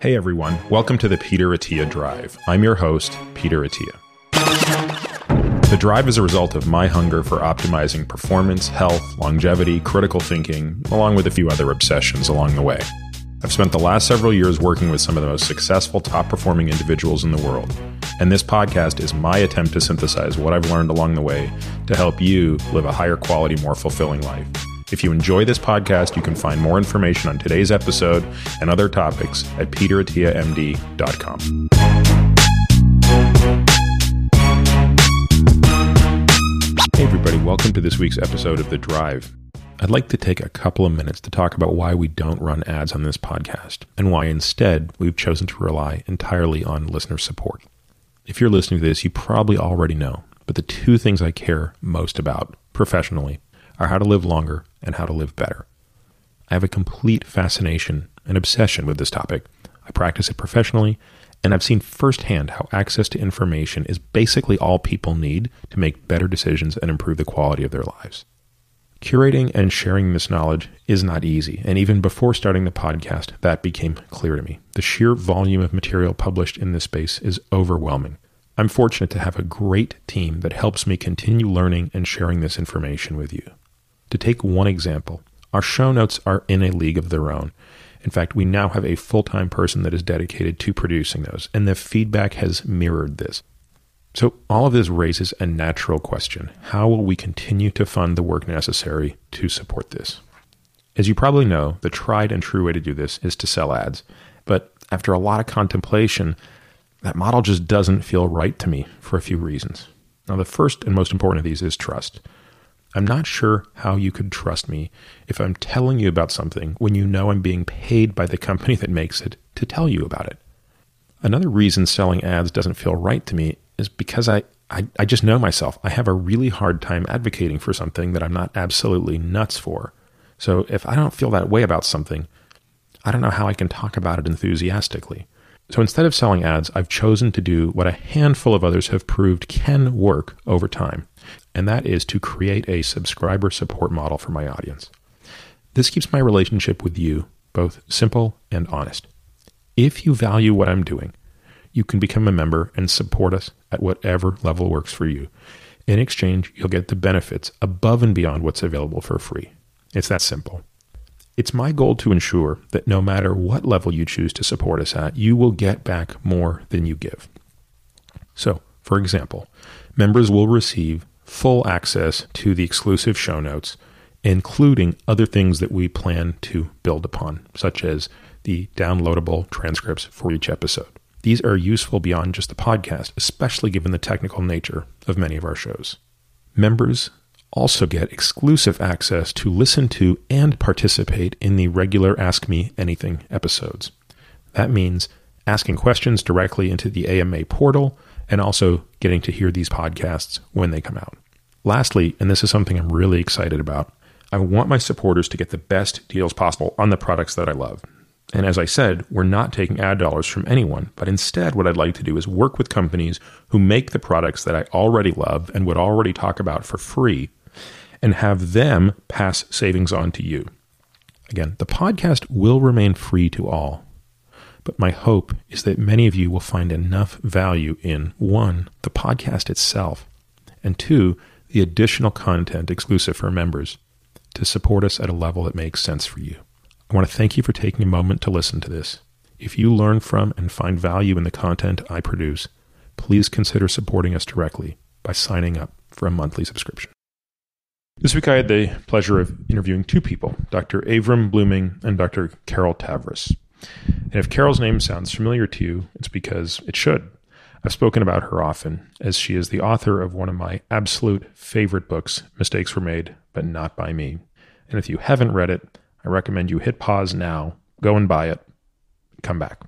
Hey everyone, welcome to the Peter Attia Drive. I'm your host, Peter Attia. The drive is a result of my hunger for optimizing performance, health, longevity, critical thinking, along with a few other obsessions along the way. I've spent the last several years working with some of the most successful, top performing individuals in the world, and this podcast is my attempt to synthesize what I've learned along the way to help you live a higher quality, more fulfilling life. If you enjoy this podcast, you can find more information on today's episode and other topics at peterattiamd.com. Hey, everybody, welcome to this week's episode of The Drive. I'd like to take a couple of minutes to talk about why we don't run ads on this podcast and why instead we've chosen to rely entirely on listener support. If you're listening to this, you probably already know, but the two things I care most about professionally are how to live longer and how to live better. I have a complete fascination and obsession with this topic. I practice it professionally, and I've seen firsthand how access to information is basically all people need to make better decisions and improve the quality of their lives. Curating and sharing this knowledge is not easy, and even before starting the podcast, that became clear to me. The sheer volume of material published in this space is overwhelming. I'm fortunate to have a great team that helps me continue learning and sharing this information with you. To take one example, our show notes are in a league of their own. In fact, we now have a full time person that is dedicated to producing those, and the feedback has mirrored this. So, all of this raises a natural question How will we continue to fund the work necessary to support this? As you probably know, the tried and true way to do this is to sell ads. But after a lot of contemplation, that model just doesn't feel right to me for a few reasons. Now, the first and most important of these is trust. I'm not sure how you could trust me if I'm telling you about something when you know I'm being paid by the company that makes it to tell you about it. Another reason selling ads doesn't feel right to me is because I, I, I, just know myself. I have a really hard time advocating for something that I'm not absolutely nuts for. So if I don't feel that way about something, I don't know how I can talk about it enthusiastically. So instead of selling ads, I've chosen to do what a handful of others have proved can work over time and that is to create a subscriber support model for my audience. This keeps my relationship with you both simple and honest. If you value what I'm doing, you can become a member and support us at whatever level works for you. In exchange, you'll get the benefits above and beyond what's available for free. It's that simple. It's my goal to ensure that no matter what level you choose to support us at, you will get back more than you give. So, for example, members will receive full access to the exclusive show notes, including other things that we plan to build upon, such as the downloadable transcripts for each episode. These are useful beyond just the podcast, especially given the technical nature of many of our shows. Members also get exclusive access to listen to and participate in the regular Ask Me Anything episodes. That means asking questions directly into the AMA portal and also getting to hear these podcasts when they come out. Lastly, and this is something I'm really excited about, I want my supporters to get the best deals possible on the products that I love. And as I said, we're not taking ad dollars from anyone, but instead, what I'd like to do is work with companies who make the products that I already love and would already talk about for free and have them pass savings on to you. Again, the podcast will remain free to all, but my hope is that many of you will find enough value in one, the podcast itself, and two, the additional content exclusive for members to support us at a level that makes sense for you. I want to thank you for taking a moment to listen to this. If you learn from and find value in the content I produce, please consider supporting us directly by signing up for a monthly subscription. This week I had the pleasure of interviewing two people, Dr. Avrum Bluming and Dr. Carol Tavris. And if Carol's name sounds familiar to you, it's because it should. I've spoken about her often, as she is the author of one of my absolute favorite books, Mistakes Were Made, but Not by Me. And if you haven't read it, I recommend you hit pause now, go and buy it, come back.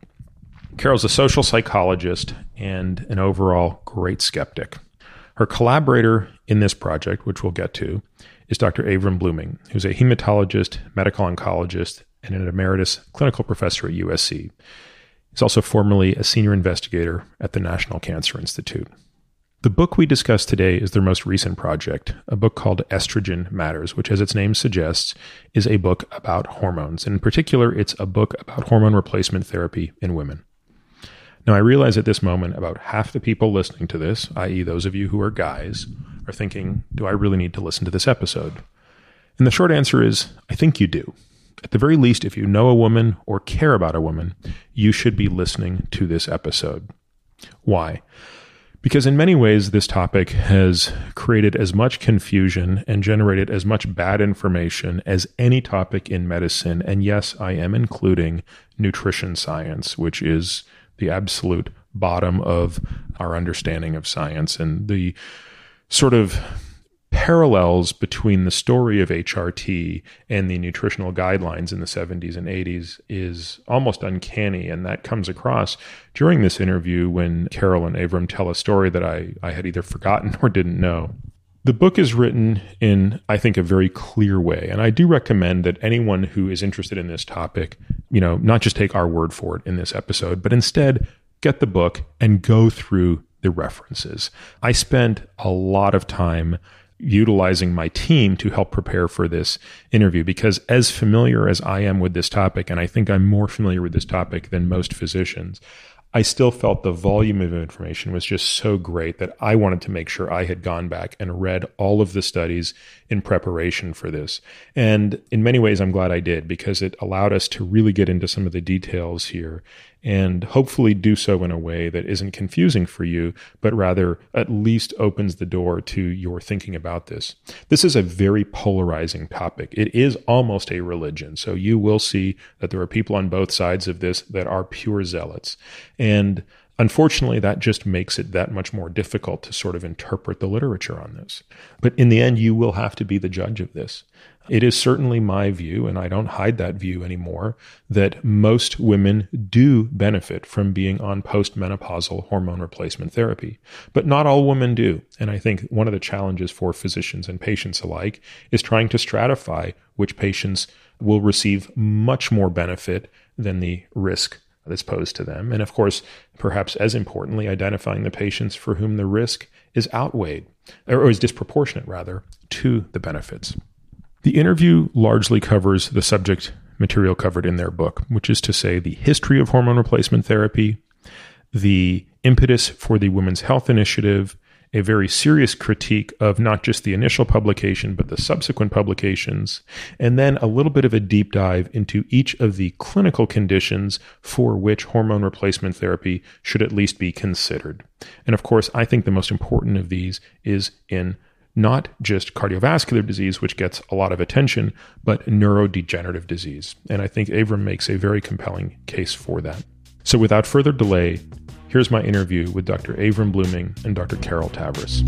Carol's a social psychologist and an overall great skeptic. Her collaborator in this project, which we'll get to, is Dr. Avrum Bluming, who's a hematologist, medical oncologist, and an emeritus clinical professor at USC. He's also formerly a senior investigator at the National Cancer Institute. The book we discuss today is their most recent project, a book called Estrogen Matters, which, as its name suggests, is a book about hormones. In particular, it's a book about hormone replacement therapy in women. Now, I realize at this moment about half the people listening to this, i.e., those of you who are guys, are thinking, do I really need to listen to this episode? And the short answer is, I think you do. At the very least, if you know a woman or care about a woman, you should be listening to this episode. Why? Because in many ways, this topic has created as much confusion and generated as much bad information as any topic in medicine. And yes, I am including nutrition science, which is the absolute bottom of our understanding of science and the sort of parallels between the story of HRT and the nutritional guidelines in the 70s and 80s is almost uncanny. And that comes across during this interview when Carol and Avrum tell a story that I, I had either forgotten or didn't know. The book is written in, I think, a very clear way. And I do recommend that anyone who is interested in this topic, you know, not just take our word for it in this episode, but instead get the book and go through the references. I spent a lot of time utilizing my team to help prepare for this interview because as familiar as I am with this topic, and I think I'm more familiar with this topic than most physicians, I still felt the volume of information was just so great that I wanted to make sure I had gone back and read all of the studies in preparation for this. And in many ways, I'm glad I did because it allowed us to really get into some of the details here and hopefully do so in a way that isn't confusing for you, but rather at least opens the door to your thinking about this. This is a very polarizing topic. It is almost a religion. So you will see that there are people on both sides of this that are pure zealots. And Unfortunately, that just makes it that much more difficult to sort of interpret the literature on this. But in the end, you will have to be the judge of this. It is certainly my view, and I don't hide that view anymore, that most women do benefit from being on postmenopausal hormone replacement therapy. But not all women do. And I think one of the challenges for physicians and patients alike is trying to stratify which patients will receive much more benefit than the risk that's posed to them. And of course, perhaps as importantly, identifying the patients for whom the risk is outweighed or is disproportionate rather to the benefits. The interview largely covers the subject material covered in their book, which is to say the history of hormone replacement therapy, the impetus for the Women's Health Initiative, a very serious critique of not just the initial publication, but the subsequent publications, and then a little bit of a deep dive into each of the clinical conditions for which hormone replacement therapy should at least be considered. And of course, I think the most important of these is in not just cardiovascular disease, which gets a lot of attention, but neurodegenerative disease. And I think Avrum makes a very compelling case for that. So without further delay, here's my interview with Dr. Avrum Bluming and Dr. Carol Tavris.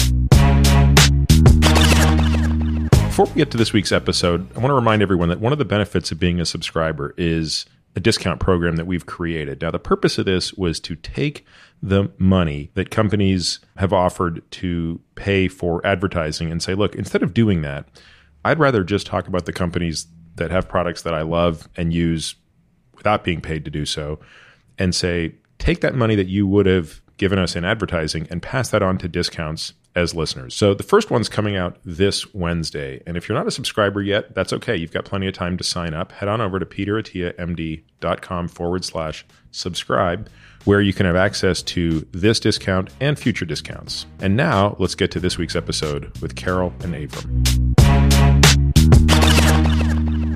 Before we get to this week's episode, I want to remind everyone that one of the benefits of being a subscriber is a discount program that we've created. Now, the purpose of this was to take the money that companies have offered to pay for advertising and say, look, instead of doing that, I'd rather just talk about the companies that have products that I love and use without being paid to do so and say, take that money that you would have given us in advertising and pass that on to discounts as listeners. So the first one's coming out this Wednesday. And if you're not a subscriber yet, that's okay. You've got plenty of time to sign up. Head on over to peterattiamd.com forward slash subscribe, where you can have access to this discount and future discounts. And now let's get to this week's episode with Carol and Avrum.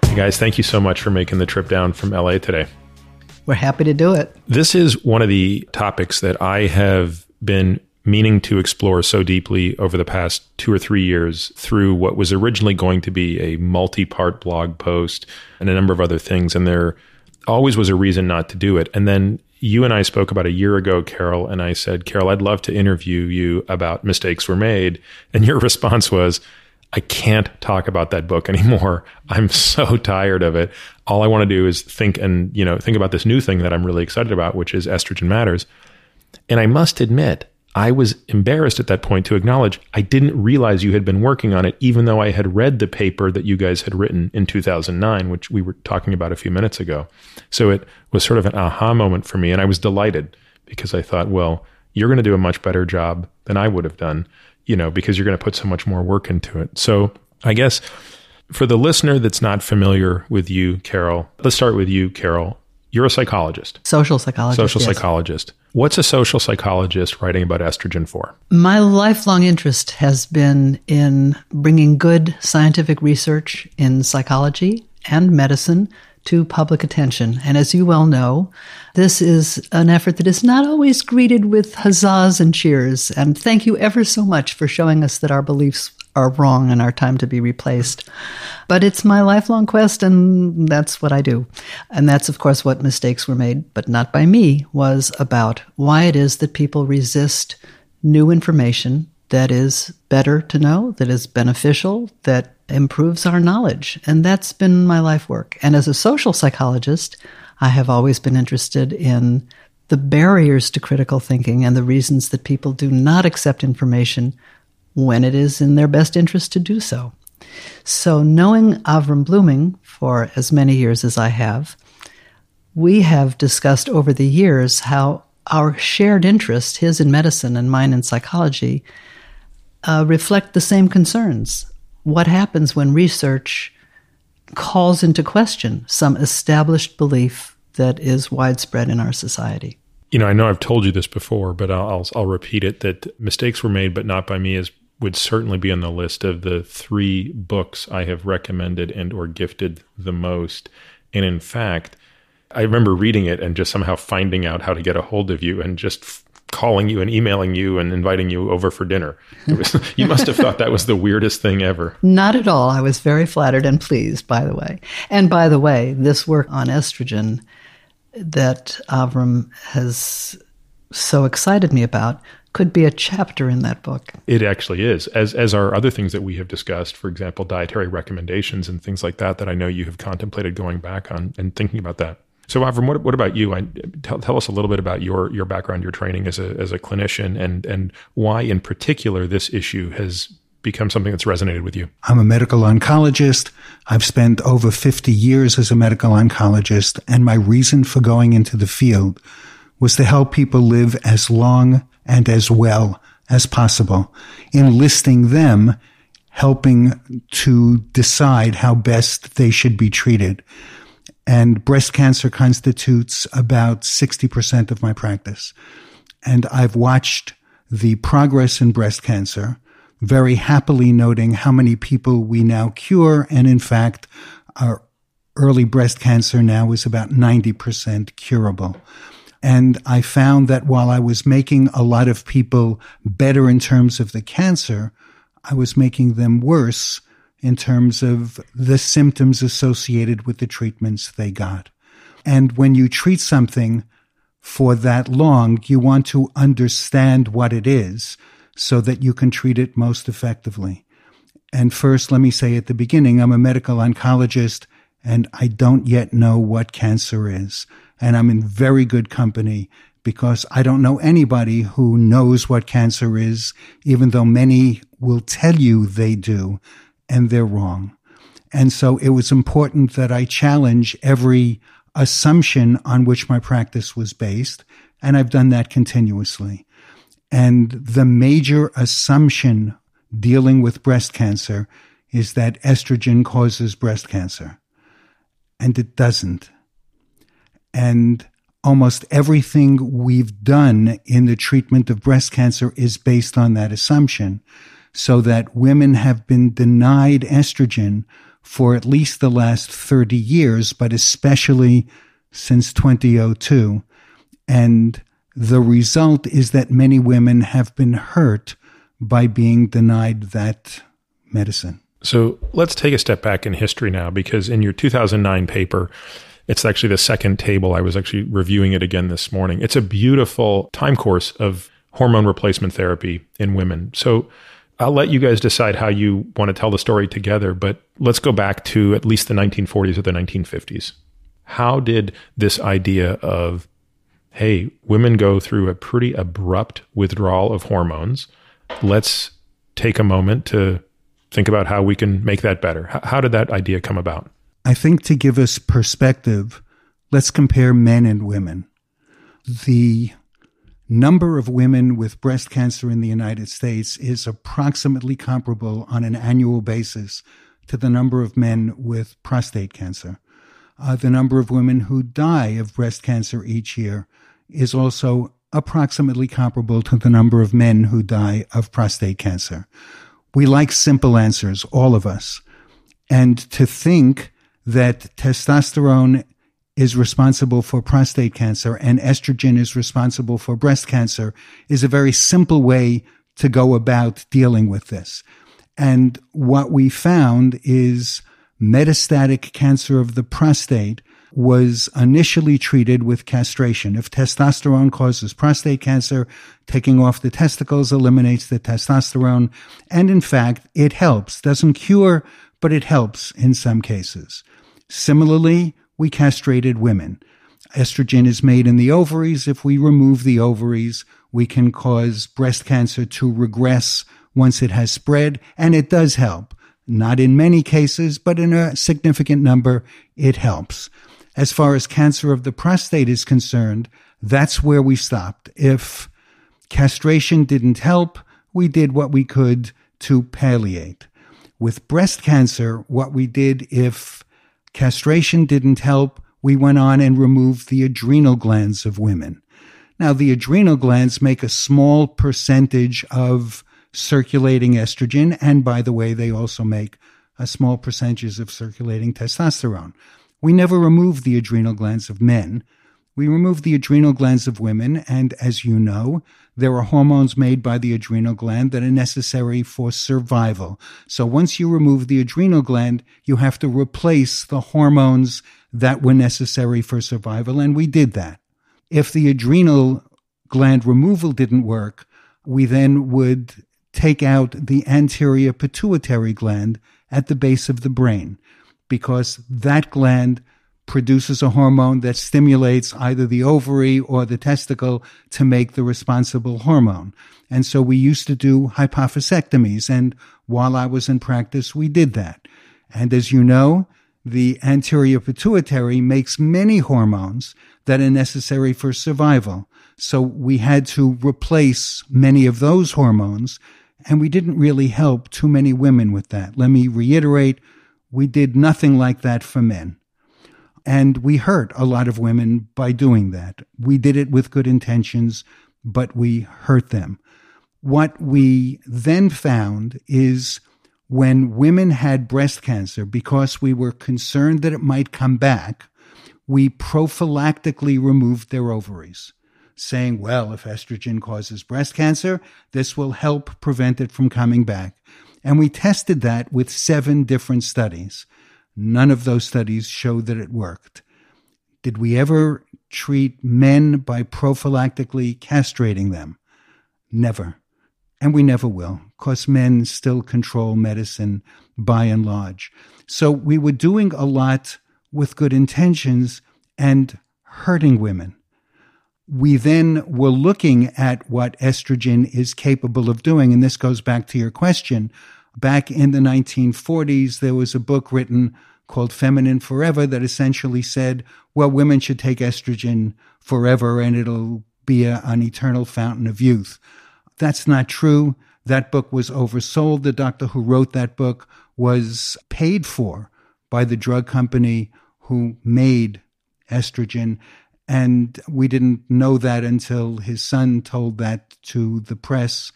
Hey guys, thank you so much for making the trip down from LA today. We're happy to do it. This is one of the topics that I have been meaning to explore so deeply over the past two or three years through what was originally going to be a multi part blog post and a number of other things. And there always was a reason not to do it. And then you and I spoke about a year ago, Carol, and I said, Carol, I'd love to interview you about mistakes were made. And your response was, I can't talk about that book anymore. I'm so tired of it. All I want to do is think and, you know, think about this new thing that I'm really excited about, which is estrogen matters. And I must admit, I was embarrassed at that point to acknowledge I didn't realize you had been working on it, even though I had read the paper that you guys had written in 2009, which we were talking about a few minutes ago. So it was sort of an aha moment for me. And I was delighted because I thought, well, you're going to do a much better job than I would have done, you know, because you're going to put so much more work into it. So I guess for the listener that's not familiar with you, Carol, let's start with you, Carol. You're a psychologist, Social psychologist. social yes. psychologist. What's a social psychologist writing about estrogen for? My lifelong interest has been in bringing good scientific research in psychology and medicine to public attention. And as you well know, this is an effort that is not always greeted with huzzas and cheers. And thank you ever so much for showing us that our beliefs are wrong and are time to be replaced. But it's my lifelong quest, and that's what I do. And that's, of course, what mistakes were made, but not by me, was about why it is that people resist new information that is better to know, that is beneficial, that improves our knowledge. And that's been my life work. And as a social psychologist, I have always been interested in the barriers to critical thinking and the reasons that people do not accept information when it is in their best interest to do so. So, knowing Avrum Bluming for as many years as I have, we have discussed over the years how our shared interest, his in medicine and mine in psychology, uh, reflect the same concerns. What happens when research calls into question some established belief that is widespread in our society? You know, I know I've told you this before, but I'll, I'll, I'll repeat it that mistakes were made, but not by me, is would certainly be on the list of the three books I have recommended and or gifted the most. And in fact, I remember reading it and just somehow finding out how to get a hold of you and just f- calling you and emailing you and inviting you over for dinner. Was, you must have thought that was the weirdest thing ever. Not at all. I was very flattered and pleased, by the way. And by the way, this work on estrogen that Avrum has so excited me about could be a chapter in that book. It actually is, as as are other things that we have discussed. For example, dietary recommendations and things like that. That I know you have contemplated going back on and thinking about that. So, Avrum, what, what about you? I, tell, tell us a little bit about your your background, your training as a as a clinician, and and why, in particular, this issue has become something that's resonated with you. I'm a medical oncologist. I've spent over 50 years as a medical oncologist, and my reason for going into the field was to help people live as long and as well as possible, enlisting them, helping to decide how best they should be treated. And breast cancer constitutes about 60% of my practice. And I've watched the progress in breast cancer, very happily noting how many people we now cure. And in fact, our early breast cancer now is about 90% curable. And I found that while I was making a lot of people better in terms of the cancer, I was making them worse in terms of the symptoms associated with the treatments they got. And when you treat something for that long, you want to understand what it is so that you can treat it most effectively. And first, let me say at the beginning, I'm a medical oncologist and I don't yet know what cancer is and I'm in very good company because I don't know anybody who knows what cancer is, even though many will tell you they do, and they're wrong. And so it was important that I challenge every assumption on which my practice was based, and I've done that continuously. And the major assumption dealing with breast cancer is that estrogen causes breast cancer. And it doesn't. And almost everything we've done in the treatment of breast cancer is based on that assumption. So that women have been denied estrogen for at least the last 30 years, but especially since 2002. And the result is that many women have been hurt by being denied that medicine. So let's take a step back in history now, because in your 2009 paper, it's actually the second table. I was actually reviewing it again this morning. It's a beautiful time course of hormone replacement therapy in women. So I'll let you guys decide how you want to tell the story together, but let's go back to at least the 1940s or the 1950s. How did this idea of, hey, women go through a pretty abrupt withdrawal of hormones? Let's take a moment to think about how we can make that better. How did that idea come about? I think to give us perspective, let's compare men and women. The number of women with breast cancer in the United States is approximately comparable on an annual basis to the number of men with prostate cancer. Uh, the number of women who die of breast cancer each year is also approximately comparable to the number of men who die of prostate cancer. We like simple answers, all of us. And to think that testosterone is responsible for prostate cancer and estrogen is responsible for breast cancer is a very simple way to go about dealing with this. And what we found is metastatic cancer of the prostate was initially treated with castration. If testosterone causes prostate cancer, taking off the testicles eliminates the testosterone. And in fact, it helps. Doesn't cure, but it helps in some cases. Similarly, we castrated women. Estrogen is made in the ovaries. If we remove the ovaries, we can cause breast cancer to regress once it has spread, and it does help. Not in many cases, but in a significant number, it helps. As far as cancer of the prostate is concerned, that's where we stopped. If castration didn't help, we did what we could to palliate. With breast cancer, what we did if castration didn't help, we went on and removed the adrenal glands of women. Now, the adrenal glands make a small percentage of circulating estrogen, and by the way, they also make a small percentage of circulating testosterone. We never remove the adrenal glands of men. We remove the adrenal glands of women, and as you know, there are hormones made by the adrenal gland that are necessary for survival. So once you remove the adrenal gland, you have to replace the hormones that were necessary for survival, and we did that. If the adrenal gland removal didn't work, we then would take out the anterior pituitary gland at the base of the brain because that gland produces a hormone that stimulates either the ovary or the testicle to make the responsible hormone. And so we used to do hypophysectomies. And while I was in practice, we did that. And as you know, the anterior pituitary makes many hormones that are necessary for survival. So we had to replace many of those hormones. And we didn't really help too many women with that. Let me reiterate we did nothing like that for men. And we hurt a lot of women by doing that. We did it with good intentions, but we hurt them. What we then found is when women had breast cancer, because we were concerned that it might come back, we prophylactically removed their ovaries, saying, well, if estrogen causes breast cancer, this will help prevent it from coming back. And we tested that with seven different studies. None of those studies showed that it worked. Did we ever treat men by prophylactically castrating them? Never. And we never will, because men still control medicine by and large. So we were doing a lot with good intentions and hurting women. We then were looking at what estrogen is capable of doing. And this goes back to your question back in the 1940s, there was a book written called Feminine Forever that essentially said, well, women should take estrogen forever and it'll be a, an eternal fountain of youth. That's not true. That book was oversold. The doctor who wrote that book was paid for by the drug company who made estrogen. And we didn't know that until his son told that to the press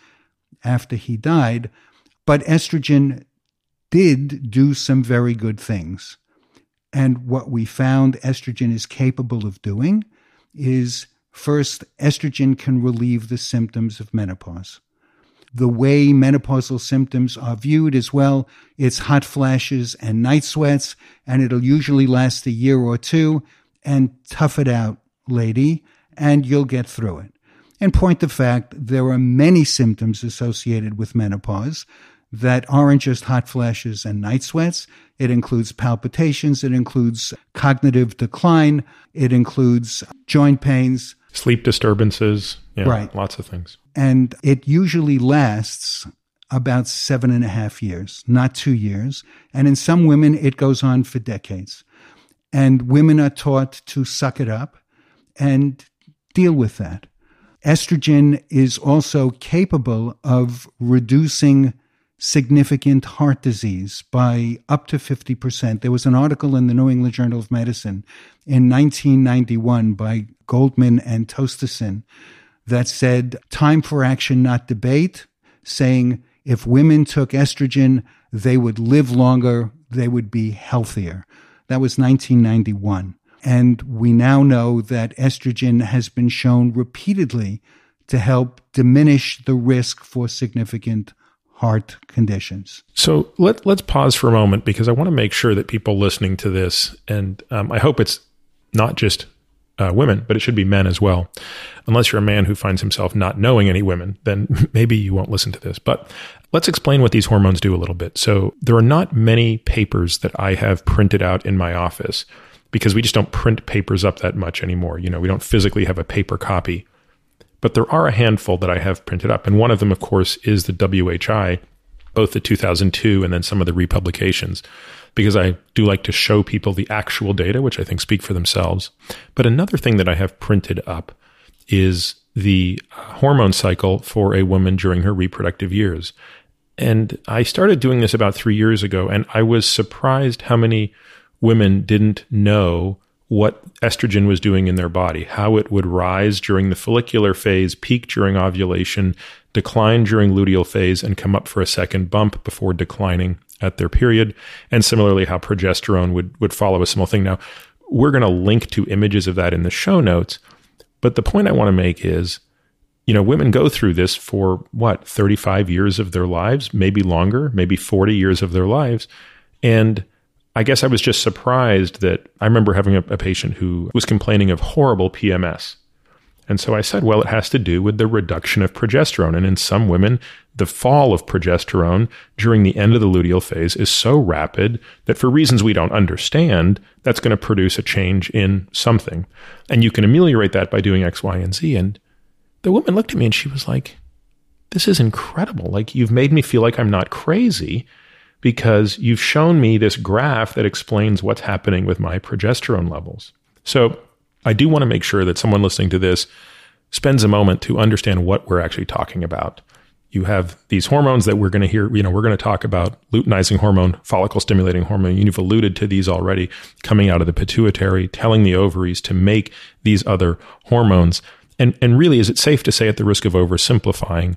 after he died. But estrogen did do some very good things. And what we found estrogen is capable of doing is first, estrogen can relieve the symptoms of menopause. The way menopausal symptoms are viewed as well, it's hot flashes and night sweats, and it'll usually last a year or two. And tough it out, lady, and you'll get through it. In point of fact, there are many symptoms associated with menopause that aren't just hot flashes and night sweats. It includes palpitations. It includes cognitive decline. It includes joint pains, sleep disturbances. Yeah, right. Lots of things. And it usually lasts about seven and a half years, not two years. And in some women, it goes on for decades. And women are taught to suck it up and deal with that. Estrogen is also capable of reducing significant heart disease by up to 50%. There was an article in the New England Journal of Medicine in 1991 by Goldman and Tosteson that said, time for action, not debate, saying if women took estrogen, they would live longer, they would be healthier. That was 1991. And we now know that estrogen has been shown repeatedly to help diminish the risk for significant heart conditions. So let, let's pause for a moment because I want to make sure that people listening to this, and um, I hope it's not just uh, women, but it should be men as well. Unless you're a man who finds himself not knowing any women, then maybe you won't listen to this. But let's explain what these hormones do a little bit. So there are not many papers that I have printed out in my office because we just don't print papers up that much anymore. You know, we don't physically have a paper copy. But there are a handful that I have printed up. And one of them, of course, is the WHI, both the 2002 and then some of the republications, because I do like to show people the actual data, which I think speak for themselves. But another thing that I have printed up is the hormone cycle for a woman during her reproductive years. And I started doing this about three years ago, and I was surprised how many women didn't know what estrogen was doing in their body, how it would rise during the follicular phase, peak during ovulation, decline during luteal phase, and come up for a second bump before declining at their period. And similarly, how progesterone would, would follow a similar thing. Now, we're going to link to images of that in the show notes. But the point I want to make is, you know, women go through this for what, 35 years of their lives, maybe longer, maybe 40 years of their lives. And I guess I was just surprised that I remember having a, a, patient who was complaining of horrible PMS. And so I said, well, it has to do with the reduction of progesterone. And in some women, the fall of progesterone during the end of the luteal phase is so rapid that for reasons we don't understand, that's going to produce a change in something. And you can ameliorate that by doing X, Y, and Z. And the woman looked at me and she was like, this is incredible. Like, you've made me feel like I'm not crazy because you've shown me this graph that explains what's happening with my progesterone levels. So I do want to make sure that someone listening to this spends a moment to understand what we're actually talking about. You have these hormones that we're going to hear, you know, we're going to talk about luteinizing hormone, follicle stimulating hormone. You've alluded to these already coming out of the pituitary, telling the ovaries to make these other hormones. And, and really, is it safe to say, at the risk of oversimplifying,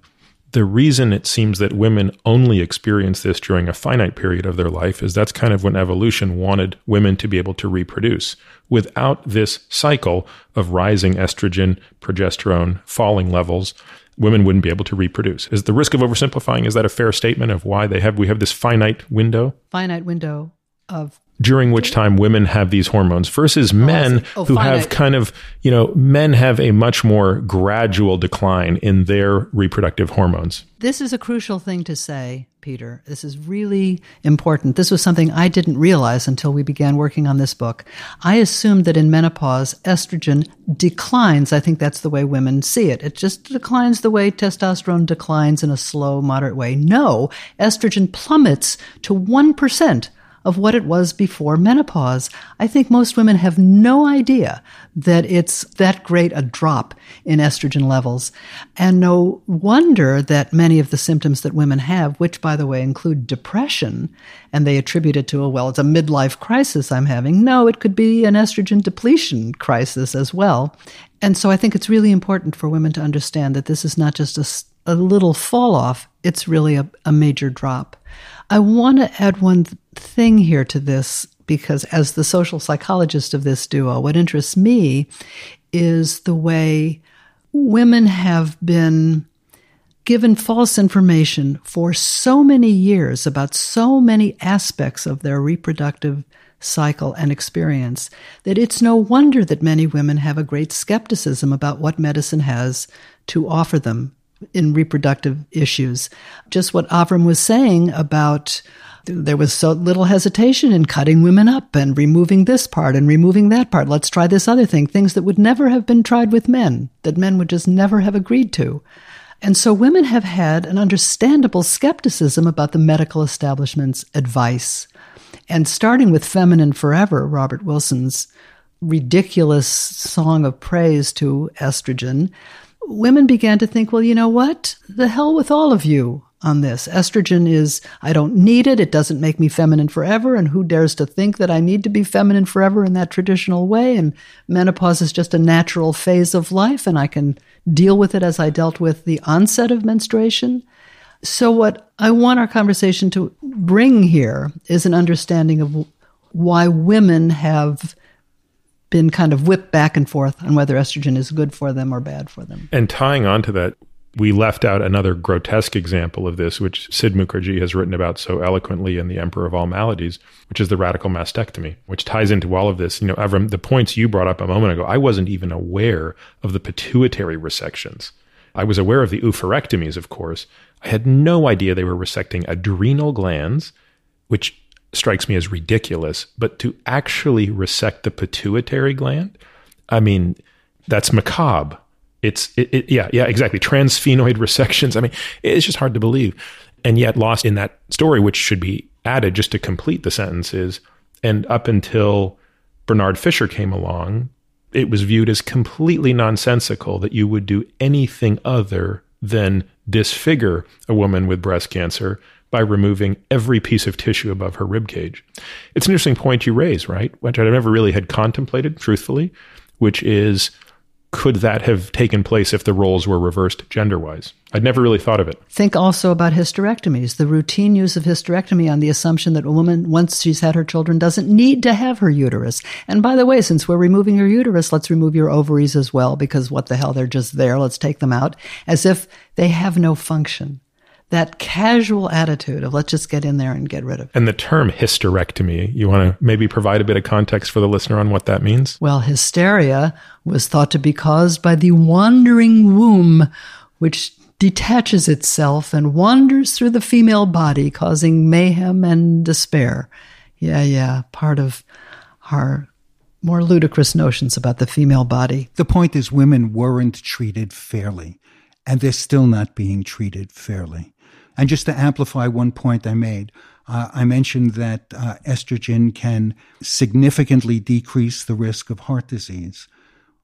the reason it seems that women only experience this during a finite period of their life is that's kind of when evolution wanted women to be able to reproduce. Without this cycle of rising estrogen, progesterone, falling levels, women wouldn't be able to reproduce. Is the risk of oversimplifying is that a fair statement of why they have we have this finite window? Finite window of during which time women have these hormones versus oh, men oh, who have kind of, you know, men have a much more gradual decline in their reproductive hormones. This is a crucial thing to say, Peter. This is really important. This was something I didn't realize until we began working on this book. I assumed that in menopause, estrogen declines. I think that's the way women see it. It just declines the way testosterone declines in a slow, moderate way. No, estrogen plummets to 1% of what it was before menopause. I think most women have no idea that it's that great a drop in estrogen levels. And no wonder that many of the symptoms that women have, which by the way include depression, and they attribute it to, a well, it's a midlife crisis I'm having. No, it could be an estrogen depletion crisis as well. And so I think it's really important for women to understand that this is not just a, a little fall off, it's really a, a major drop. I want to add one thing here to this because, as the social psychologist of this duo, what interests me is the way women have been given false information for so many years about so many aspects of their reproductive cycle and experience that it's no wonder that many women have a great skepticism about what medicine has to offer them in reproductive issues. Just what Avrum was saying about there was so little hesitation in cutting women up and removing this part and removing that part. Let's try this other thing. Things that would never have been tried with men, that men would just never have agreed to. And so women have had an understandable skepticism about the medical establishment's advice. And starting with Feminine Forever, Robert Wilson's ridiculous song of praise to estrogen, women began to think, well, you know what? The hell with all of you on this. Estrogen is, I don't need it. It doesn't make me feminine forever. And who dares to think that I need to be feminine forever in that traditional way? And menopause is just a natural phase of life and I can deal with it as I dealt with the onset of menstruation. So what I want our conversation to bring here is an understanding of why women have been kind of whipped back and forth on whether estrogen is good for them or bad for them. And tying on to that, we left out another grotesque example of this, which Sid Mukherjee has written about so eloquently in The Emperor of All Maladies, which is the radical mastectomy, which ties into all of this. You know, Avrum, the points you brought up a moment ago, I wasn't even aware of the pituitary resections. I was aware of the oophorectomies, of course. I had no idea they were resecting adrenal glands, which strikes me as ridiculous, but to actually resect the pituitary gland, I mean, that's macabre. It's, it, it, yeah, yeah, exactly. Transsphenoid resections. I mean, it's just hard to believe. And yet, lost in that story, which should be added just to complete the sentences, and up until Bernard Fisher came along, it was viewed as completely nonsensical that you would do anything other than disfigure a woman with breast cancer by removing every piece of tissue above her rib cage. It's an interesting point you raise, right? Which I never really had contemplated, truthfully, which is could that have taken place if the roles were reversed gender wise? I'd never really thought of it. Think also about hysterectomies, the routine use of hysterectomy on the assumption that a woman, once she's had her children, doesn't need to have her uterus. And by the way, since we're removing your uterus, let's remove your ovaries as well, because what the hell, they're just there. Let's take them out as if they have no function that casual attitude of let's just get in there and get rid of it. And the term hysterectomy, you want to maybe provide a bit of context for the listener on what that means? Well, hysteria was thought to be caused by the wandering womb, which detaches itself and wanders through the female body, causing mayhem and despair. Yeah, yeah, part of our more ludicrous notions about the female body. The point is, women weren't treated fairly, and they're still not being treated fairly. And just to amplify one point I made, uh, I mentioned that uh, estrogen can significantly decrease the risk of heart disease.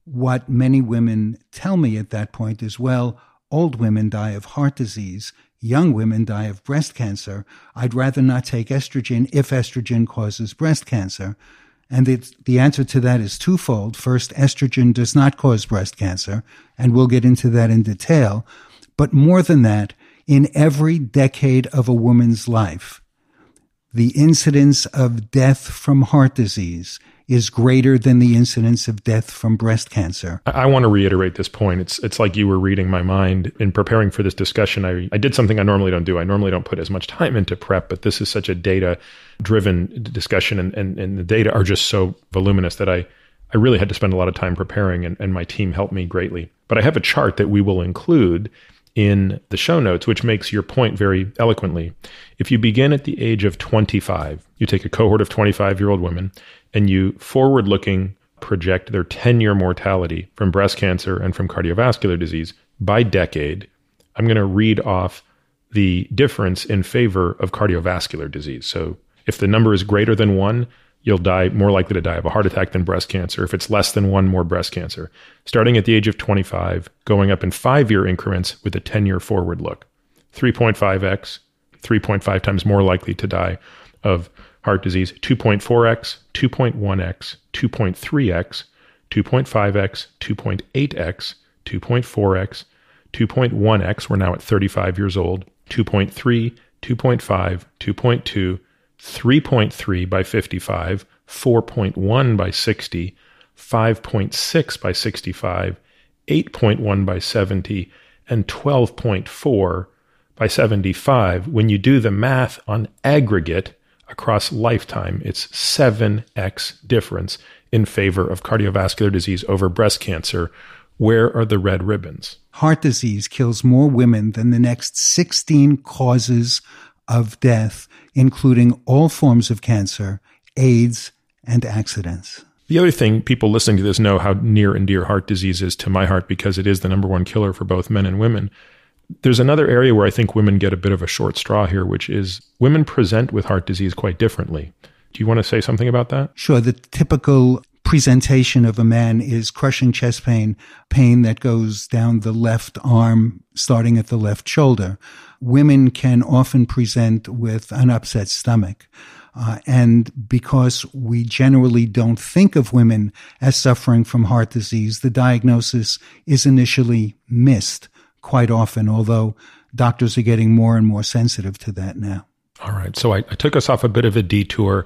What many women tell me at that point is, well, old women die of heart disease, young women die of breast cancer. I'd rather not take estrogen if estrogen causes breast cancer. And the, the answer to that is twofold. First, estrogen does not cause breast cancer, and we'll get into that in detail. But more than that, in every decade of a woman's life, the incidence of death from heart disease is greater than the incidence of death from breast cancer. I, I want to reiterate this point. It's it's like you were reading my mind in preparing for this discussion. I, I did something I normally don't do. I normally don't put as much time into prep, but this is such a data driven discussion and, and, and the data are just so voluminous that I I really had to spend a lot of time preparing and, and my team helped me greatly. But I have a chart that we will include in the show notes, which makes your point very eloquently. If you begin at the age of 25, you take a cohort of 25 year old women and you forward looking project their 10 year mortality from breast cancer and from cardiovascular disease by decade, I'm going to read off the difference in favor of cardiovascular disease. So if the number is greater than one, you'll die more likely to die of a heart attack than breast cancer. If it's less than one, more breast cancer. Starting at the age of 25, going up in five year increments with a 10 year forward look. 3.5x, 3.5 times more likely to die of heart disease. 2.4x, 2.1x, 2.3x, 2.5x, 2.8x, 2.4x, 2.1x. We're now at 35 years old. 2.3, 2.5, 2.2, 3.3 by 55, 4.1 by 60, 5.6 by 65, 8.1 by 70, and 12.4 by 75. When you do the math on aggregate across lifetime, it's 7x difference in favor of cardiovascular disease over breast cancer. Where are the red ribbons? Heart disease kills more women than the next 16 causes of death, including all forms of cancer, AIDS, and accidents. The other thing people listening to this know how near and dear heart disease is to my heart because it is the number one killer for both men and women. There's another area where I think women get a bit of a short straw here, which is women present with heart disease quite differently. Do you want to say something about that? Sure. The typical presentation of a man is crushing chest pain, pain that goes down the left arm, starting at the left shoulder. Women can often present with an upset stomach. Uh, and because we generally don't think of women as suffering from heart disease, the diagnosis is initially missed quite often, although doctors are getting more and more sensitive to that now. All right. So I, I took us off a bit of a detour.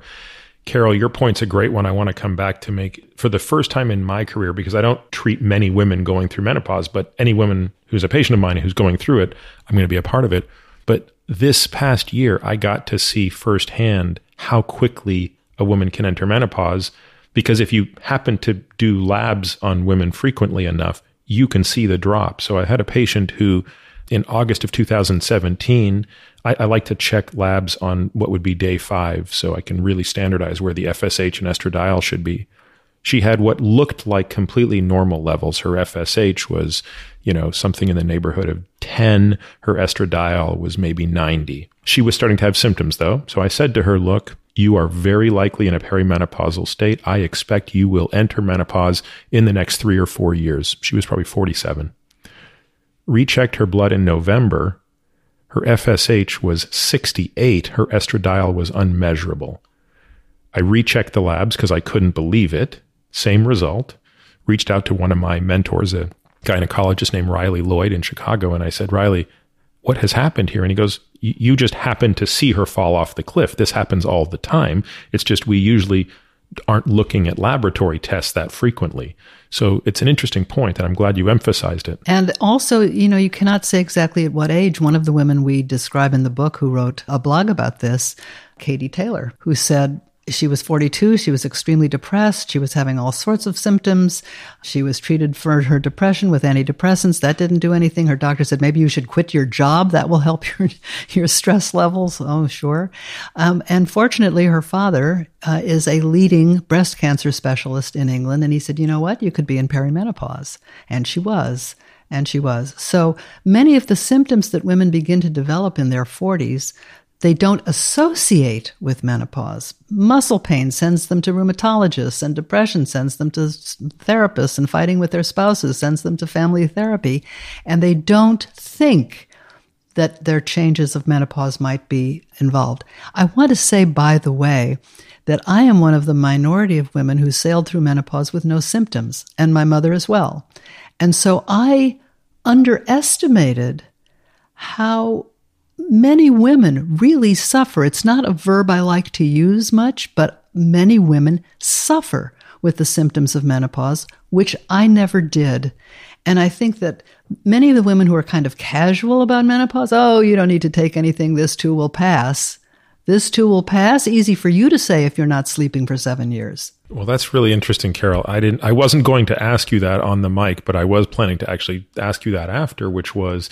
Carol, your point's a great one. I want to come back to make for the first time in my career because I don't treat many women going through menopause, but any woman who's a patient of mine who's going through it, I'm going to be a part of it. But this past year, I got to see firsthand how quickly a woman can enter menopause. Because if you happen to do labs on women frequently enough, you can see the drop. So I had a patient who, in August of 2017, I, I, like to check labs on what would be day five so I can really standardize where the FSH and estradiol should be. She had what looked like completely normal levels. Her FSH was, you know, something in the neighborhood of 10. Her estradiol was maybe 90. She was starting to have symptoms though. So I said to her, look, you are very likely in a perimenopausal state. I expect you will enter menopause in the next three or four years. She was probably 47. Rechecked her blood in November. Her FSH was 68. Her estradiol was unmeasurable. I rechecked the labs because I couldn't believe it. Same result. Reached out to one of my mentors, a gynecologist named Riley Lloyd in Chicago, and I said, Riley, what has happened here? And he goes, You just happened to see her fall off the cliff. This happens all the time. It's just we usually aren't looking at laboratory tests that frequently. So it's an interesting point, and I'm glad you emphasized it. And also, you know, you cannot say exactly at what age. One of the women we describe in the book who wrote a blog about this, Katie Taylor, who said, she was 42. She was extremely depressed. She was having all sorts of symptoms. She was treated for her depression with antidepressants. That didn't do anything. Her doctor said, maybe you should quit your job. That will help your, your stress levels. Oh, sure. Um, and fortunately, her father uh, is a leading breast cancer specialist in England. And he said, you know what? You could be in perimenopause. And she was. And she was. So many of the symptoms that women begin to develop in their 40s they don't associate with menopause. Muscle pain sends them to rheumatologists, and depression sends them to therapists, and fighting with their spouses sends them to family therapy. And they don't think that their changes of menopause might be involved. I want to say, by the way, that I am one of the minority of women who sailed through menopause with no symptoms, and my mother as well. And so I underestimated how many women really suffer. It's not a verb I like to use much, but many women suffer with the symptoms of menopause, which I never did. And I think that many of the women who are kind of casual about menopause, oh, you don't need to take anything, this too will pass. This too will pass. Easy for you to say if you're not sleeping for seven years. Well, that's really interesting, Carol. I didn't I wasn't going to ask you that on the mic, but I was planning to actually ask you that after, which was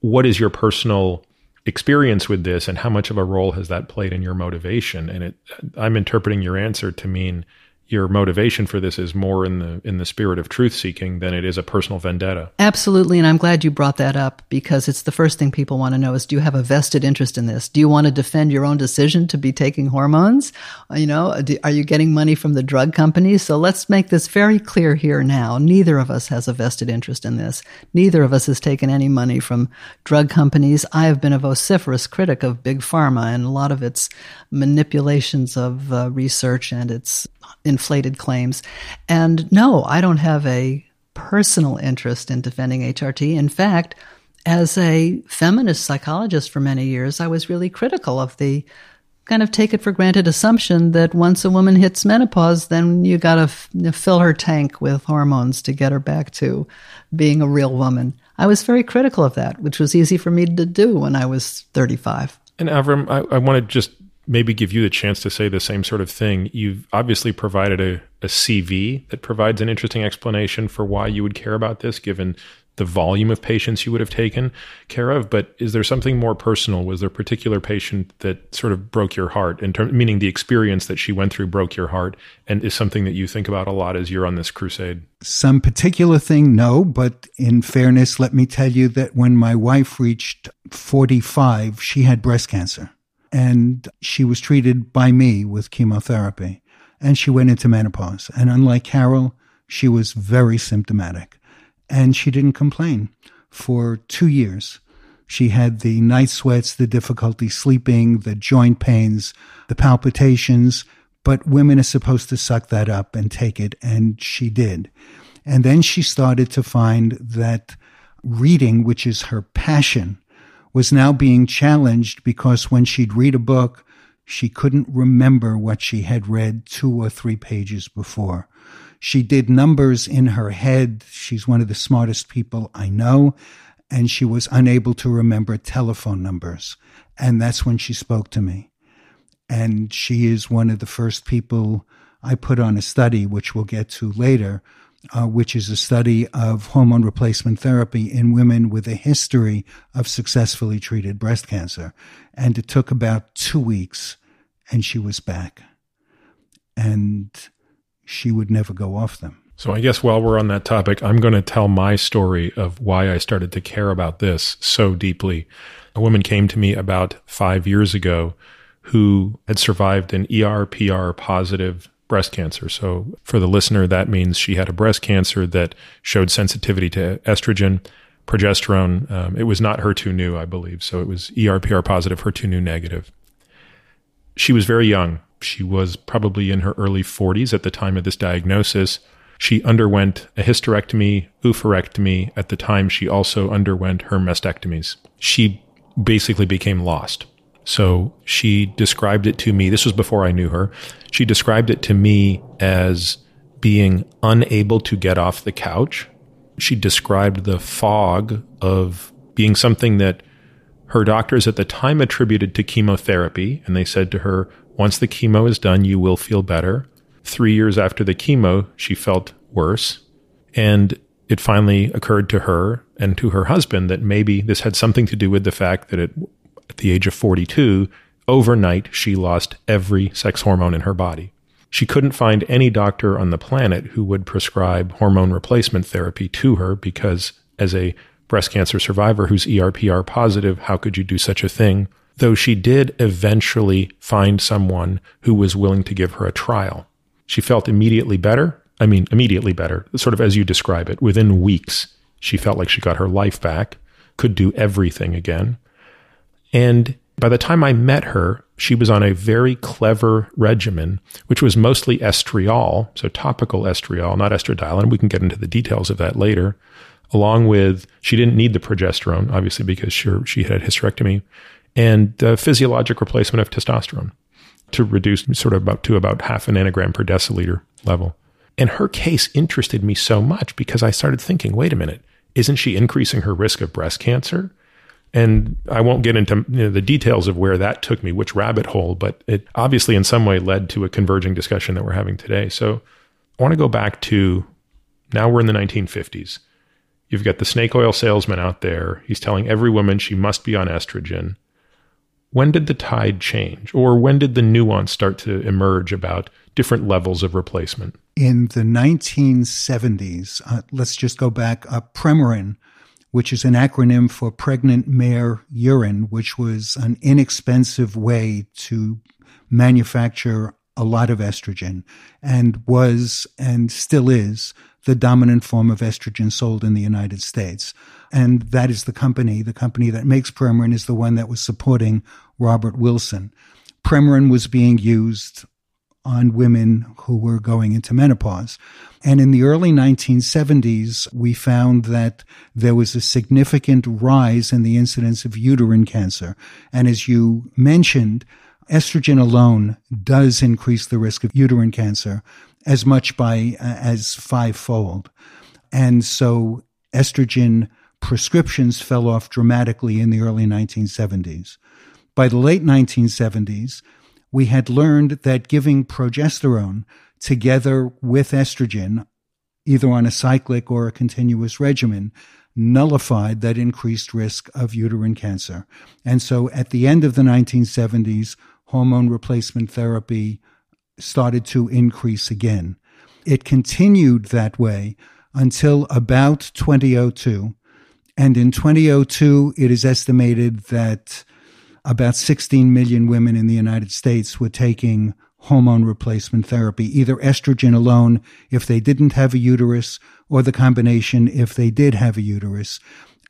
what is your personal experience with this and how much of a role has that played in your motivation? And it i'm interpreting your answer to mean your motivation for this is more in the in the spirit of truth seeking than it is a personal vendetta. Absolutely, and I'm glad you brought that up because it's the first thing people want to know is do you have a vested interest in this? Do you want to defend your own decision to be taking hormones? You know, are you getting money from the drug companies? So let's make this very clear here now. Neither of us has a vested interest in this. Neither of us has taken any money from drug companies. I have been a vociferous critic of big pharma and a lot of its manipulations of uh, research and its inflated claims. And no, I don't have a personal interest in defending HRT. In fact, as a feminist psychologist for many years, I was really critical of the kind of take it for granted assumption that once a woman hits menopause, then you got to f- fill her tank with hormones to get her back to being a real woman. I was very critical of that, which was easy for me to do when I was 35. And Avrum, I, I want to just maybe give you the chance to say the same sort of thing. You've obviously provided a, a CV that provides an interesting explanation for why you would care about this, given the volume of patients you would have taken care of. But is there something more personal? Was there a particular patient that sort of broke your heart, in term, meaning the experience that she went through broke your heart, and is something that you think about a lot as you're on this crusade? Some particular thing, no. But in fairness, let me tell you that when my wife reached 45, she had breast cancer and she was treated by me with chemotherapy. and she went into menopause. And unlike Carol, she was very symptomatic and she didn't complain for two years. She had the night sweats, the difficulty sleeping, the joint pains, the palpitations, but women are supposed to suck that up and take it, and she did. And then she started to find that reading, which is her passion, was now being challenged because when she'd read a book, she couldn't remember what she had read two or three pages before. She did numbers in her head. She's one of the smartest people I know. And she was unable to remember telephone numbers. And that's when she spoke to me. And she is one of the first people I put on a study, which we'll get to later, uh, which is a study of hormone replacement therapy in women with a history of successfully treated breast cancer. And it took about two weeks, and she was back. And she would never go off them. So, I guess while we're on that topic, I'm going to tell my story of why I started to care about this so deeply. A woman came to me about five years ago who had survived an ERPR positive breast cancer. So, for the listener, that means she had a breast cancer that showed sensitivity to estrogen, progesterone. Um, it was not HER2/neu, I believe. So, it was ERPR positive, HER2/neu negative. She was very young. She was probably in her early 40s at the time of this diagnosis. She underwent a hysterectomy, oophorectomy. At the time, she also underwent her mastectomies. She basically became lost. So she described it to me. This was before I knew her. She described it to me as being unable to get off the couch. She described the fog of being something that her doctors at the time attributed to chemotherapy. And they said to her, once the chemo is done, you will feel better. Three years after the chemo, she felt worse. And it finally occurred to her and to her husband that maybe this had something to do with the fact that it at the age of 42, overnight, she lost every sex hormone in her body. She couldn't find any doctor on the planet who would prescribe hormone replacement therapy to her because, as a breast cancer survivor who's ERPR positive, how could you do such a thing? Though she did eventually find someone who was willing to give her a trial. She felt immediately better. I mean, immediately better, sort of as you describe it. Within weeks, she felt like she got her life back, could do everything again. And by the time I met her, she was on a very clever regimen, which was mostly estriol, so topical estriol, not estradiol. And we can get into the details of that later. Along with, she didn't need the progesterone, obviously, because she, she had hysterectomy, and the physiologic replacement of testosterone to reduce sort of about to about half a nanogram per deciliter level. And her case interested me so much because I started thinking, wait a minute, isn't she increasing her risk of breast cancer? And I won't get into you know, the details of where that took me, which rabbit hole, but it obviously in some way led to a converging discussion that we're having today. So I want to go back to now we're in the 1950s. You've got the snake oil salesman out there. He's telling every woman she must be on estrogen. When did the tide change? Or when did the nuance start to emerge about different levels of replacement? In the 1970s, uh, let's just go back, uh, Premarin which is an acronym for pregnant mare urine, which was an inexpensive way to manufacture a lot of estrogen and was and still is the dominant form of estrogen sold in the United States. And that is the company, the company that makes Premarin is the one that was supporting Robert Wilson. Premarin was being used on women who were going into menopause. And in the early 1970s, we found that there was a significant rise in the incidence of uterine cancer. And as you mentioned, estrogen alone does increase the risk of uterine cancer as much by uh, as fivefold. And so estrogen prescriptions fell off dramatically in the early 1970s. By the late 1970s, we had learned that giving progesterone together with estrogen, either on a cyclic or a continuous regimen, nullified that increased risk of uterine cancer. And so at the end of the 1970s, hormone replacement therapy started to increase again. It continued that way until about 2002. And in 2002, it is estimated that about 16 million women in the United States were taking hormone replacement therapy, either estrogen alone if they didn't have a uterus or the combination if they did have a uterus.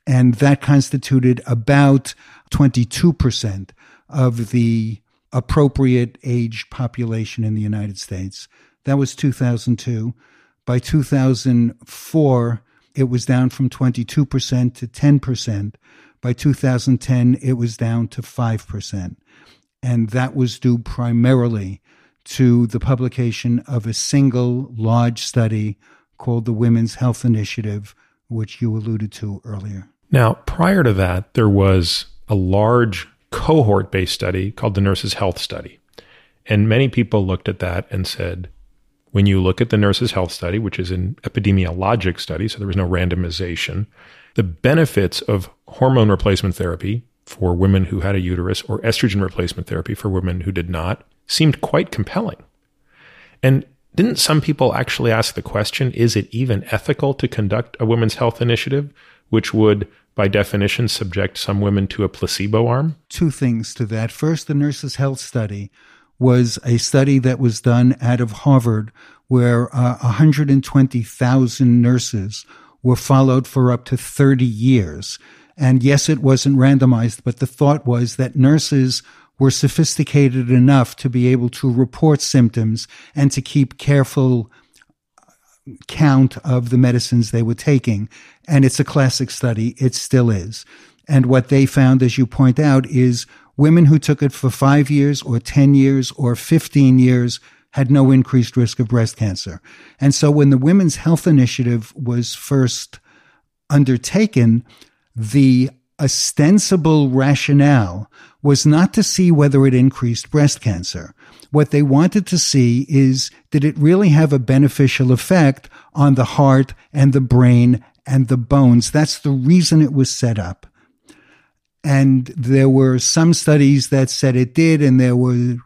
And that constituted about 22% of the appropriate age population in the United States. That was 2002. By 2004, it was down from 22% to 10%. By 2010, it was down to 5%. And that was due primarily to the publication of a single large study called the Women's Health Initiative, which you alluded to earlier. Now, prior to that, there was a large cohort based study called the Nurses' Health Study. And many people looked at that and said, when you look at the Nurses' Health Study, which is an epidemiologic study, so there was no randomization, the benefits of hormone replacement therapy for women who had a uterus or estrogen replacement therapy for women who did not seemed quite compelling. And didn't some people actually ask the question is it even ethical to conduct a women's health initiative, which would, by definition, subject some women to a placebo arm? Two things to that. First, the Nurses' Health Study was a study that was done out of Harvard where uh, 120,000 nurses were followed for up to 30 years. And yes, it wasn't randomized, but the thought was that nurses were sophisticated enough to be able to report symptoms and to keep careful count of the medicines they were taking. And it's a classic study. It still is. And what they found, as you point out, is women who took it for five years or 10 years or 15 years had no increased risk of breast cancer. And so when the Women's Health Initiative was first undertaken, the ostensible rationale was not to see whether it increased breast cancer. What they wanted to see is did it really have a beneficial effect on the heart and the brain and the bones? That's the reason it was set up. And there were some studies that said it did, and there were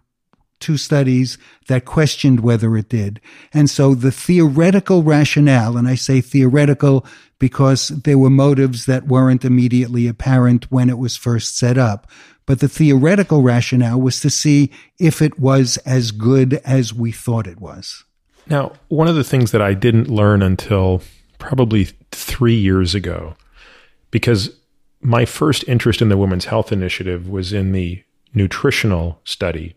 two studies that questioned whether it did. And so the theoretical rationale, and I say theoretical because there were motives that weren't immediately apparent when it was first set up. But the theoretical rationale was to see if it was as good as we thought it was. Now, one of the things that I didn't learn until probably three years ago, because my first interest in the Women's Health Initiative was in the nutritional study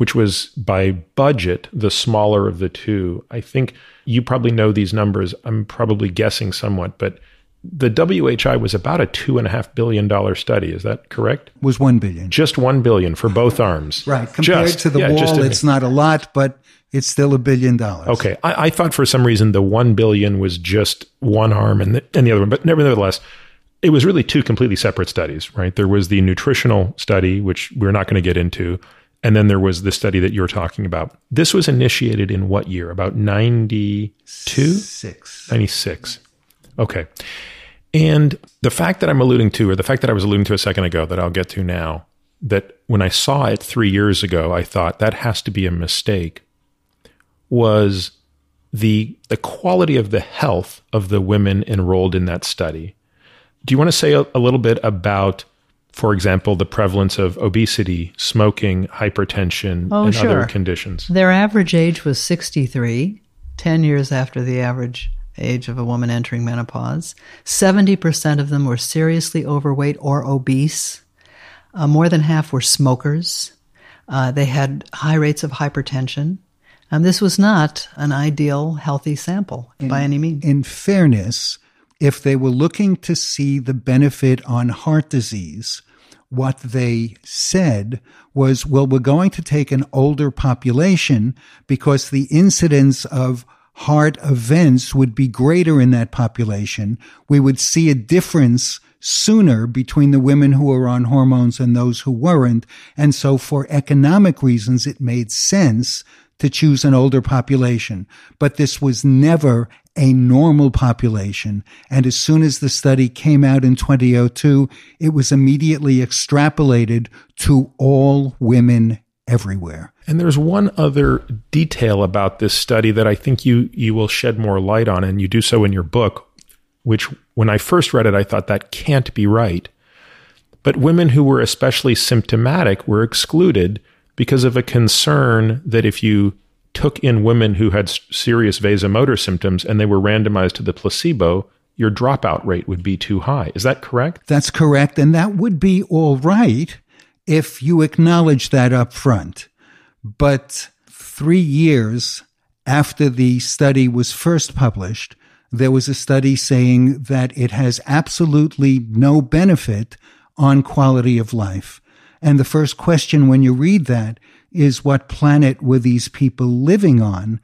which was by budget the smaller of the two. I think you probably know these numbers. I'm probably guessing somewhat, but the WHI was about a two and a half billion dollar study. Is that correct? Was one billion. Just one billion for both arms. right. Compared just, to the yeah, wall, it's not a lot, but it's still a billion dollars. Okay. I, I, thought for some reason the one billion was just one arm and the, and the other one, but nevertheless, it was really two completely separate studies, right? There was the nutritional study, which we're not going to get into. And then there was the study that you were talking about. This was initiated in what year? About 92? Six. 96. Okay. And the fact that I'm alluding to, or the fact that I was alluding to a second ago that I'll get to now, that when I saw it three years ago, I thought that has to be a mistake, was the, the quality of the health of the women enrolled in that study. Do you want to say a, a little bit about for example, the prevalence of obesity, smoking, hypertension, oh, and sure. other conditions. Their average age was 63, 10 years after the average age of a woman entering menopause. 70% of them were seriously overweight or obese. Uh, more than half were smokers. Uh, they had high rates of hypertension. And this was not an ideal healthy sample in, by any means. In fairness, if they were looking to see the benefit on heart disease, what they said was, well, we're going to take an older population because the incidence of heart events would be greater in that population. We would see a difference sooner between the women who were on hormones and those who weren't. And so for economic reasons, it made sense to choose an older population. But this was never a normal population. And as soon as the study came out in 2002, it was immediately extrapolated to all women everywhere. And there's one other detail about this study that I think you you will shed more light on and you do so in your book, which when I first read it I thought that can't be right. But women who were especially symptomatic were excluded because of a concern that if you took in women who had serious vasomotor symptoms and they were randomized to the placebo, your dropout rate would be too high. Is that correct? That's correct. And that would be all right if you acknowledge that up front. But three years after the study was first published, there was a study saying that it has absolutely no benefit on quality of life. And the first question when you read that is what planet were these people living on?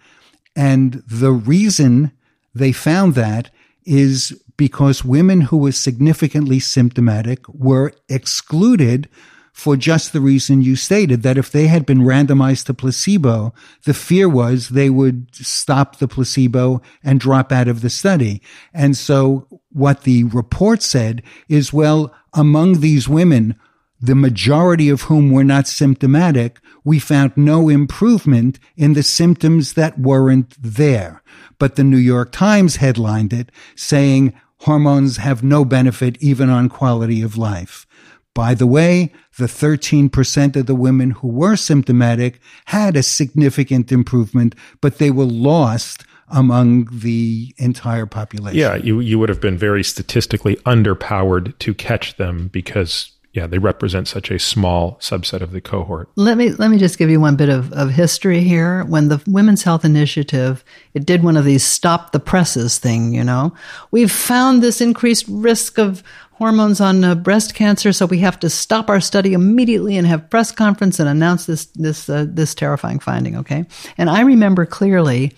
And the reason they found that is because women who were significantly symptomatic were excluded for just the reason you stated that if they had been randomized to placebo, the fear was they would stop the placebo and drop out of the study. And so what the report said is, well, among these women, the majority of whom were not symptomatic, we found no improvement in the symptoms that weren't there. But the New York Times headlined it saying hormones have no benefit even on quality of life. By the way, the 13% of the women who were symptomatic had a significant improvement, but they were lost among the entire population. Yeah, you, you would have been very statistically underpowered to catch them because yeah, they represent such a small subset of the cohort. Let me let me just give you one bit of, of history here. When the Women's Health Initiative, it did one of these stop the presses thing, you know. We've found this increased risk of hormones on uh, breast cancer, so we have to stop our study immediately and have press conference and announce this this uh, this terrifying finding. Okay, and I remember clearly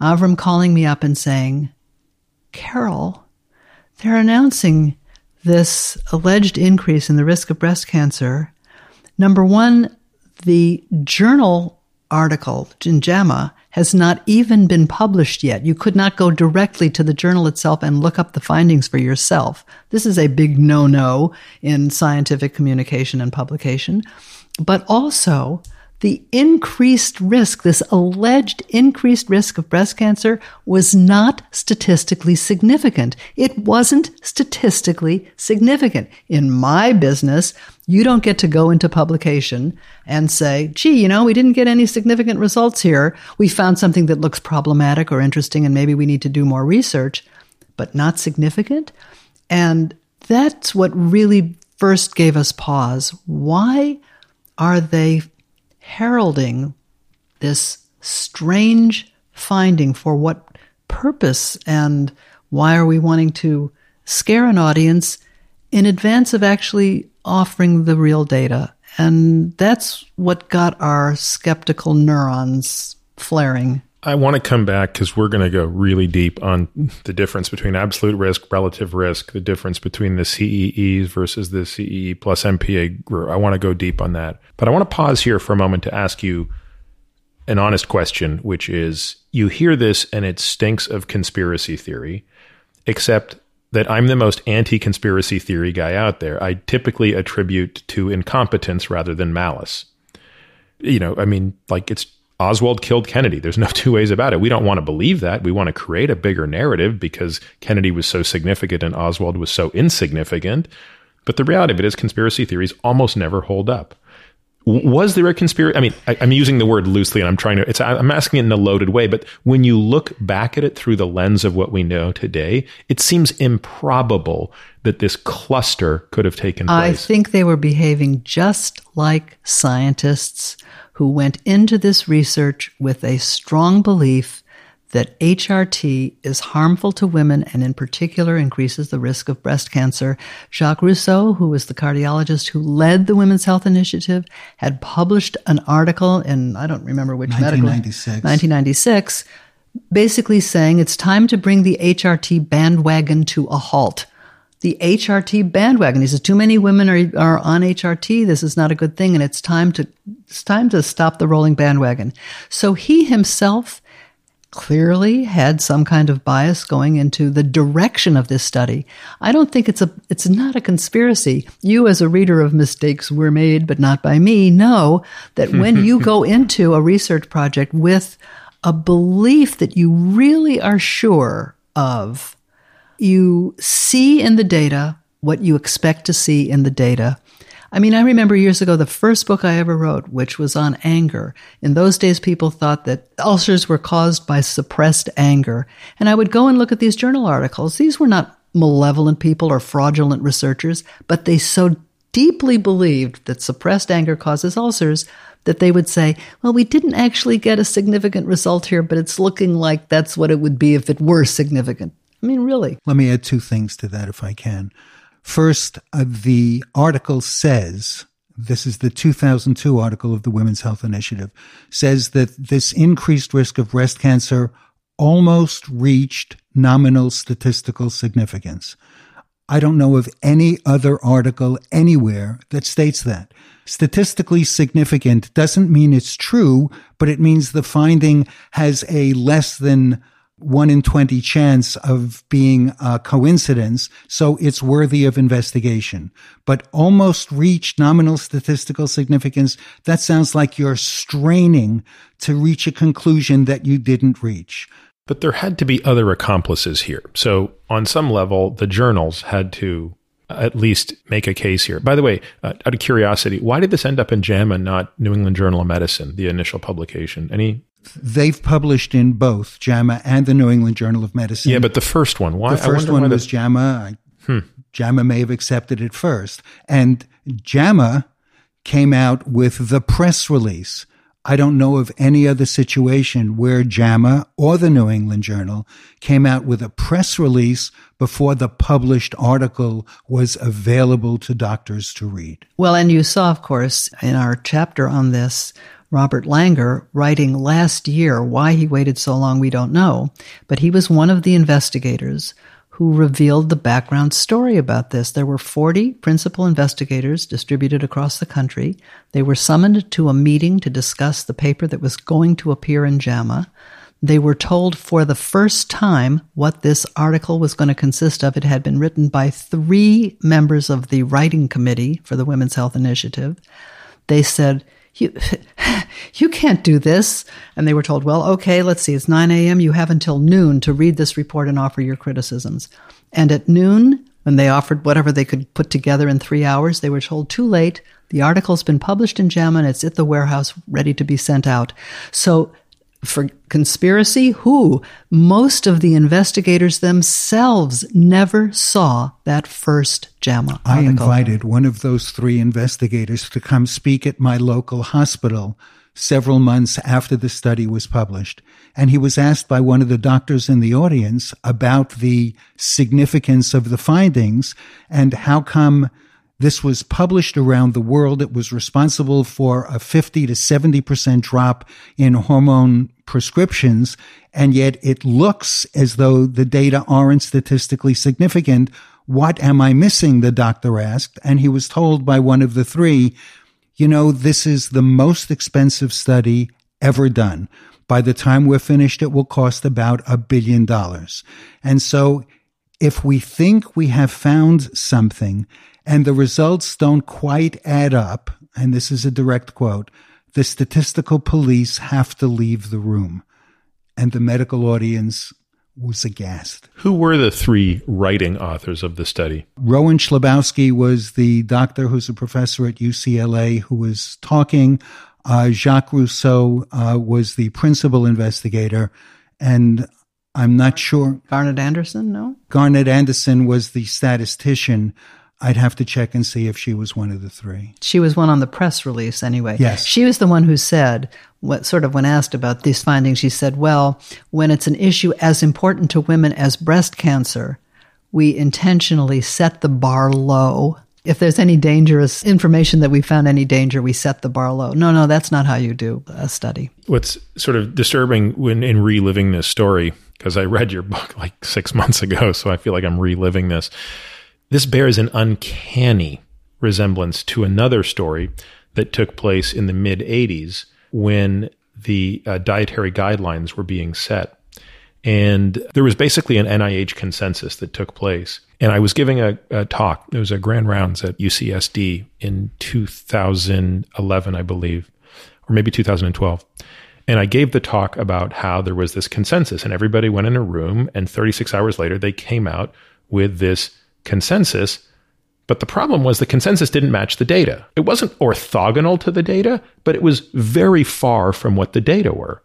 Avrum calling me up and saying, "Carol, they're announcing." This alleged increase in the risk of breast cancer, number one, the journal article in JAMA has not even been published yet. You could not go directly to the journal itself and look up the findings for yourself. This is a big no no in scientific communication and publication. But also, the increased risk, this alleged increased risk of breast cancer was not statistically significant. It wasn't statistically significant. In my business, you don't get to go into publication and say, gee, you know, we didn't get any significant results here. We found something that looks problematic or interesting and maybe we need to do more research, but not significant. And that's what really first gave us pause. Why are they heralding this strange finding for what purpose and why are we wanting to scare an audience in advance of actually offering the real data? And that's what got our skeptical neurons flaring. I want to come back because we're going to go really deep on the difference between absolute risk, relative risk, the difference between the CEEs versus the CEE plus MPA. Group. I want to go deep on that. But I want to pause here for a moment to ask you an honest question, which is you hear this and it stinks of conspiracy theory, except that I'm the most anti conspiracy theory guy out there. I typically attribute to incompetence rather than malice. You know, I mean, like it's Oswald killed Kennedy. There's no two ways about it. We don't want to believe that. We want to create a bigger narrative because Kennedy was so significant and Oswald was so insignificant. But the reality of it is, conspiracy theories almost never hold up. Was there a conspiracy? I mean, I, am using the word loosely, and I'm trying to. It's I'm asking it in a loaded way. But when you look back at it through the lens of what we know today, it seems improbable that this cluster could have taken place. I think they were behaving just like scientists who went into this research with a strong belief that HRT is harmful to women and in particular increases the risk of breast cancer. Jacques Rossouw, who was the cardiologist who led the Women's Health Initiative, had published an article in, I don't remember which 1996. medical, 1996, basically saying it's time to bring the HRT bandwagon to a halt the HRT bandwagon. He says too many women are are on HRT. This is not a good thing, and it's time to it's time to stop the rolling bandwagon. So he himself clearly had some kind of bias going into the direction of this study. I don't think it's a it's not a conspiracy. You as a reader of mistakes were made but not by me know that when you go into a research project with a belief that you really are sure of you see in the data what you expect to see in the data. I mean, I remember years ago the first book I ever wrote, which was on anger. In those days, people thought that ulcers were caused by suppressed anger. And I would go and look at these journal articles. These were not malevolent people or fraudulent researchers, but they so deeply believed that suppressed anger causes ulcers that they would say, well, we didn't actually get a significant result here, but it's looking like that's what it would be if it were significant. I mean, really. Let me add two things to that if I can. First, uh, the article says, this is the 2002 article of the Women's Health Initiative, says that this increased risk of breast cancer almost reached nominal statistical significance. I don't know of any other article anywhere that states that. Statistically significant doesn't mean it's true, but it means the finding has a less than 1 in 20 chance of being a coincidence, so it's worthy of investigation. But almost reached nominal statistical significance, that sounds like you're straining to reach a conclusion that you didn't reach. But there had to be other accomplices here. So, on some level, the journals had to at least make a case here. By the way, uh, out of curiosity, why did this end up in JAMA, not New England Journal of Medicine, the initial publication? Any? They've published in both JAMA and the New England Journal of Medicine. Yeah, but the first one, why? The first one was the... JAMA. Hmm. JAMA may have accepted it first, and JAMA came out with the press release I don't know of any other situation where JAMA or the New England Journal came out with a press release before the published article was available to doctors to read. Well, and you saw, of course, in our chapter on this, Robert Langer writing last year. Why he waited so long, we don't know. But he was one of the investigators who revealed the background story about this. There were 40 principal investigators distributed across the country. They were summoned to a meeting to discuss the paper that was going to appear in JAMA. They were told for the first time what this article was going to consist of. It had been written by three members of the writing committee for the Women's Health Initiative. They said, you, you can't do this. And they were told, well, okay, let's see, it's 9 a.m. You have until noon to read this report and offer your criticisms. And at noon, when they offered whatever they could put together in three hours, they were told too late. The article's been published in JAMA and it's at the warehouse ready to be sent out. So for conspiracy? Who? Most of the investigators themselves never saw that first JAMA article. I invited one of those three investigators to come speak at my local hospital several months after the study was published. And he was asked by one of the doctors in the audience about the significance of the findings and how come this was published around the world. It was responsible for a 50 to 70% drop in hormone prescriptions. And yet it looks as though the data aren't statistically significant. What am I missing? The doctor asked. And he was told by one of the three, you know, this is the most expensive study ever done. By the time we're finished, it will cost about a billion dollars. And so if we think we have found something and the results don't quite add up, and this is a direct quote, the statistical police have to leave the room. And the medical audience was aghast. Who were the three writing authors of the study? Rowan Chlebowski was the doctor who's a professor at UCLA who was talking. Uh, Jacques Rossouw uh, was the principal investigator. And I'm not sure. Garnet Anderson, no? Garnet Anderson was the statistician I'd have to check and see if she was one of the three. She was one on the press release anyway. Yes. She was the one who said, what sort of when asked about these findings, she said, well, when it's an issue as important to women as breast cancer, we intentionally set the bar low. If there's any dangerous information that we found any danger, we set the bar low. No, no, that's not how you do a study. What's sort of disturbing when in reliving this story, because I read your book like six months ago, so I feel like I'm reliving this this bears an uncanny resemblance to another story that took place in the mid 80s when the uh, dietary guidelines were being set. And there was basically an NIH consensus that took place. And I was giving a, a talk. It was a grand rounds at UCSD in 2011, I believe, or maybe 2012. And I gave the talk about how there was this consensus, and everybody went in a room, and 36 hours later, they came out with this consensus But the problem was the consensus didn't match the data. It wasn't orthogonal to the data, but it was very far from what the data were.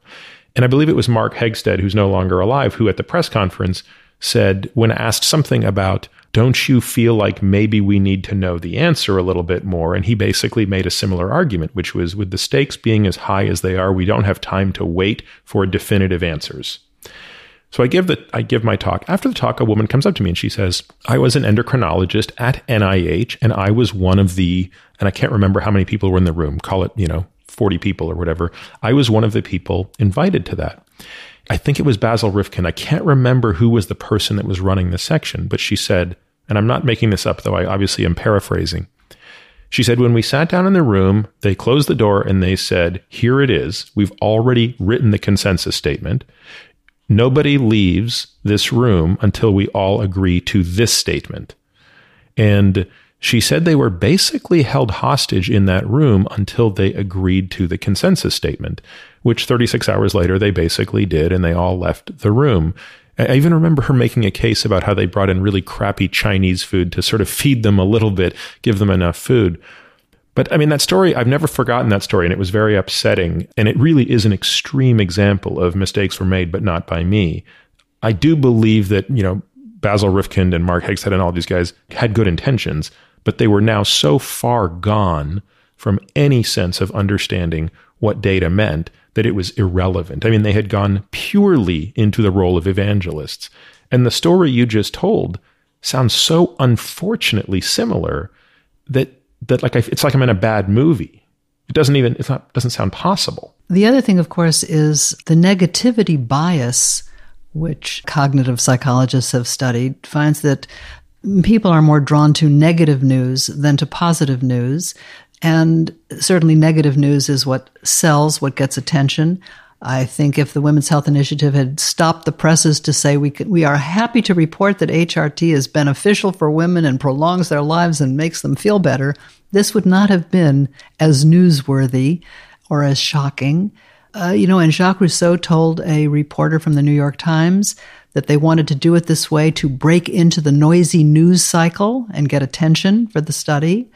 And I believe it was Mark Hegsted, who's no longer alive, who at the press conference said, when asked something about, don't you feel like maybe we need to know the answer a little bit more? And he basically made a similar argument, which was with the stakes being as high as they are, we don't have time to wait for definitive answers. So I give the I give my talk. After the talk, a woman comes up to me and she says, "I was an endocrinologist at NIH, and I was one of the and I can't remember how many people were in the room. Call it you know forty people or whatever. I was one of the people invited to that." I think it was Basil Rifkind. I can't remember who was the person that was running the section, but she said, and I'm not making this up though, I obviously am paraphrasing. She said, when we sat down in the room, they closed the door and they said, Here it is. We've already written the consensus statement. Nobody leaves this room until we all agree to this statement. And she said they were basically held hostage in that room until they agreed to the consensus statement, which 36 hours later they basically did, and they all left the room. I even remember her making a case about how they brought in really crappy Chinese food to sort of feed them a little bit, give them enough food. But I mean, that story, I've never forgotten that story, and it was very upsetting. And it really is an extreme example of mistakes were made, but not by me. I do believe that, you know, Basil Rifkind and Mark Hegsted and all these guys had good intentions, but they were now so far gone from any sense of understanding what data meant that it was irrelevant. I mean, they had gone purely into the role of evangelists. And the story you just told sounds so unfortunately similar that that like I, it's like I'm in a bad movie. It doesn't even it's not doesn't sound possible. The other thing, of course, is the negativity bias, which cognitive psychologists have studied, finds that people are more drawn to negative news than to positive news. And certainly, negative news is what sells, what gets attention. I think if the Women's Health Initiative had stopped the presses to say we could, we are happy to report that HRT is beneficial for women and prolongs their lives and makes them feel better, this would not have been as newsworthy or as shocking. Uh, you know, and Jacques Rossouw told a reporter from the New York Times that they wanted to do it this way to break into the noisy news cycle and get attention for the study.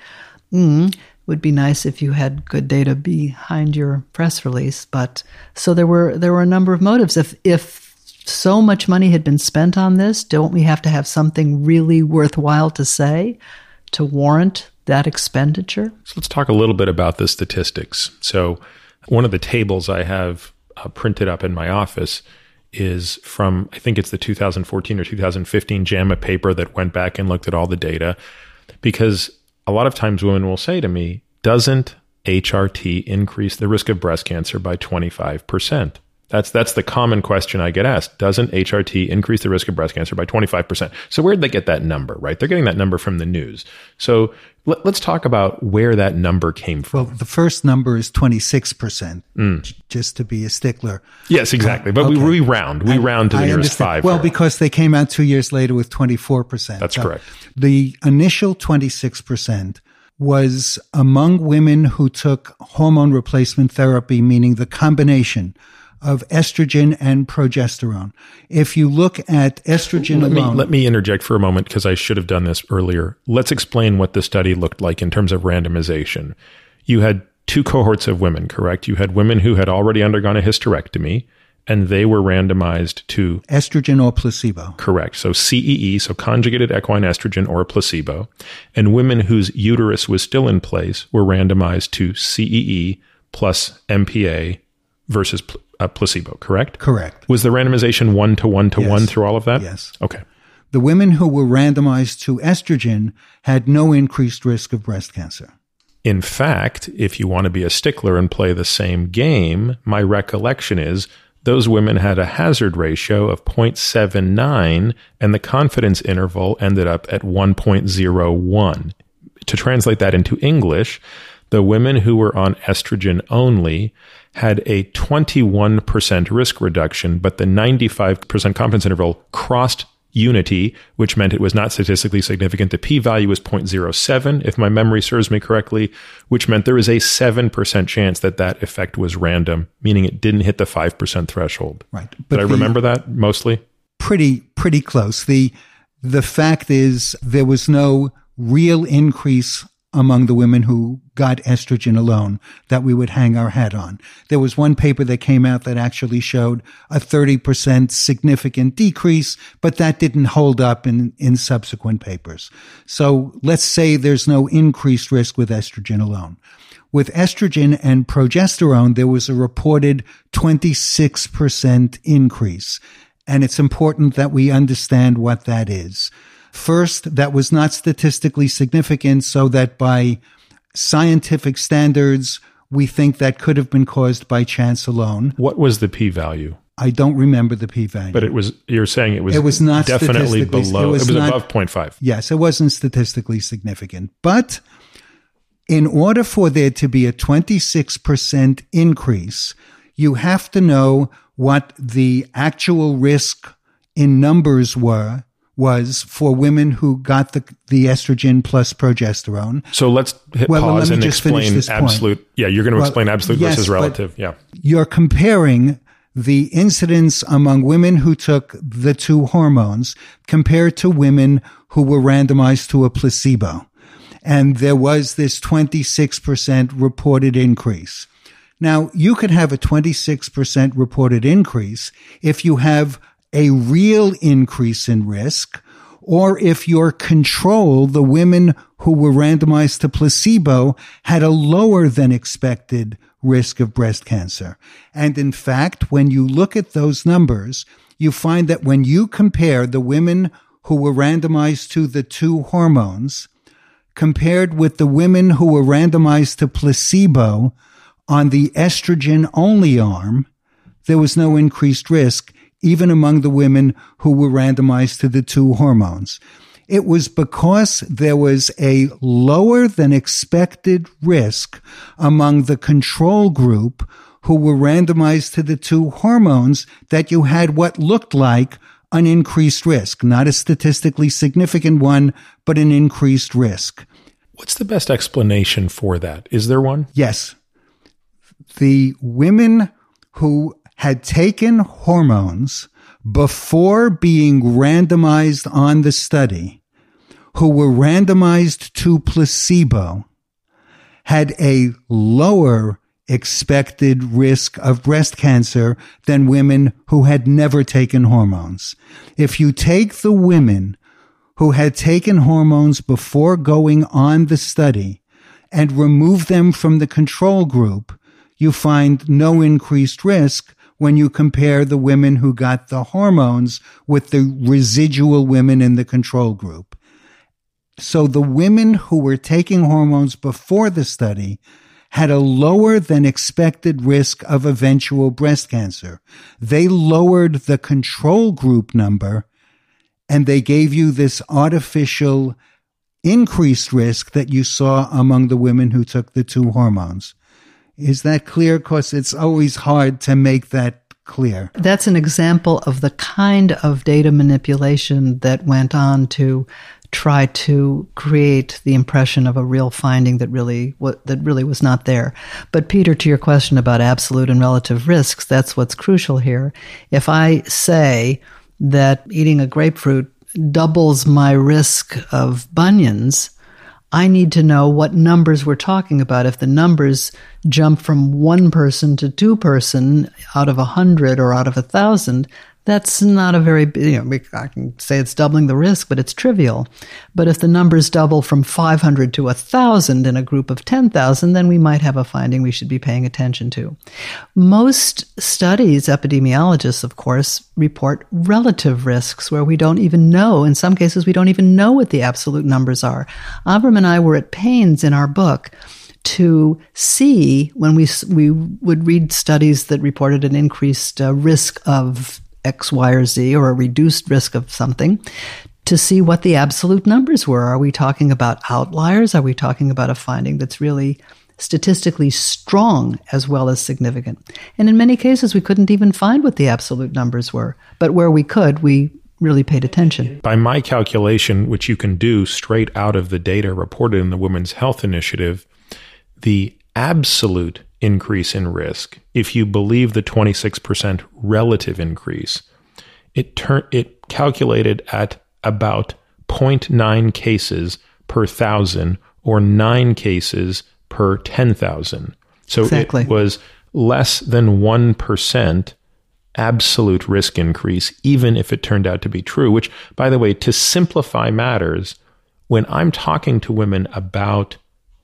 Mm would be nice if you had good data behind your press release. But so there were there were a number of motives. If if so much money had been spent on this, don't we have to have something really worthwhile to say to warrant that expenditure? So let's talk a little bit about the statistics. So one of the tables I have uh, printed up in my office is from I think it's the 2014 or 2015 JAMA paper that went back and looked at all the data because a lot of times women will say to me, doesn't HRT increase the risk of breast cancer by 25%? That's that's the common question I get asked. Doesn't HRT increase the risk of breast cancer by 25%? So where did they get that number, right? They're getting that number from the news. So let, us talk about where that number came from. Well, the first number is 26%, mm. just to be a stickler. Yes, exactly. But okay. we, we, round. We I, round to the I nearest understand. five. Well, because they came out two years later with 24%. That's so correct. The initial 26% was among women who took hormone replacement therapy, meaning the combination of estrogen and progesterone. If you look at estrogen let alone, me, let me interject for a moment because I should have done this earlier. Let's explain what the study looked like in terms of randomization. You had two cohorts of women, correct? You had women who had already undergone a hysterectomy and they were randomized to estrogen or placebo. Correct. So CEE, so conjugated equine estrogen or placebo. And women whose uterus was still in place were randomized to CEE plus MPA versus a uh, placebo, correct? Correct. Was the randomization one to one to yes. one through all of that? Yes. Okay. The women who were randomized to estrogen had no increased risk of breast cancer. In fact, if you want to be a stickler and play the same game, my recollection is those women had a hazard ratio of 0.79 and the confidence interval ended up at 1.01. To translate that into English, the women who were on estrogen only had a 21% risk reduction, but the 95% confidence interval crossed unity, which meant it was not statistically significant. The p value was 0.07, if my memory serves me correctly, which meant there was a 7% chance that that effect was random, meaning it didn't hit the 5% threshold. Right. But Did I remember that mostly? Pretty, pretty close. The, the fact is there was no real increase among the women who got estrogen alone that we would hang our hat on. There was one paper that came out that actually showed a 30% significant decrease, but that didn't hold up in, in subsequent papers. So let's say there's no increased risk with estrogen alone. With estrogen and progesterone, there was a reported 26% increase. And it's important that we understand what that is. First, that was not statistically significant, so that by scientific standards, we think that could have been caused by chance alone. What was the p value? I don't remember the p value. But it was, you're saying it was, It was not definitely below, it was it was not- above 0.5. Yes, it wasn't statistically significant. But in order for there to be a 26% increase, you have to know what the actual risk in numbers were was for women who got the, the estrogen plus progesterone. So let's hit Well, pause and explain this point. absolute. Yeah, you're going to Well, explain absolute yes, versus relative. Yeah. You're comparing the incidence among women who took the two hormones compared to women who were randomized to a placebo. And there was this 26% reported increase. Now, you could have a 26% reported increase if you have a real increase in risk, or if your control, the women who were randomized to placebo, had a lower than expected risk of breast cancer. And in fact, when you look at those numbers, you find that when you compare the women who were randomized to the two hormones, compared with the women who were randomized to placebo on the estrogen only arm, there was no increased risk, even among the women who were randomized to the two hormones. It was because there was a lower than expected risk among the control group who were randomized to the two hormones that you had what looked like an increased risk, not a statistically significant one, but an increased risk. What's the best explanation for that? Is there one? Yes. The women who had taken hormones before being randomized on the study, who were randomized to placebo, had a lower expected risk of breast cancer than women who had never taken hormones. If you take the women who had taken hormones before going on the study and remove them from the control group, you find no increased risk when you compare the women who got the hormones with the residual women in the control group. So the women who were taking hormones before the study had a lower than expected risk of eventual breast cancer. They lowered the control group number and they gave you this artificial increased risk that you saw among the women who took the two hormones. Is that clear? Because it's always hard to make that clear. That's an example of the kind of data manipulation that went on to try to create the impression of a real finding that really that really was not there. But Peter, to your question about absolute and relative risks, that's what's crucial here. If I say that eating a grapefruit doubles my risk of bunions, I need to know what numbers we're talking about. If the numbers jump from one person to two person out of a hundred or out of a thousand, that's not a very, you know, I can say it's doubling the risk, but it's trivial. But if the numbers double from 500 to 1,000 in a group of 10,000, then we might have a finding we should be paying attention to. Most studies, epidemiologists, of course, report relative risks where we don't even know. In some cases, we don't even know what the absolute numbers are. Avrum and I were at pains in our book to see when we we would read studies that reported an increased uh, risk of X, Y, or Z, or a reduced risk of something, to see what the absolute numbers were. Are we talking about outliers? Are we talking about a finding that's really statistically strong as well as significant? And in many cases, we couldn't even find what the absolute numbers were. But where we could, we really paid attention. By my calculation, which you can do straight out of the data reported in the Women's Health Initiative, the absolute increase in risk, if you believe the 26% relative increase, it tur- it calculated at about 0.9 cases per thousand or nine cases per 10,000. So Exactly. it was less than 1% absolute risk increase, even if it turned out to be true, which, by the way, to simplify matters, when I'm talking to women about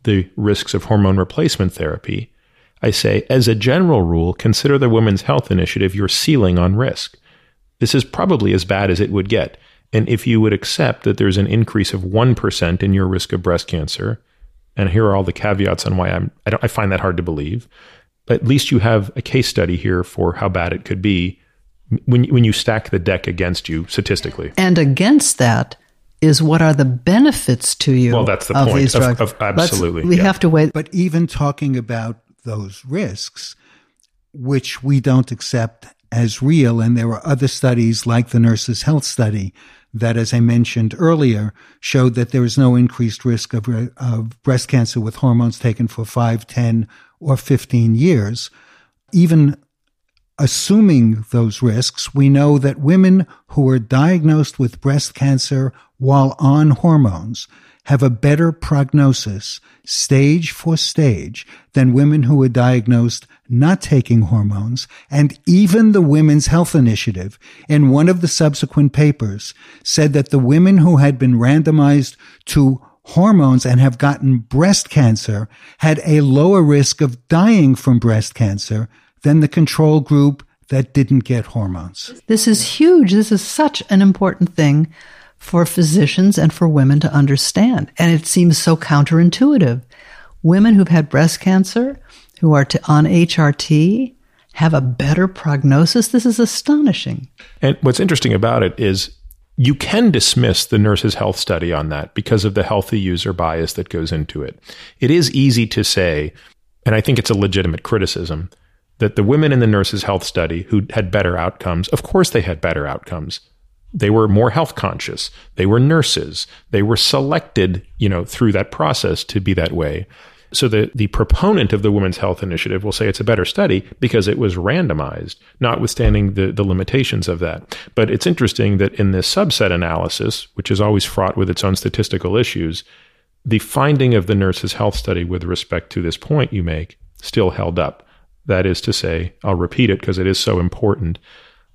the risks of hormone replacement therapy, I say, as a general rule, consider the Women's Health Initiative your ceiling on risk. This is probably as bad as it would get. And if you would accept that there's an increase of 1% in your risk of breast cancer, and here are all the caveats on why I'm, I, I find that hard to believe, but at least you have a case study here for how bad it could be when, when you stack the deck against you statistically. And against that is what are the benefits to you Well, that's the of point these of- drugs. of- Let's- absolutely, we yeah. have to wait. But even talking about those risks, which we don't accept as real, and there are other studies like the Nurses' Health Study that, as I mentioned earlier, showed that there is no increased risk of, of breast cancer with hormones taken for 5, 10, or 15 years. Even assuming those risks, we know that women who are diagnosed with breast cancer while on hormones have a better prognosis stage for stage than women who are diagnosed not taking hormones. And even the Women's Health Initiative in one of the subsequent papers said that the women who had been randomized to hormones and have gotten breast cancer had a lower risk of dying from breast cancer than the control group that didn't get hormones. This is huge. This is such an important thing for physicians and for women to understand. And it seems so counterintuitive. Women who've had breast cancer, who are to, on HRT, have a better prognosis. This is astonishing. And what's interesting about it is you can dismiss the nurse's health study on that because of the healthy user bias that goes into it. It is easy to say, and I think it's a legitimate criticism, that the women in the nurse's health study who had better outcomes, of course they had better outcomes. They were more health conscious. They were nurses. They were selected, you know, through that process to be that way. So the, the proponent of the Women's Health Initiative will say it's a better study because it was randomized, notwithstanding the, the limitations of that. But it's interesting that in this subset analysis, which is always fraught with its own statistical issues, the finding of the nurse's health study with respect to this point you make still held up. That is to say, I'll repeat it because it is so important.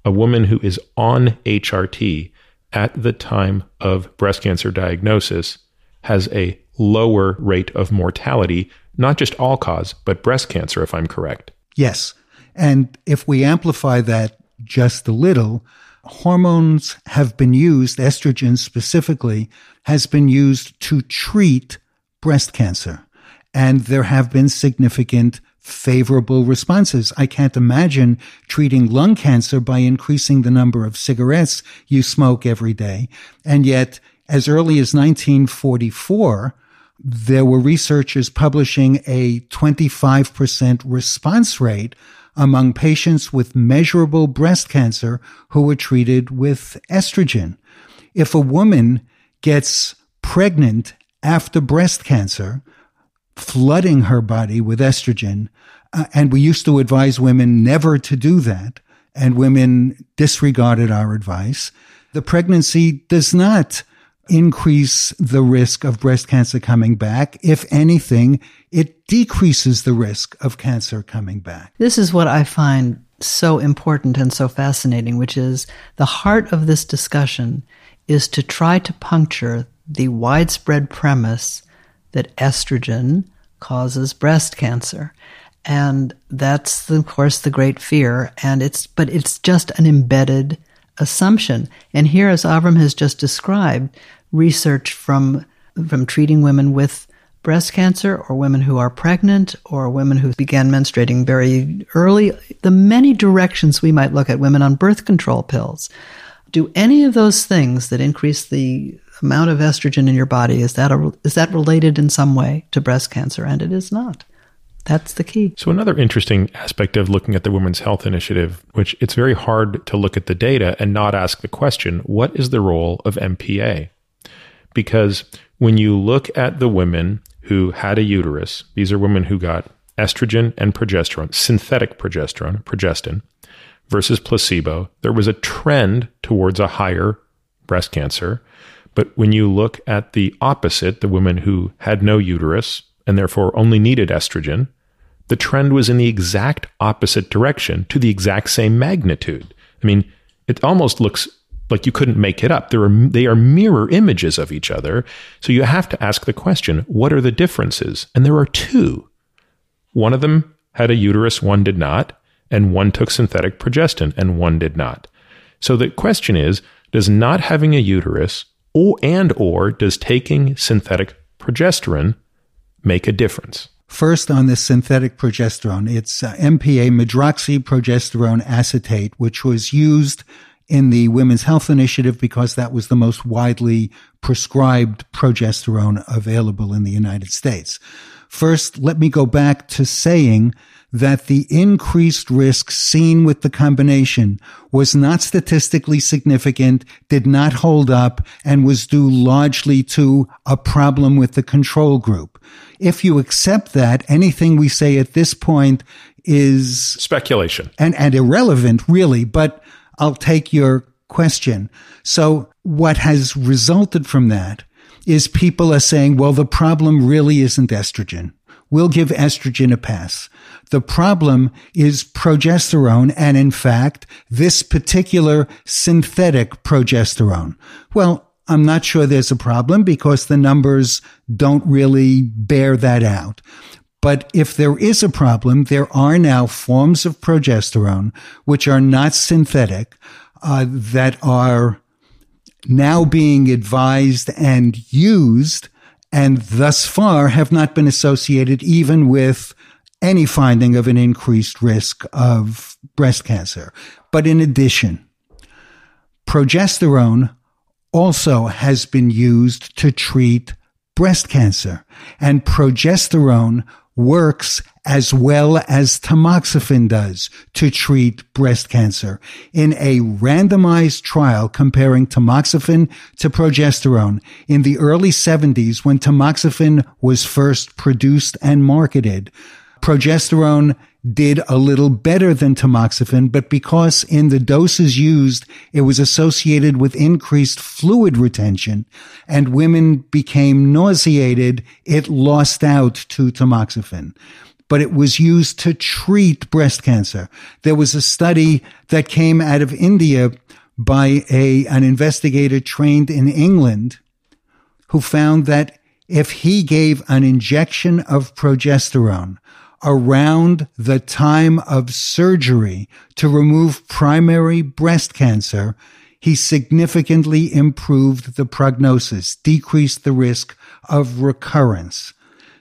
A woman who is on HRT at the time of breast cancer diagnosis has a lower rate of mortality, not just all cause, but breast cancer, if I'm correct. Yes. And if we amplify that just a little, hormones have been used, estrogen specifically, has been used to treat breast cancer. And there have been significant favorable responses. I can't imagine treating lung cancer by increasing the number of cigarettes you smoke every day. And yet, as early as 1944, there were researchers publishing a 25% response rate among patients with measurable breast cancer who were treated with estrogen. If a woman gets pregnant after breast cancer, flooding her body with estrogen, uh, and we used to advise women never to do that, and women disregarded our advice, the pregnancy does not increase the risk of breast cancer coming back. If anything, it decreases the risk of cancer coming back. This is what I find so important and so fascinating, which is the heart of this discussion is to try to puncture the widespread premise that estrogen causes breast cancer. And that's, of course, the great fear. And it's, but it's just an embedded assumption. And here, as Avrum has just described, research from, from treating women with breast cancer or women who are pregnant or women who began menstruating very early, the many directions we might look at women on birth control pills. Do any of those things that increase the amount of estrogen in your body is that a, is that related in some way to breast cancer? And it is not. That's the key. So another interesting aspect of looking at the Women's Health Initiative, which it's very hard to look at the data and not ask the question, what is the role of MPA? Because when you look at the women who had a uterus, these are women who got estrogen and progesterone, synthetic progesterone, progestin, versus placebo, there was a trend towards a higher breast cancer. But when you look at the opposite, the women who had no uterus and therefore only needed estrogen, the trend was in the exact opposite direction to the exact same magnitude. I mean, it almost looks like you couldn't make it up. There are, they are mirror images of each other. So you have to ask the question what are the differences? And there are two. One of them had a uterus, one did not, and one took synthetic progestin, and one did not. So the question is does not having a uterus or, and or does taking synthetic progesterone make a difference? First, on the synthetic progesterone, it's uh, MPA, medroxyprogesterone acetate, which was used in the Women's Health Initiative because that was the most widely prescribed progesterone available in the United States. First, let me go back to saying that the increased risk seen with the combination was not statistically significant, did not hold up, and was due largely to a problem with the control group. If you accept that, anything we say at this point is speculation and, and irrelevant, really, but I'll take your question. So what has resulted from that is people are saying, well, the problem really isn't estrogen. We'll give estrogen a pass. The problem is progesterone and in fact, this particular synthetic progesterone. Well, I'm not sure there's a problem because the numbers don't really bear that out. But if there is a problem, there are now forms of progesterone which are not synthetic, uh, that are now being advised and used and thus far have not been associated even with any finding of an increased risk of breast cancer. But in addition, progesterone also has been used to treat breast cancer and progesterone works as well as tamoxifen does to treat breast cancer. In a randomized trial comparing tamoxifen to progesterone in the early 70s when tamoxifen was first produced and marketed, progesterone did a little better than tamoxifen, but because in the doses used, it was associated with increased fluid retention and women became nauseated, it lost out to tamoxifen. But it was used to treat breast cancer. There was a study that came out of India by a, an investigator trained in England who found that if he gave an injection of progesterone around the time of surgery to remove primary breast cancer, he significantly improved the prognosis, decreased the risk of recurrence.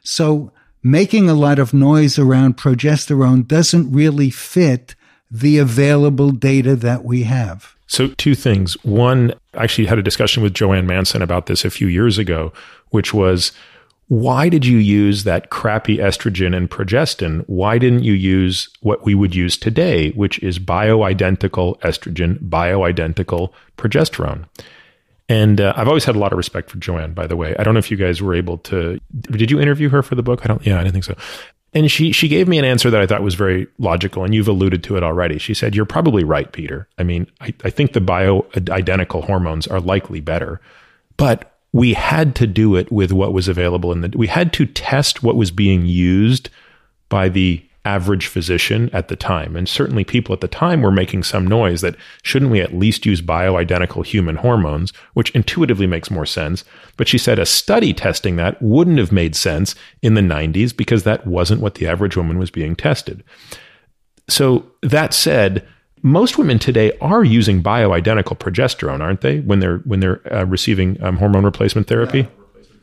So making a lot of noise around progesterone doesn't really fit the available data that we have. So, two things. One, I actually had a discussion with Joanne Manson about this a few years ago, which was why did you use that crappy estrogen and progestin? Why didn't you use what we would use today, which is bioidentical estrogen, bioidentical progesterone? And uh, I've always had a lot of respect for Joanne, by the way. I don't know if you guys were able to. Did you interview her for the book? I don't. Yeah, I didn't think so. And she she gave me an answer that I thought was very logical, and you've alluded to it already. She said, "You're probably right, Peter. I mean, I, I think the bioidentical hormones are likely better, but we had to do it with what was available in the we had to test what was being used by the average physician at the time. And certainly people at the time were making some noise that shouldn't we at least use bioidentical human hormones which intuitively makes more sense. But she said a study testing that wouldn't have made sense in the 90s because that wasn't what the average woman was being tested. So that said most women today are using bioidentical progesterone, aren't they? When they're when they're uh, receiving um, hormone replacement therapy.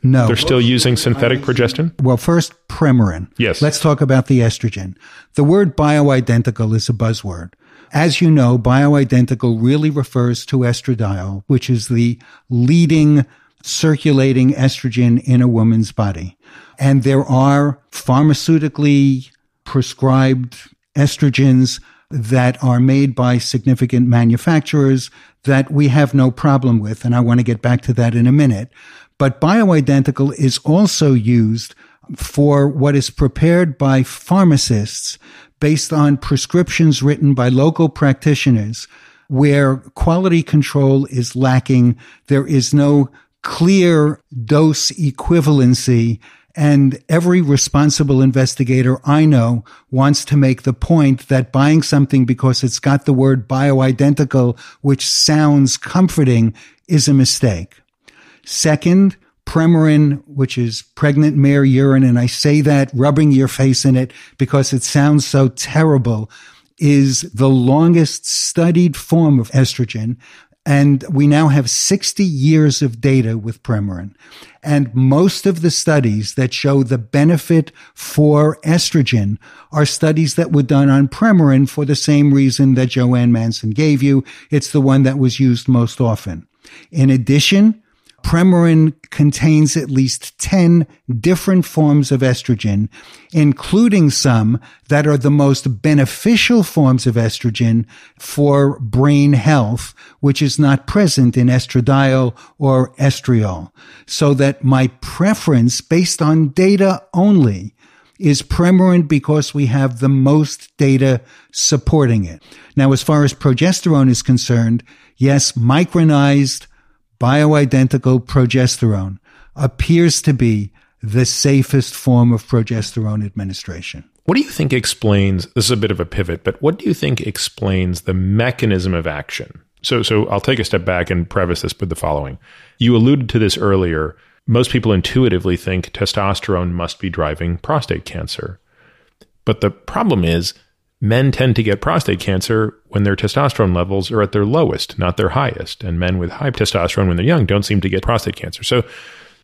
No, they're still using synthetic progesterone? Well, first Premarin. Yes. Let's talk about the estrogen. The word bioidentical is a buzzword. As you know, bioidentical really refers to estradiol, which is the leading circulating estrogen in a woman's body. And there are pharmaceutically prescribed estrogens that are made by significant manufacturers that we have no problem with. And I want to get back to that in a minute. But bioidentical is also used for what is prepared by pharmacists based on prescriptions written by local practitioners where quality control is lacking. There is no clear dose equivalency and every responsible investigator I know wants to make the point that buying something because it's got the word bioidentical, which sounds comforting, is a mistake. Second, Premarin, which is pregnant mare urine, and I say that rubbing your face in it because it sounds so terrible, is the longest studied form of estrogen. And we now have 60 years of data with Premarin. And most of the studies that show the benefit for estrogen are studies that were done on Premarin for the same reason that Joanne Manson gave you. It's the one that was used most often. In addition, Premarin contains at least 10 different forms of estrogen, including some that are the most beneficial forms of estrogen for brain health, which is not present in estradiol or estriol. So that my preference based on data only is Premarin because we have the most data supporting it. Now, as far as progesterone is concerned, yes, micronized bioidentical progesterone appears to be the safest form of progesterone administration. What do you think explains this is a bit of a pivot, but what do you think explains the mechanism of action? So so I'll take a step back and preface this with the following. You alluded to this earlier. Most people intuitively think testosterone must be driving prostate cancer. But the problem is men tend to get prostate cancer when their testosterone levels are at their lowest, not their highest. And men with high testosterone when they're young don't seem to get prostate cancer. So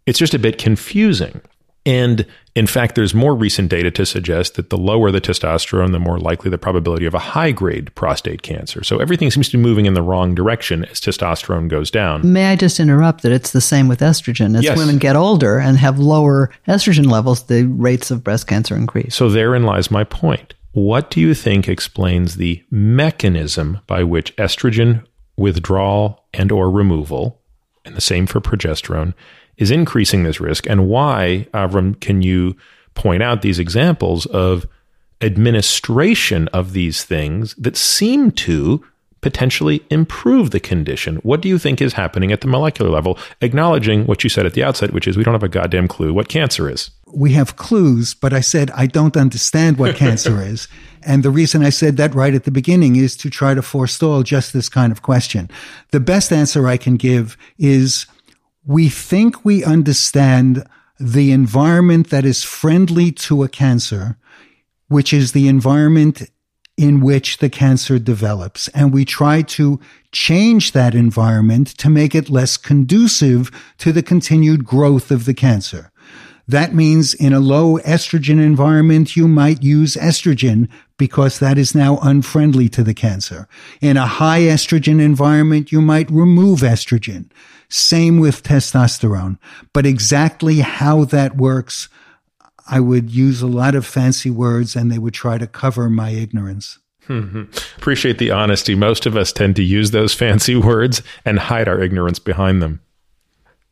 it's just a bit confusing. And in fact, there's more recent data to suggest that the lower the testosterone, the more likely the probability of a high grade prostate cancer. So everything seems to be moving in the wrong direction as testosterone goes down. May I just interrupt that it's the same with estrogen. As Yes. women get older and have lower estrogen levels, the rates of breast cancer increase. So therein lies my point. What do you think explains the mechanism by which estrogen withdrawal and or removal, and the same for progesterone, is increasing this risk? And why, Avrum, can you point out these examples of administration of these things that seem to potentially improve the condition? What do you think is happening at the molecular level, acknowledging what you said at the outset, which is we don't have a goddamn clue what cancer is? we have clues, but I said I don't understand what cancer is. And the reason I said that right at the beginning is to try to forestall just this kind of question. The best answer I can give is we think we understand the environment that is friendly to a cancer, which is the environment in which the cancer develops. And we try to change that environment to make it less conducive to the continued growth of the cancer. That means in a low estrogen environment, you might use estrogen because that is now unfriendly to the cancer. In a high estrogen environment, you might remove estrogen. Same with testosterone. But exactly how that works, I would use a lot of fancy words and they would try to cover my ignorance. Mm-hmm. Appreciate the honesty. Most of us tend to use those fancy words and hide our ignorance behind them.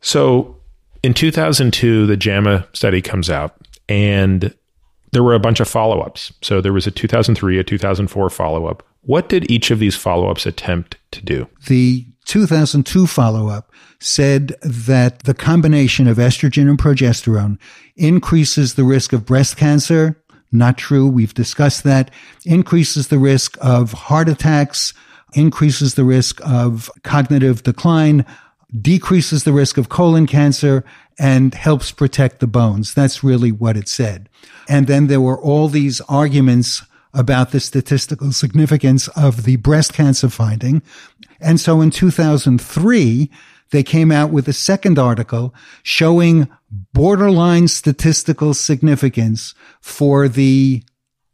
So, in 2002, the JAMA study comes out, and there were a bunch of follow ups. So, there was a 2003, a 2004 follow up. What did each of these follow ups attempt to do? The 2002 follow up said that the combination of estrogen and progesterone increases the risk of breast cancer. Not true. We've discussed that. Increases the risk of heart attacks, increases the risk of cognitive decline, decreases the risk of colon cancer, and helps protect the bones. That's really what it said. And then there were all these arguments about the statistical significance of the breast cancer finding. And so in 2003, they came out with a second article showing borderline statistical significance for the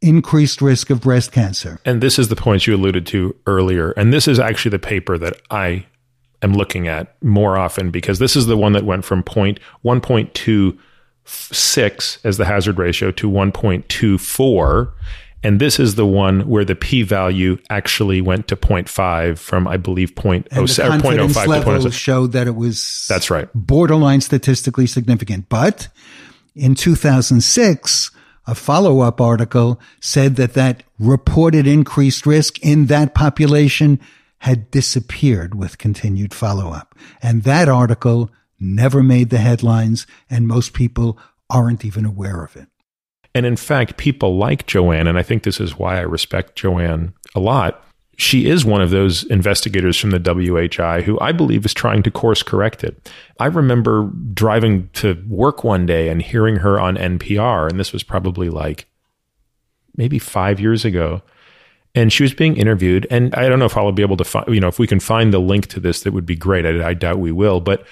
increased risk of breast cancer. And this is the point you alluded to earlier. And this is actually the paper that I am looking at more often because this is the one that went from point 1.26 as the hazard ratio to 1.24. And this is the one where the p value actually went to 0.5 from, I believe, 0.07 And the or confidence 0.05 to oh level 0.06. showed that it was That's right. borderline statistically significant. But in 2006, a follow-up article said that that reported increased risk in that population had disappeared with continued follow-up. And that article never made the headlines, and most people aren't even aware of it. And in fact, people like Joanne, and I think this is why I respect Joanne a lot. She is one of those investigators from the WHI who I believe is trying to course correct it. I remember driving to work one day and hearing her on NPR, and this was probably like maybe five years ago. And she was being interviewed, and I don't know if I'll be able to find, you know, if we can find the link to this, that would be great. I, I doubt we will, but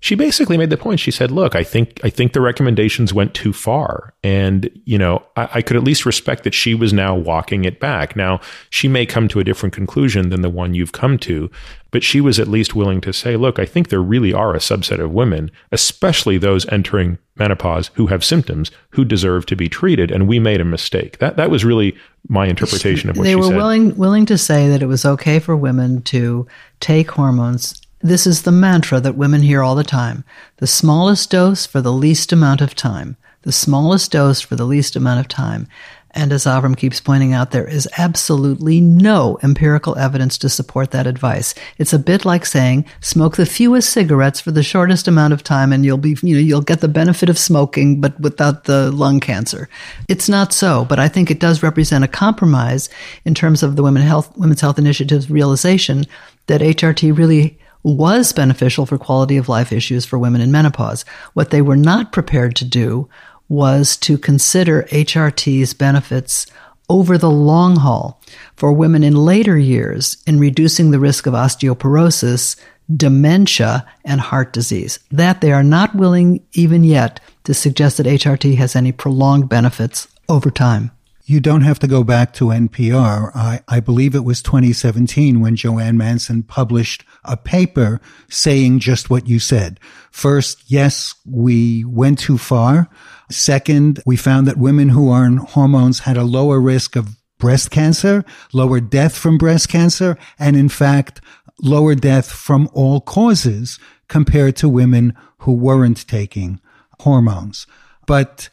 she basically made the point. She said, "Look, I think I think the recommendations went too far, and you know, I, I, could at least respect that she was now walking it back. Now, she may come to a different conclusion than the one you've come to, but she was at least willing to say, "Look, I think there really are a subset of women, especially those entering menopause, who have symptoms, who deserve to be treated, and we made a mistake." That that was really my interpretation of what she was. they were said. willing willing to say that it was okay for women to take hormones this is the mantra that women hear all the time. The smallest dose for the least amount of time. The smallest dose for the least amount of time. And as Avrum keeps pointing out, there is absolutely no empirical evidence to support that advice. It's a bit like saying, smoke the fewest cigarettes for the shortest amount of time and you'll be, you know, you'll get the benefit of smoking, but without the lung cancer. It's not so, but I think it does represent a compromise in terms of the Women Health, Women's Health Initiative's realization that HRT really was beneficial for quality of life issues for women in menopause. What they were not prepared to do was to consider HRT's benefits over the long haul for women in later years in reducing the risk of osteoporosis, dementia, and heart disease. That they are not willing even yet to suggest that HRT has any prolonged benefits over time. You don't have to go back to NPR. I, I believe it was 2017 when Joanne Manson published a paper saying just what you said. First, yes, we went too far. Second, we found that women who are on hormones had a lower risk of breast cancer, lower death from breast cancer, and in fact, lower death from all causes compared to women who weren't taking hormones. But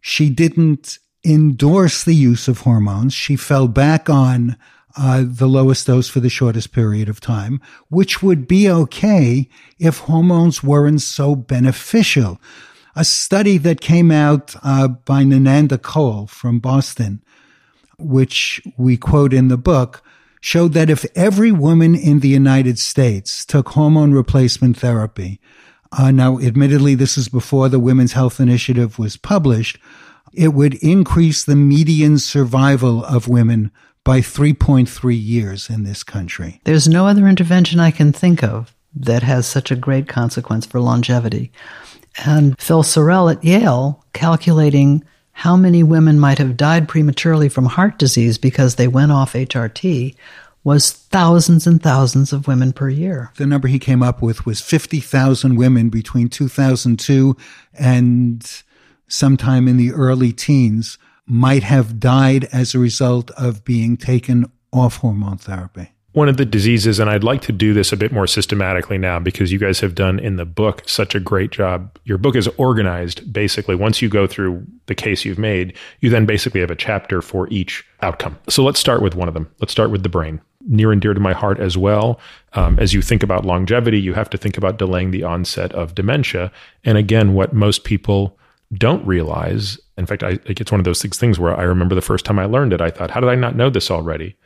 she didn't endorse the use of hormones. She fell back on uh, the lowest dose for the shortest period of time, which would be okay if hormones weren't so beneficial. A study that came out uh, by Nananda Col from Boston, which we quote in the book, showed that if every woman in the United States took hormone replacement therapy, uh, now admittedly this is before the Women's Health Initiative was published, it would increase the median survival of women by 3.3 years in this country. There's no other intervention I can think of that has such a great consequence for longevity. And Phil Sarrel at Yale, calculating how many women might have died prematurely from heart disease because they went off HRT, was thousands and thousands of women per year. The number he came up with was 50,000 women between 2002 and sometime in the early teens might have died as a result of being taken off hormone therapy. One of the diseases, and I'd like to do this a bit more systematically now because you guys have done in the book such a great job. Your book is organized basically. Once you go through the case you've made, you then basically have a chapter for each outcome. So let's start with one of them. Let's start with the brain. Near and dear to my heart as well. Um, as you think about longevity, you have to think about delaying the onset of dementia. And again, what most people don't realize. In fact, I, it's one of those six things where I remember the first time I learned it, I thought, how did I not know this already?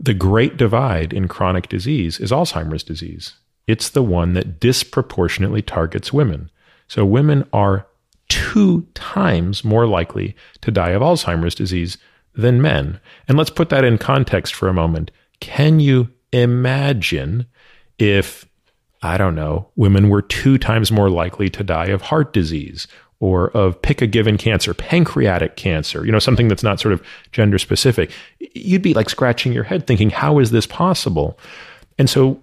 The great divide in chronic disease is Alzheimer's disease. It's the one that disproportionately targets women. So women are two times more likely to die of Alzheimer's disease than men. And let's put that in context for a moment. Can you imagine if, I don't know, women were two times more likely to die of heart disease or of pick a given cancer, pancreatic cancer, you know, something that's not sort of gender specific, you'd be like scratching your head thinking, how is this possible? And so,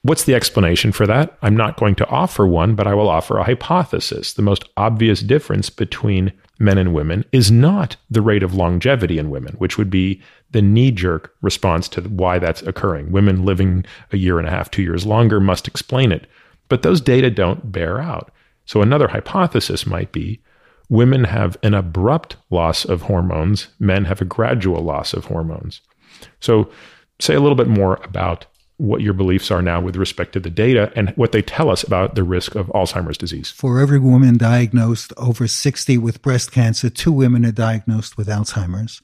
what's the explanation for that? I'm not going to offer one, but I will offer a hypothesis. The most obvious difference between men and women is not the rate of longevity in women, which would be the knee jerk response to why that's occurring. Women living a year and a half, two years longer must explain it. But those data don't bear out. So, another hypothesis might be women have an abrupt loss of hormones, men have a gradual loss of hormones. So, say a little bit more about what your beliefs are now with respect to the data and what they tell us about the risk of Alzheimer's disease. For every woman diagnosed over 60 with breast cancer, two women are diagnosed with Alzheimer's.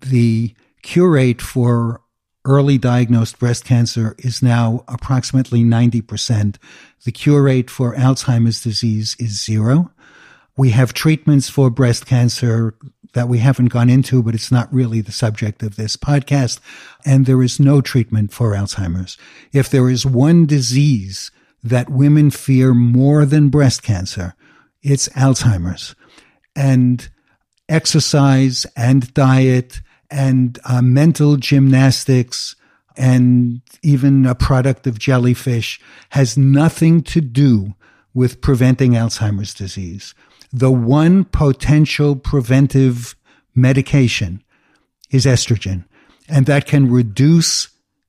The cure rate for early diagnosed breast cancer is now approximately 90%. The cure rate for Alzheimer's disease is zero. We have treatments for breast cancer that we haven't gone into, but it's not really the subject of this podcast. And there is no treatment for Alzheimer's. If there is one disease that women fear more than breast cancer, it's Alzheimer's. And exercise and diet and uh, mental gymnastics and even a product of jellyfish has nothing to do with preventing Alzheimer's disease. The one potential preventive medication is estrogen, and that can reduce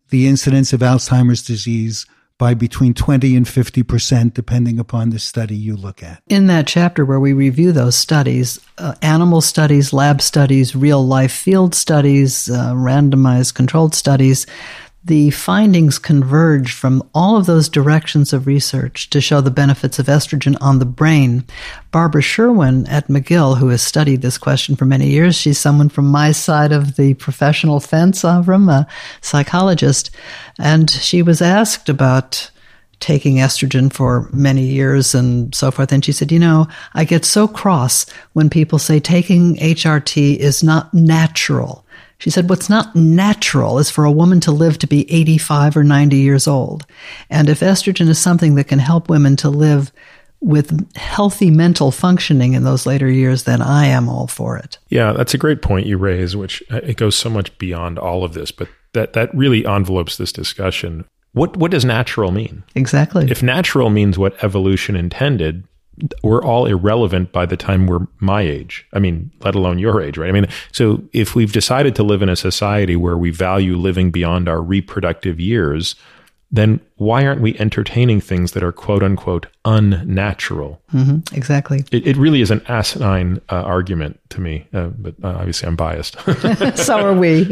the incidence of Alzheimer's disease by between 20 and 50%, depending upon the study you look at. In that chapter where we review those studies, uh, animal studies, lab studies, real life field studies, uh, randomized controlled studies, the findings converge from all of those directions of research to show the benefits of estrogen on the brain. Barbara Sherwin at McGill, who has studied this question for many years, she's someone from my side of the professional fence, uh, Avrum, a psychologist, and she was asked about taking estrogen for many years and so forth. And she said, You know, I get so cross when people say taking HRT is not natural. She said, What's not natural is for a woman to live to be 85 or 90 years old. And if estrogen is something that can help women to live with healthy mental functioning in those later years, then I am all for it. Yeah, that's a great point you raise, which uh, it goes so much beyond all of this, but that, that really envelopes this discussion. What, what does natural mean? Exactly. If natural means what evolution intended, we're all irrelevant by the time we're my age. I mean, let alone your age, right? I mean, so if we've decided to live in a society where we value living beyond our reproductive years, then why aren't we entertaining things that are quote unquote unnatural? Mm-hmm, exactly. It, it, really is an asinine uh, argument to me, uh, but uh, obviously I'm biased. so are we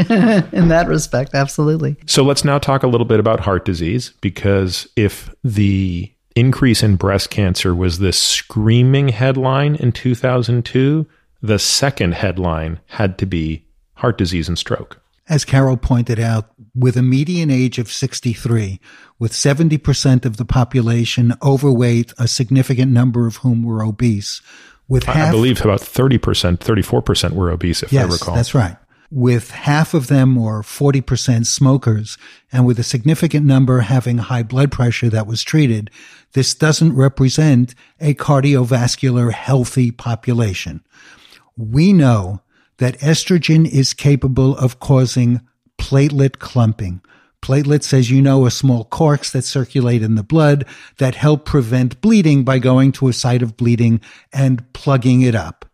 in that respect, absolutely. So let's now talk a little bit about heart disease because if the increase in breast cancer was this screaming headline in 2002, the second headline had to be heart disease and stroke. As Carol pointed out, with a median age of 63, with 70% of the population overweight, a significant number of whom were obese, with I, half, I believe about 30%, 34% were obese, if yes, I recall. That's right with half of them or 40% smokers and with a significant number having high blood pressure that was treated, this doesn't represent a cardiovascular healthy population. We know that estrogen is capable of causing platelet clumping. Platelets, as you know, are small corks that circulate in the blood that help prevent bleeding by going to a site of bleeding and plugging it up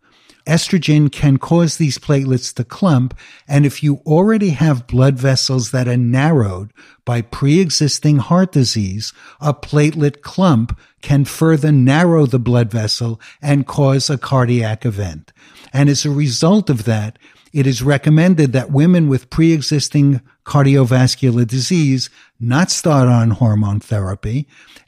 estrogen can cause these platelets to clump. And if you already have blood vessels that are narrowed by pre-existing heart disease, a platelet clump can further narrow the blood vessel and cause a cardiac event. And as a result of that, it is recommended that women with pre-existing cardiovascular disease not start on hormone therapy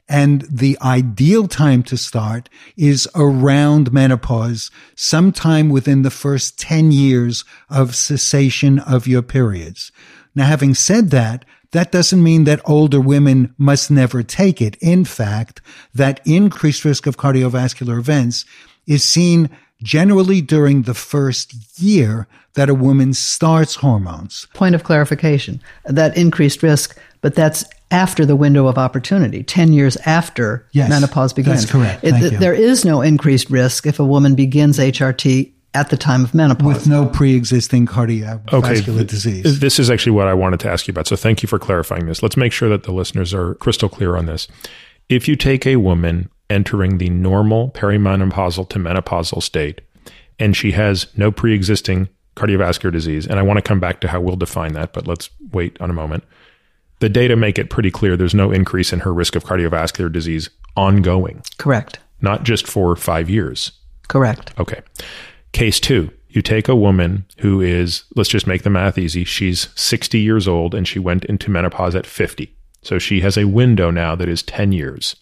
and the ideal time to start is around menopause, sometime within the first 10 years of cessation of your periods. Now, having said that, that doesn't mean that older women must never take it. In fact, that increased risk of cardiovascular events is seen generally during the first year that a woman starts hormones. Point of clarification that increased risk, but that's after the window of opportunity, 10 years after yes, menopause begins. That's correct. It, there is no increased risk if a woman begins HRT at the time of menopause. With no pre existing cardiovascular okay. disease. This is actually what I wanted to ask you about. So thank you for clarifying this. Let's make sure that the listeners are crystal clear on this. If you take a woman entering the normal perimenopausal to menopausal state, and she has no pre existing cardiovascular disease, and I want to come back to how we'll define that, but let's wait on a moment the data make it pretty clear there's no increase in her risk of cardiovascular disease ongoing. Correct. Not just for five years. Correct. Okay. Case two you take a woman who is, let's just make the math easy, she's 60 years old and she went into menopause at 50. So she has a window now that is 10 years.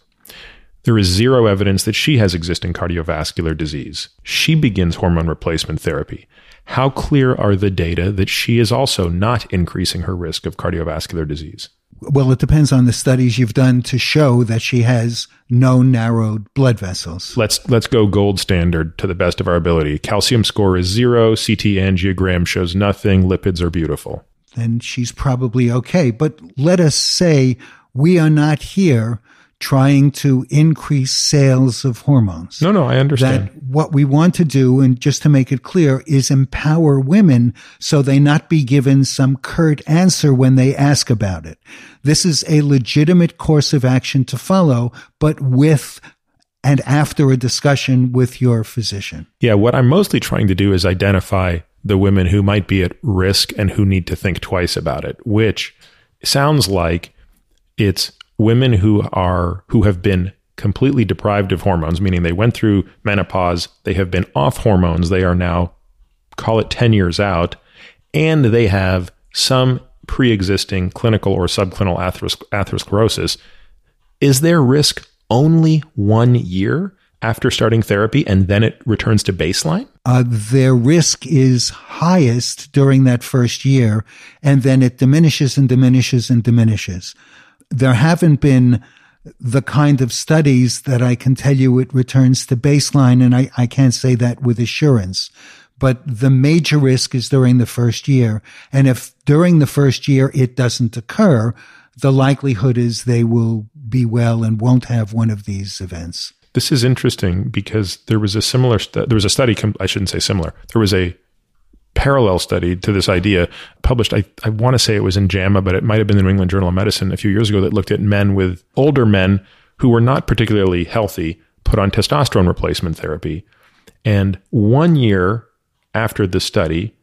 There is zero evidence that she has existing cardiovascular disease. She begins hormone replacement therapy. How clear are the data that she is also not increasing her risk of cardiovascular disease? Well, it depends on the studies you've done to show that she has no narrowed blood vessels. Let's let's go gold standard to the best of our ability. Calcium score is zero, CT angiogram shows nothing, lipids are beautiful. Then she's probably okay. But let us say we are not here trying to increase sales of hormones. No, no, I understand. That what we want to do, and just to make it clear, is empower women so they not be given some curt answer when they ask about it. This is a legitimate course of action to follow, but with and after a discussion with your physician. Yeah, what I'm mostly trying to do is identify the women who might be at risk and who need to think twice about it, which sounds like it's women who are who have been completely deprived of hormones, meaning they went through menopause, they have been off hormones, they are now call it 10 years out, and they have some pre-existing clinical or subclinical atheros- atherosclerosis. Is their risk only one year after starting therapy and then it returns to baseline? Uh, their risk is highest during that first year, and then it diminishes and diminishes and diminishes there haven't been the kind of studies that I can tell you it returns to baseline, and I, I can't say that with assurance. But the major risk is during the first year. And if during the first year it doesn't occur, the likelihood is they will be well and won't have one of these events. This is interesting because there was a similar, there was a study, I shouldn't say similar, there was a parallel study to this idea published, I, I want to say it was in JAMA, but it might have been the New England Journal of Medicine a few years ago that looked at men with older men who were not particularly healthy put on testosterone replacement therapy. And one year after the study,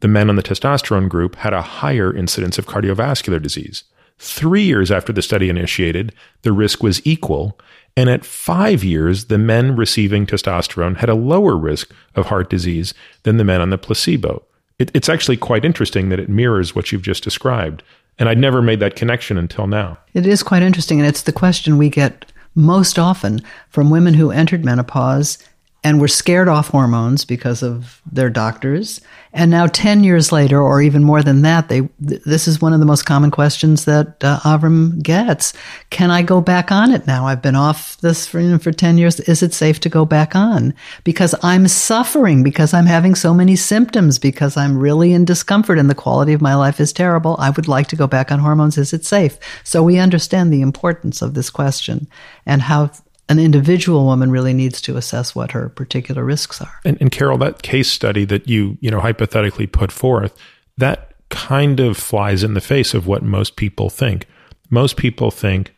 the men on the testosterone group had a higher incidence of cardiovascular disease. Three years after the study initiated, the risk was equal. And at five years, the men receiving testosterone had a lower risk of heart disease than the men on the placebo. It, it's actually quite interesting that it mirrors what you've just described. And I'd never made that connection until now. It is quite interesting. And it's the question we get most often from women who entered menopause and were scared off hormones because of their doctors. And now 10 years later, or even more than that, they, th- this is one of the most common questions that uh, Avrum gets. Can I go back on it now? I've been off this for, for 10 years. Is it safe to go back on? Because I'm suffering, because I'm having so many symptoms, because I'm really in discomfort and the quality of my life is terrible. I would like to go back on hormones. Is it safe? So we understand the importance of this question and how an individual woman really needs to assess what her particular risks are. And, and Carol, that case study that you you know hypothetically put forth, that kind of flies in the face of what most people think. Most people think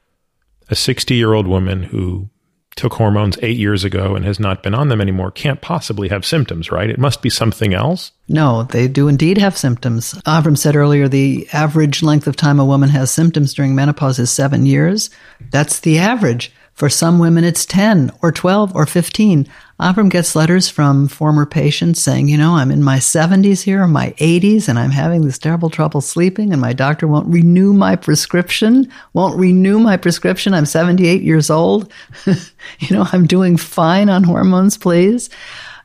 a 60 year old woman who took hormones eight years ago and has not been on them anymore can't possibly have symptoms, right? It must be something else. No, they do indeed have symptoms. Avrum said earlier the average length of time a woman has symptoms during menopause is seven years. That's the average. For some women, it's 10 or 12 or 15. Avrum gets letters from former patients saying, you know, I'm in my 70s here or my 80s and I'm having this terrible trouble sleeping and my doctor won't renew my prescription, won't renew my prescription. I'm 78 years old. you know, I'm doing fine on hormones, please.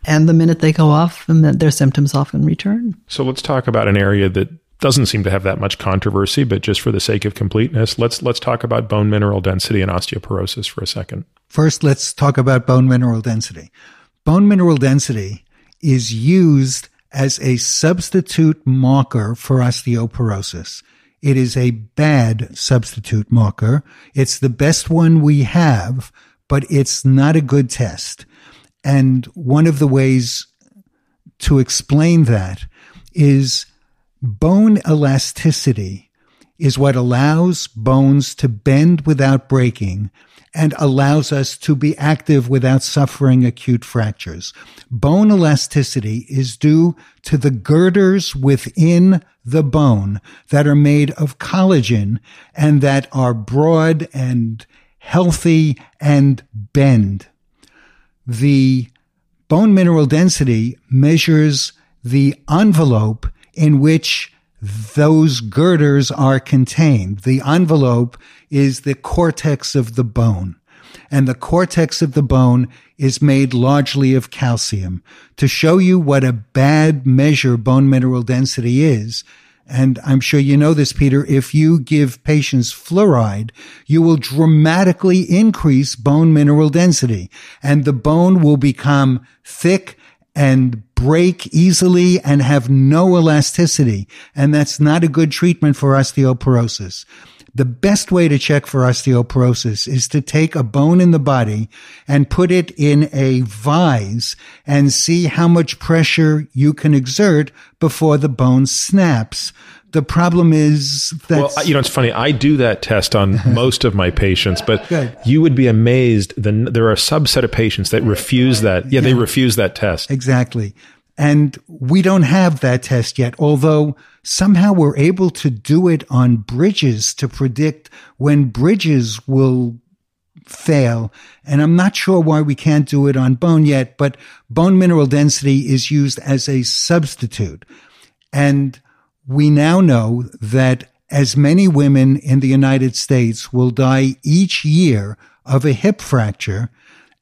And the minute they go off, their symptoms often return. So let's talk about an area that doesn't seem to have that much controversy, but just for the sake of completeness, let's let's talk about bone mineral density and osteoporosis for a second. First, let's talk about bone mineral density. Bone mineral density is used as a substitute marker for osteoporosis. It is a bad substitute marker. It's the best one we have, but it's not a good test. And one of the ways to explain that is Bone elasticity is what allows bones to bend without breaking and allows us to be active without suffering acute fractures. Bone elasticity is due to the girders within the bone that are made of collagen and that are broad and healthy and bend. The bone mineral density measures the envelope in which those girders are contained. The envelope is the cortex of the bone. And the cortex of the bone is made largely of calcium. To show you what a bad measure bone mineral density is, and I'm sure you know this, Peter, if you give patients fluoride, you will dramatically increase bone mineral density and the bone will become thick and break easily and have no elasticity. And that's not a good treatment for osteoporosis. The best way to check for osteoporosis is to take a bone in the body and put it in a vise and see how much pressure you can exert before the bone snaps. The problem is that well, you know, it's funny. I do that test on most of my patients, but Good. you would be amazed. The, there are a subset of patients that refuse that. Yeah, they refuse that test. Exactly. And we don't have that test yet, although somehow we're able to do it on bridges to predict when bridges will fail. And I'm not sure why we can't do it on bone yet, but bone mineral density is used as a substitute. And we now know that as many women in the United States will die each year of a hip fracture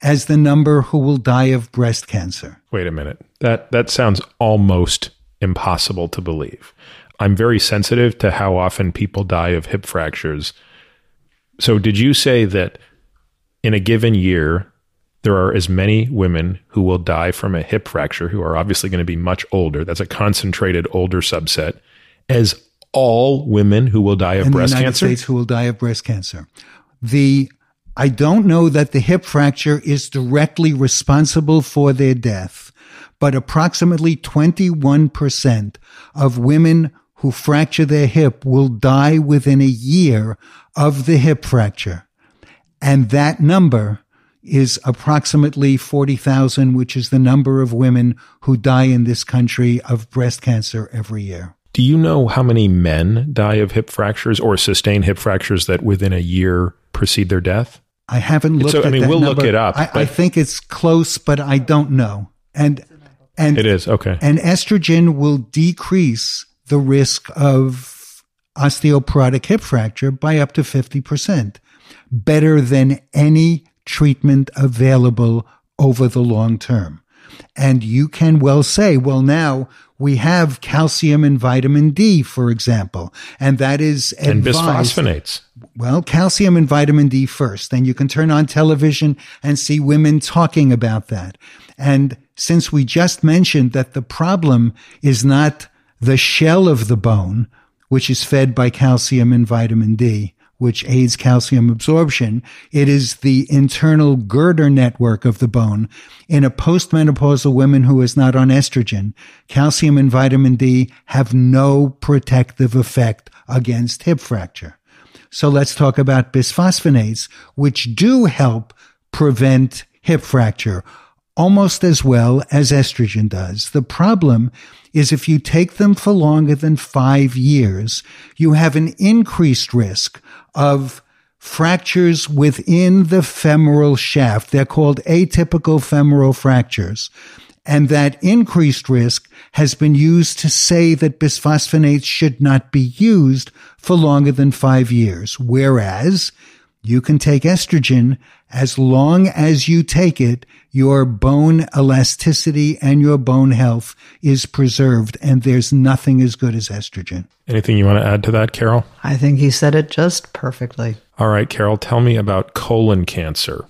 as the number who will die of breast cancer. Wait a minute. That that sounds almost impossible to believe. I'm very sensitive to how often people die of hip fractures. So did you say that in a given year there are as many women who will die from a hip fracture who are obviously going to be much older. That's a concentrated older subset as all women who will die of in breast the United cancer. States who will die of breast cancer. The I don't know that the hip fracture is directly responsible for their death, but approximately 21% of women who fracture their hip will die within a year of the hip fracture. And that number is approximately 40,000, which is the number of women who die in this country of breast cancer every year. Do you know how many men die of hip fractures or sustain hip fractures that within a year precede their death? I haven't looked. So, I mean, we'll look it up, I, I think it's close, but I don't know. And and It is. Okay. and estrogen will decrease the risk of osteoporotic hip fracture by up to fifty percent, better than any treatment available over the long term. And you can well say, well, now we have calcium and vitamin D, for example, and that is and advised. bisphosphonates. Well, calcium and vitamin D first. Then you can turn on television and see women talking about that. And since we just mentioned that the problem is not the shell of the bone, which is fed by calcium and vitamin D, which aids calcium absorption. It is the internal girder network of the bone. In a postmenopausal woman who is not on estrogen, calcium and vitamin D have no protective effect against hip fracture. So let's talk about bisphosphonates, which do help prevent hip fracture almost as well as estrogen does. The problem is if you take them for longer than five years, you have an increased risk of fractures within the femoral shaft. They're called atypical femoral fractures. And that increased risk has been used to say that bisphosphonates should not be used for longer than five years. Whereas you can take estrogen as long as you take it, your bone elasticity and your bone health is preserved. And there's nothing as good as estrogen. Anything you want to add to that, Carol? I think he said it just perfectly. All right, Carol, tell me about colon cancer.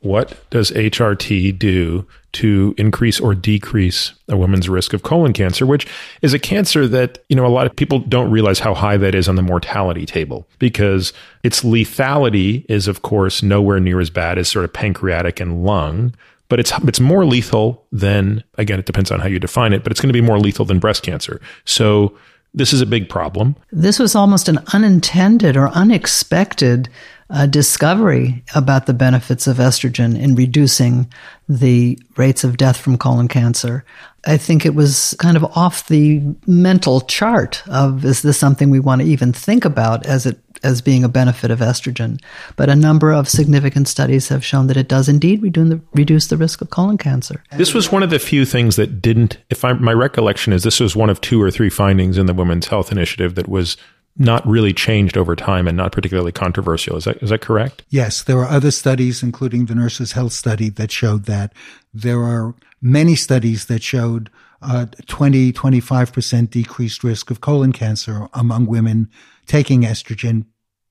What does HRT do to increase or decrease a woman's risk of colon cancer, which is a cancer that, you know, a lot of people don't realize how high that is on the mortality table because its lethality is, of course, nowhere near as bad as sort of pancreatic and lung. But it's it's more lethal than again, it depends on how you define it, but it's going to be more lethal than breast cancer. So this is a big problem. This was almost an unintended or unexpected uh, discovery about the benefits of estrogen in reducing the rates of death from colon cancer. I think it was kind of off the mental chart of is this something we want to even think about as it as being a benefit of estrogen. But a number of significant studies have shown that it does indeed reduce the, reduce the risk of colon cancer. This was one of the few things that didn't, if I, my recollection is, this was one of two or three findings in the Women's Health Initiative that was not really changed over time and not particularly controversial. Is that is that correct? Yes, there are other studies, including the Nurses' Health Study, that showed that. There are many studies that showed uh, 20, 25% decreased risk of colon cancer among women taking estrogen,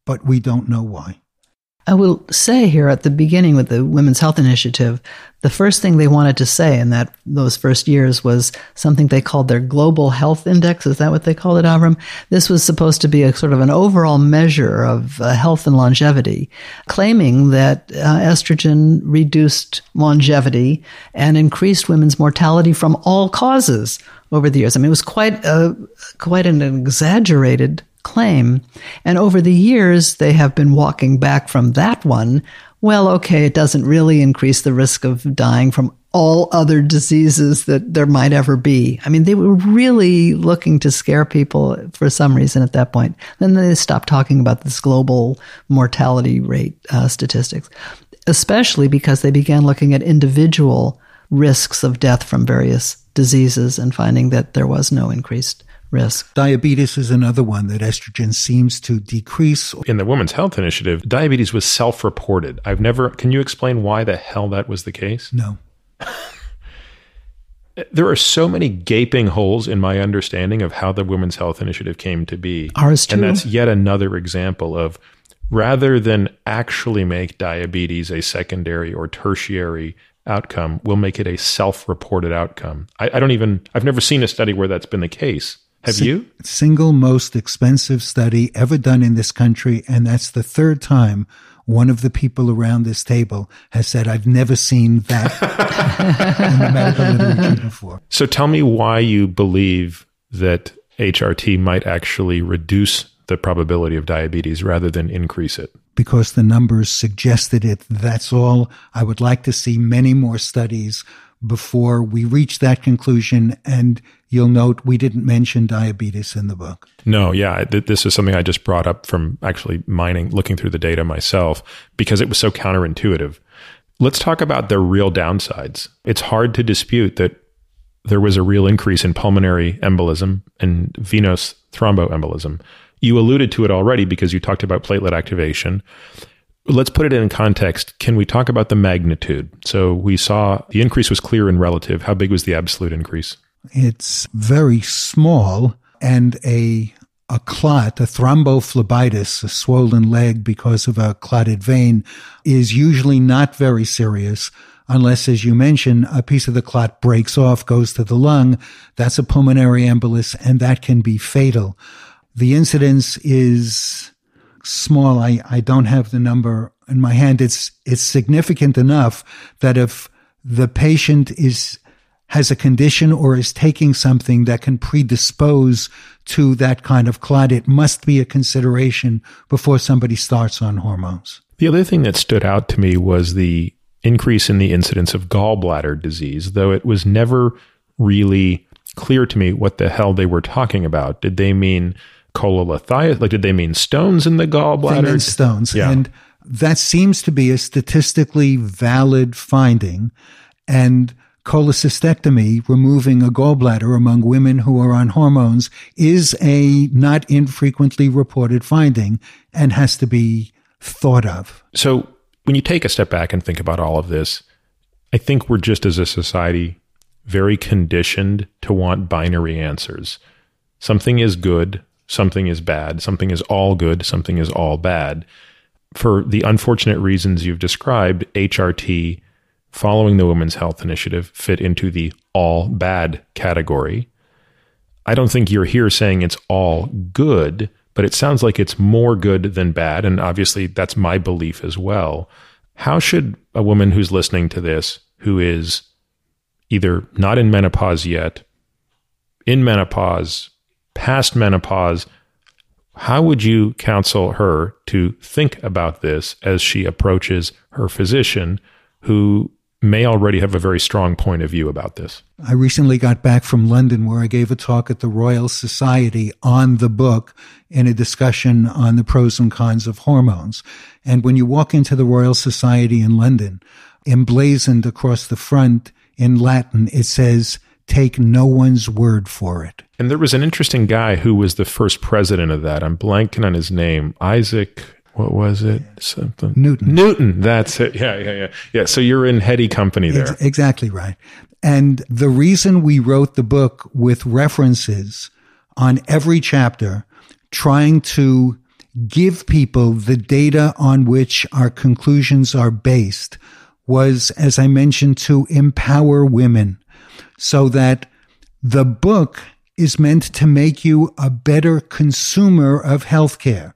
but we don't know why. I will say here at the beginning with the Women's Health Initiative, the first thing they wanted to say in that those first years was something they called their Global Health Index. Is that what they called it, Avrum? This was supposed to be a sort of an overall measure of uh, health and longevity, claiming that uh, estrogen reduced longevity and increased women's mortality from all causes over the years. I mean, it was quite a quite an exaggerated claim. And over the years, they have been walking back from that one. Well, okay, it doesn't really increase the risk of dying from all other diseases that there might ever be. I mean, they were really looking to scare people for some reason at that point. Then they stopped talking about this global mortality rate uh, statistics, especially because they began looking at individual risks of death from various diseases and finding that there was no increased risk. Diabetes is another one that estrogen seems to decrease. In the Women's Health Initiative, diabetes was self reported. I've never, can you explain why the hell that was the case? No. there are so many gaping holes in my understanding of how the Women's Health Initiative came to be. Ours too. And that's yet another example of rather than actually make diabetes a secondary or tertiary outcome, we'll make it a self reported outcome. I, I, don't even, I've never seen a study where that's been the case. Have you? Single most expensive study ever done in this country. And that's the third time one of the people around this table has said, I've never seen that in the medical literature before. So tell me why you believe that HRT might actually reduce the probability of diabetes rather than increase it. Because the numbers suggested it. That's all. I would like to see many more studies before we reach that conclusion. And you'll note we didn't mention diabetes in the book. No, yeah. Th- this is something I just brought up from actually mining, looking through the data myself, because it was so counterintuitive. Let's talk about the real downsides. It's hard to dispute that there was a real increase in pulmonary embolism and venous thromboembolism. You alluded to it already because you talked about platelet activation let's put it in context. Can we talk about the magnitude? So we saw the increase was clear and relative. How big was the absolute increase? It's very small and a a clot, a thrombophlebitis, a swollen leg because of a clotted vein is usually not very serious unless, as you mentioned, a piece of the clot breaks off, goes to the lung. That's a pulmonary embolus and that can be fatal. The incidence is small. I, I don't have the number in my hand. It's, it's significant enough that if the patient is, has a condition or is taking something that can predispose to that kind of clot, it must be a consideration before somebody starts on hormones. The other thing that stood out to me was the increase in the incidence of gallbladder disease, though it was never really clear to me what the hell they were talking about. Did they mean cholelithiasis? Like, did they mean stones in the gallbladder? They stones. Yeah. And that seems to be a statistically valid finding. And cholecystectomy, removing a gallbladder among women who are on hormones, is a not infrequently reported finding and has to be thought of. So, when you take a step back and think about all of this, I think we're just as a society very conditioned to want binary answers. Something is good, something is bad, something is all good, something is all bad. For the unfortunate reasons you've described, HRT, following the Women's Health Initiative, fit into the all bad category. I don't think you're here saying it's all good, but it sounds like it's more good than bad. And obviously, that's my belief as well. How should a woman who's listening to this, who is either not in menopause yet, in menopause, past menopause, how would you counsel her to think about this as she approaches her physician, who may already have a very strong point of view about this. I recently got back from London where I gave a talk at the Royal Society on the book in a discussion on the pros and cons of hormones. And when you walk into the Royal Society in London, emblazoned across the front in Latin, it says, take no one's word for it. And there was an interesting guy who was the first president of that. I'm blanking on his name. Isaac, what was it? Something Newton. Newton. That's it. Yeah, yeah, yeah. Yeah. So you're in heady company there. Ex- exactly right. And the reason we wrote the book with references on every chapter, trying to give people the data on which our conclusions are based was, as I mentioned, to empower women so that the book is meant to make you a better consumer of healthcare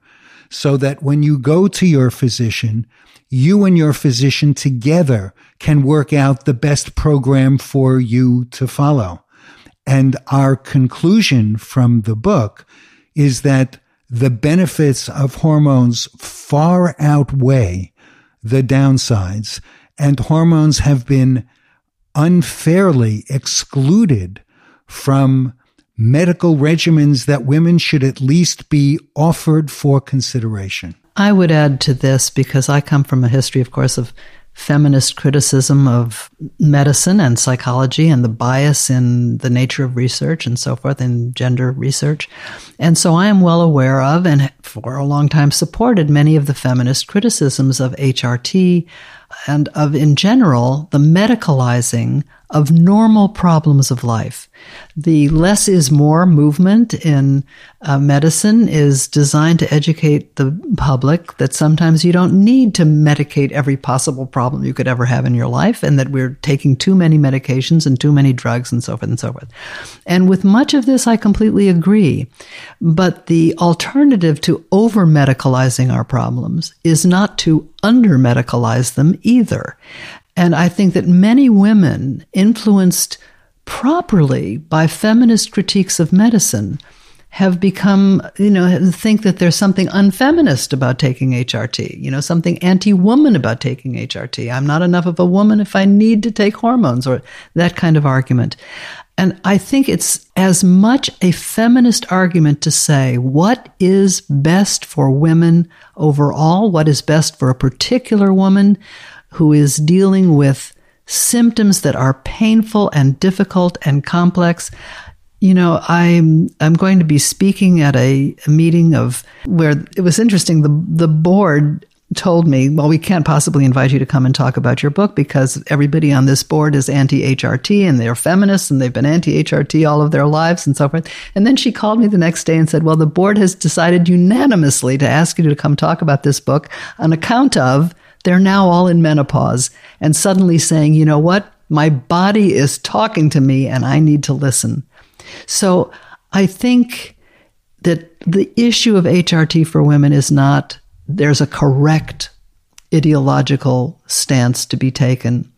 so that when you go to your physician, you and your physician together can work out the best program for you to follow. And our conclusion from the book is that the benefits of hormones far outweigh the downsides and hormones have been unfairly excluded from medical regimens that women should at least be offered for consideration. I would add to this because I come from a history, of course, of feminist criticism of medicine and psychology and the bias in the nature of research and so forth in gender research. And so I am well aware of and for a long time supported many of the feminist criticisms of HRT, and of, in general, the medicalizing of normal problems of life. The less is more movement in uh, medicine is designed to educate the public that sometimes you don't need to medicate every possible problem you could ever have in your life and that we're taking too many medications and too many drugs and so forth and so forth. And with much of this, I completely agree. But the alternative to over medicalizing our problems is not to under medicalize them either. And I think that many women influenced properly by feminist critiques of medicine have become, you know, think that there's something unfeminist about taking HRT, you know, something anti woman about taking HRT. I'm not enough of a woman if I need to take hormones or that kind of argument. And I think it's as much a feminist argument to say what is best for women overall, what is best for a particular woman who is dealing with symptoms that are painful and difficult and complex. You know, I'm I'm going to be speaking at a, a meeting of where it was interesting. The the board told me, well, we can't possibly invite you to come and talk about your book because everybody on this board is anti HRT and they're feminists and they've been anti HRT all of their lives and so forth. And then she called me the next day and said, well, the board has decided unanimously to ask you to come talk about this book on account of they're now all in menopause and suddenly saying, you know what? My body is talking to me and I need to listen. So I think that the issue of HRT for women is not there's a correct ideological stance to be taken,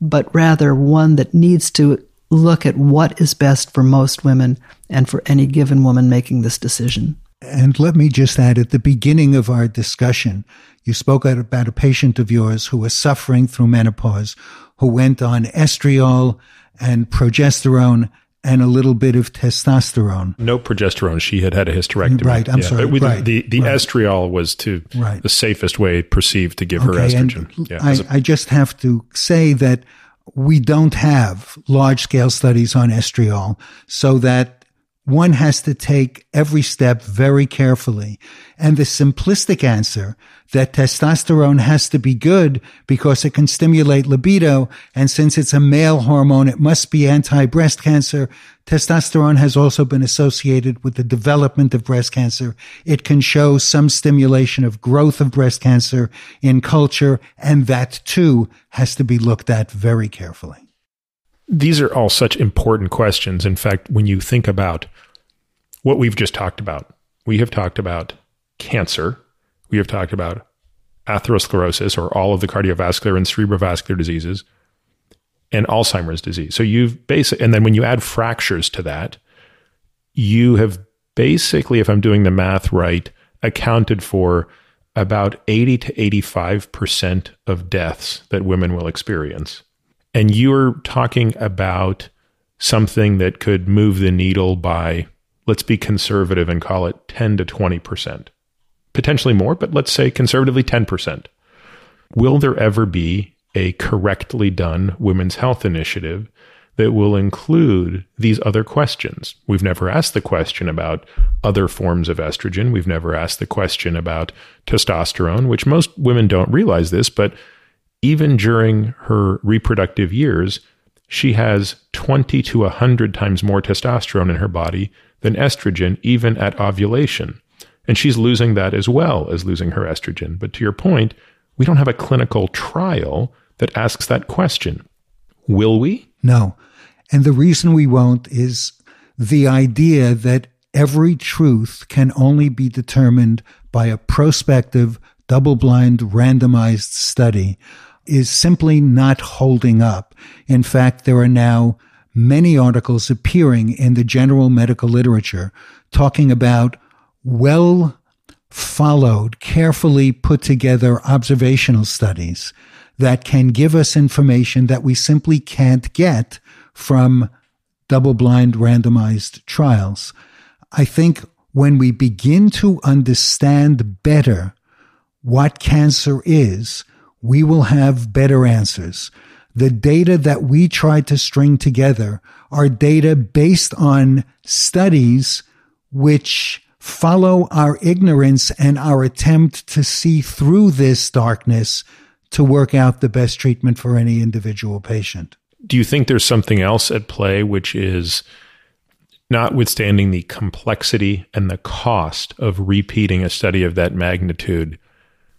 but rather one that needs to look at what is best for most women and for any given woman making this decision. And let me just add at the beginning of our discussion, you spoke about a patient of yours who was suffering through menopause, who went on estriol and progesterone and a little bit of testosterone. No progesterone. She had had a hysterectomy. Right. I'm yeah. sorry. We, right. The, the right. estriol was to right. the safest way perceived to give okay, her estrogen. Yeah, I, a, I just have to say that we don't have large scale studies on estriol so that one has to take every step very carefully. And the simplistic answer that testosterone has to be good because it can stimulate libido. And since it's a male hormone, it must be anti-breast cancer. Testosterone has also been associated with the development of breast cancer. It can show some stimulation of growth of breast cancer in culture. And that too has to be looked at very carefully. These are all such important questions. In fact, when you think about what we've just talked about, we have talked about cancer, we have talked about atherosclerosis or all of the cardiovascular and cerebrovascular diseases, and Alzheimer's disease. So you've basically, and then when you add fractures to that, you have basically, if I'm doing the math right, accounted for about 80 to 85% of deaths that women will experience And you're talking about something that could move the needle by, let's be conservative and call it 10 to 20%. Potentially more, but let's say conservatively 10%. Will there ever be a correctly done women's health initiative that will include these other questions. We've never asked the question about other forms of estrogen. We've never asked the question about testosterone, which most women don't realize this, but even during her reproductive years, she has 20 to 100 times more testosterone in her body than estrogen, even at ovulation. And she's losing that as well as losing her estrogen. But to your point, we don't have a clinical trial that asks that question. Will we? No. And the reason we won't is the idea that every truth can only be determined by a prospective, double blind, randomized study is simply not holding up. In fact, there are now many articles appearing in the general medical literature talking about well followed, carefully put together observational studies that can give us information that we simply can't get from double blind randomized trials. I think when we begin to understand better what cancer is, we will have better answers. The data that we tried to string together are data based on studies which follow our ignorance and our attempt to see through this darkness to work out the best treatment for any individual patient. Do you think there's something else at play, which is notwithstanding the complexity and the cost of repeating a study of that magnitude?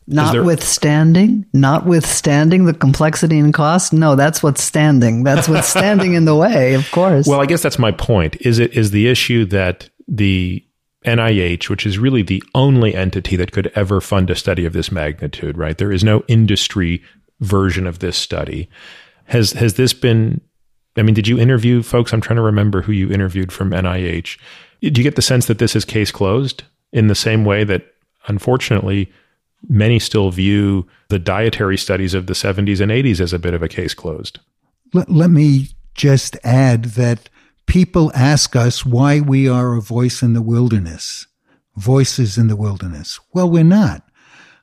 Notwithstanding, notwithstanding the complexity and cost, no, that's what's standing. That's what's standing in the way, of course. Well, I guess that's my point. Is it is the issue that the NIH, which is really the only entity that could ever fund a study of this magnitude, right? There is no industry version of this study. Has has this been I mean, did you interview folks? I'm trying to remember who you interviewed from NIH. Do you get the sense that this is case closed in the same way that unfortunately many still view the dietary studies of the 70s and 80s as a bit of a case closed? Let, let me just add that people ask us why we are a voice in the wilderness, voices in the wilderness. Well, we're not.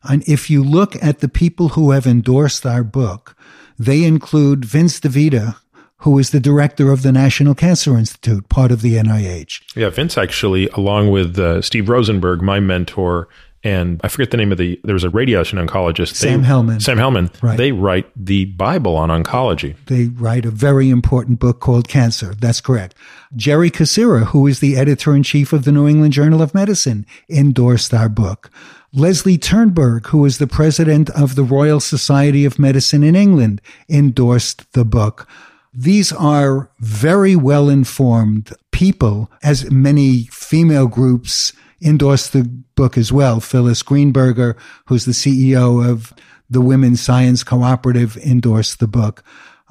And if you look at the people who have endorsed our book, they include Vince DeVita, who is the director of the National Cancer Institute, part of the NIH. Yeah, Vince actually, along with uh, Steve Rosenberg, my mentor and I forget the name of the. There was a radiation oncologist, Sam they, Hellman. Sam Hellman. Right. They write the Bible on oncology. They write a very important book called Cancer. That's correct. Jerry Kucera, who is the editor in chief of the New England Journal of Medicine, endorsed our book. Leslie Turnberg, who is the president of the Royal Society of Medicine in England, endorsed the book. These are very well informed people, as many female groups endorsed the book as well. Phyllis Greenberger, who's the CEO of the Women's Science Cooperative, endorsed the book.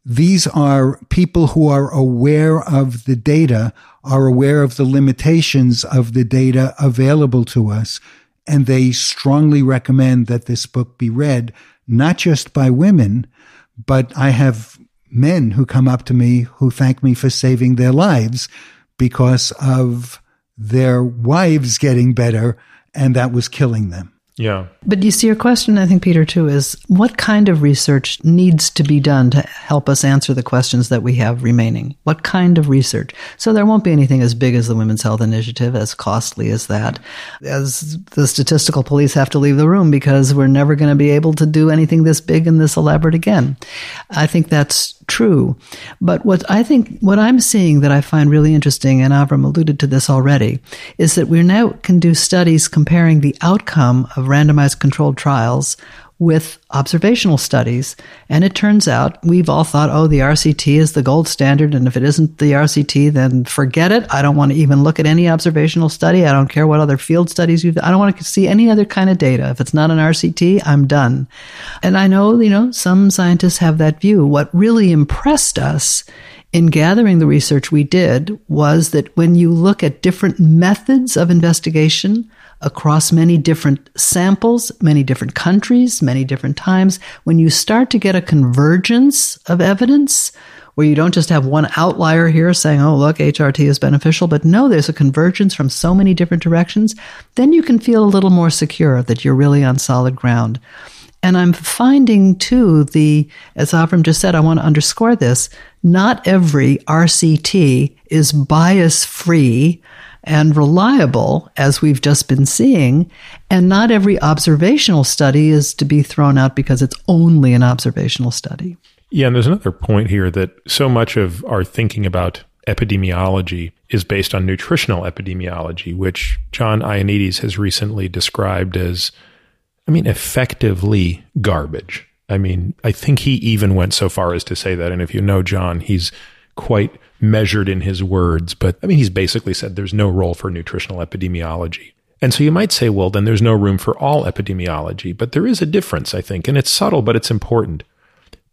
These are people who are aware of the data, are aware of the limitations of the data available to us, and they strongly recommend that this book be read, not just by women, but I have men who come up to me who thank me for saving their lives because of their wives getting better, and that was killing them. Yeah. But you see, your question, I think, Peter, too, is what kind of research needs to be done to help us answer the questions that we have remaining? What kind of research? So there won't be anything as big as the Women's Health Initiative, as costly as that, as the statistical police have to leave the room because we're never going to be able to do anything this big and this elaborate again. I think that's true. But what I think, what I'm seeing that I find really interesting, and Avrum alluded to this already, is that we now can do studies comparing the outcome of randomized controlled trials with observational studies. And it turns out we've all thought, oh, the RCT is the gold standard. And if it isn't the RCT, then forget it. I don't want to even look at any observational study. I don't care what other field studies you've, I don't want to see any other kind of data. If it's not an RCT, I'm done. And I know, you know, some scientists have that view. What really impressed us in gathering the research we did was that when you look at different methods of investigation across many different samples, many different countries, many different times, when you start to get a convergence of evidence, where you don't just have one outlier here saying, oh, look, HRT is beneficial, but no, there's a convergence from so many different directions, then you can feel a little more secure that you're really on solid ground. And I'm finding too the, as Avrum just said, I want to underscore this, not every RCT is bias free and reliable, as we've just been seeing, and not every observational study is to be thrown out because it's only an observational study. Yeah, and there's another point here that so much of our thinking about epidemiology is based on nutritional epidemiology, which John Ioannidis has recently described as I mean, effectively garbage. I mean, I think he even went so far as to say that. And if you know John, he's quite measured in his words. But I mean, he's basically said there's no role for nutritional epidemiology. And so you might say, well, then there's no room for all epidemiology. But there is a difference, I think, and it's subtle, but it's important.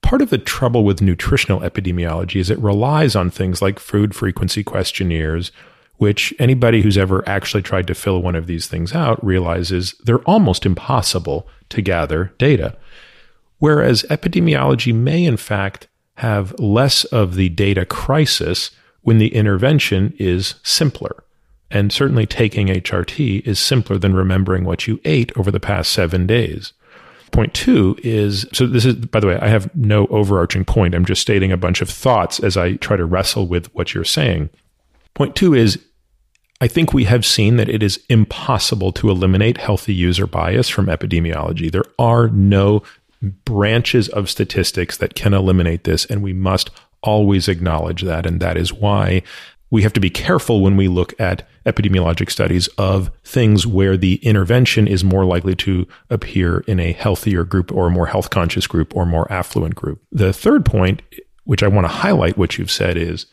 Part of the trouble with nutritional epidemiology is it relies on things like food frequency questionnaires which anybody who's ever actually tried to fill one of these things out realizes they're almost impossible to gather data. Whereas epidemiology may, in fact, have less of the data crisis when the intervention is simpler. And certainly taking HRT is simpler than remembering what you ate over the past seven days. Point two is so this is, by the way, I have no overarching point. I'm just stating a bunch of thoughts as I try to wrestle with what you're saying. Point two is I think we have seen that it is impossible to eliminate healthy user bias from epidemiology. There are no branches of statistics that can eliminate this, and we must always acknowledge that. And that is why we have to be careful when we look at epidemiologic studies of things where the intervention is more likely to appear in a healthier group or a more health conscious group or more affluent group. The third point, which I want to highlight what you've said, is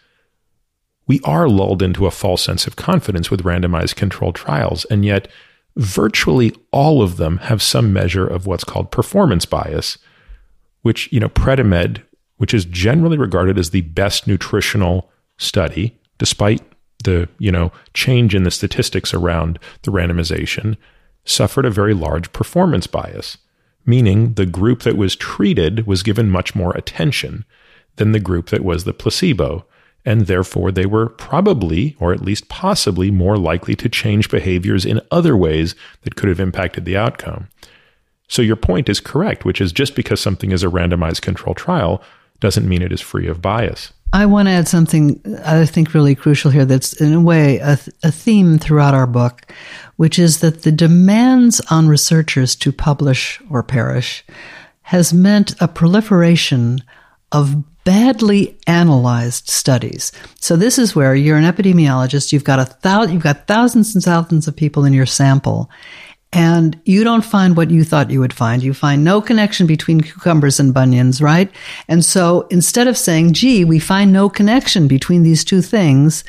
we are lulled into a false sense of confidence with randomized controlled trials. And yet, virtually all of them have some measure of what's called performance bias, which, you know, Predimed, which is generally regarded as the best nutritional study, despite the, you know, change in the statistics around the randomization, suffered a very large performance bias, meaning the group that was treated was given much more attention than the group that was the placebo and therefore they were probably, or at least possibly, more likely to change behaviors in other ways that could have impacted the outcome. So your point is correct, which is just because something is a randomized control trial doesn't mean it is free of bias. I want to add something I think really crucial here that's in a way a, a, theme throughout our book, which is that the demands on researchers to publish or perish has meant a proliferation of badly analyzed studies. So this is where you're an epidemiologist, you've got a thousand, you've got thousands and thousands of people in your sample, and you don't find what you thought you would find. You find no connection between cucumbers and bunions, right? And so instead of saying, gee, we find no connection between these two things,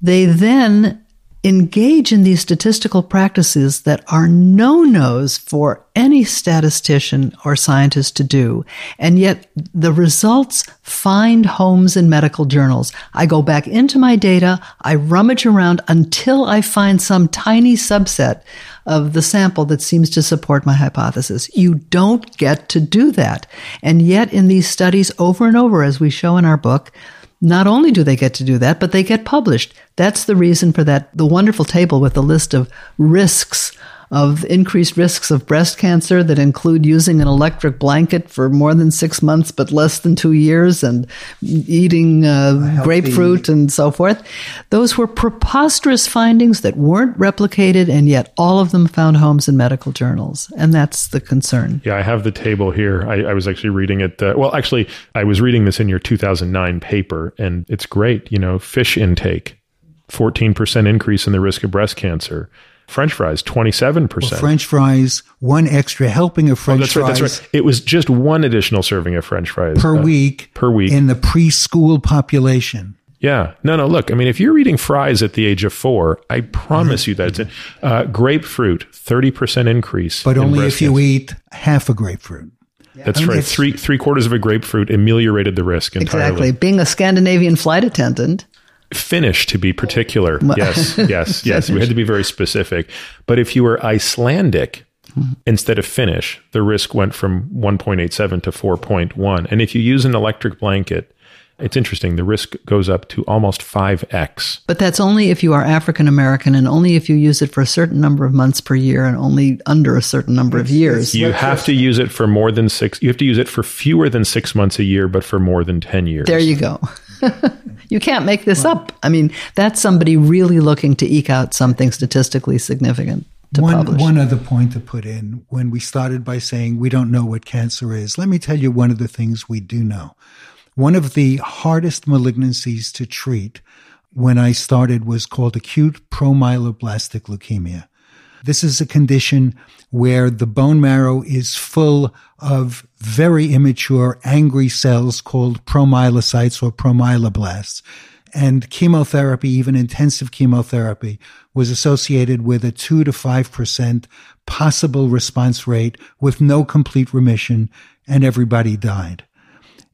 they then engage in these statistical practices that are no nos for any statistician or scientist to do. And yet the results find homes in medical journals. I go back into my data. I rummage around until I find some tiny subset of the sample that seems to support my hypothesis. You don't get to do that. And yet in these studies over and over, as we show in our book, not only do they get to do that, but they get published. That's the reason for that, the wonderful table with the list of risks of increased risks of breast cancer that include using an electric blanket for more than six months but less than two years and eating uh, grapefruit and so forth. Those were preposterous findings that weren't replicated, and yet all of them found homes in medical journals. And that's the concern. Yeah, I have the table here. I, I was actually reading it. Uh, well, actually, I was reading this in your 2009 paper, and it's great. You know, fish intake. 14% increase in the risk of breast cancer. French fries, 27%. Well, French fries, one extra helping of French oh, that's fries. Right, that's right. It was just one additional serving of French fries per uh, week. Per week. In the preschool population. Yeah. No, no. Look, I mean, if you're eating fries at the age of four, I promise mm-hmm. you that it's uh, grapefruit, 30% increase. But only if you eat half a grapefruit. That's I mean, right. Three three quarters of a grapefruit ameliorated the risk entirely. Exactly. Being a Scandinavian flight attendant, Finnish, to be particular. Yes, yes, yes. We had to be very specific. But if you were Icelandic instead of Finnish, the risk went from 1.87 to 4.1. And if you use an electric blanket, it's interesting. The risk goes up to almost 5x. but that's only if you are African American and only if you use it for a certain number of months per year and only under a certain number of years. You have to use it for more than six. You have to use it for fewer than six months a year, but for more than 10 years. There you go. you can't make this up. I mean, that's somebody really looking to eke out something statistically significant to one, publish. one other point to put in when we started by saying we don't know what cancer is, let me tell you one of the things we do know. One of the hardest malignancies to treat when I started was called acute promyeloblastic leukemia. This is a condition where the bone marrow is full of very immature, angry cells called promyelocytes or promyeloblasts. And chemotherapy, even intensive chemotherapy, was associated with a 2 to 5% possible response rate with no complete remission, and everybody died.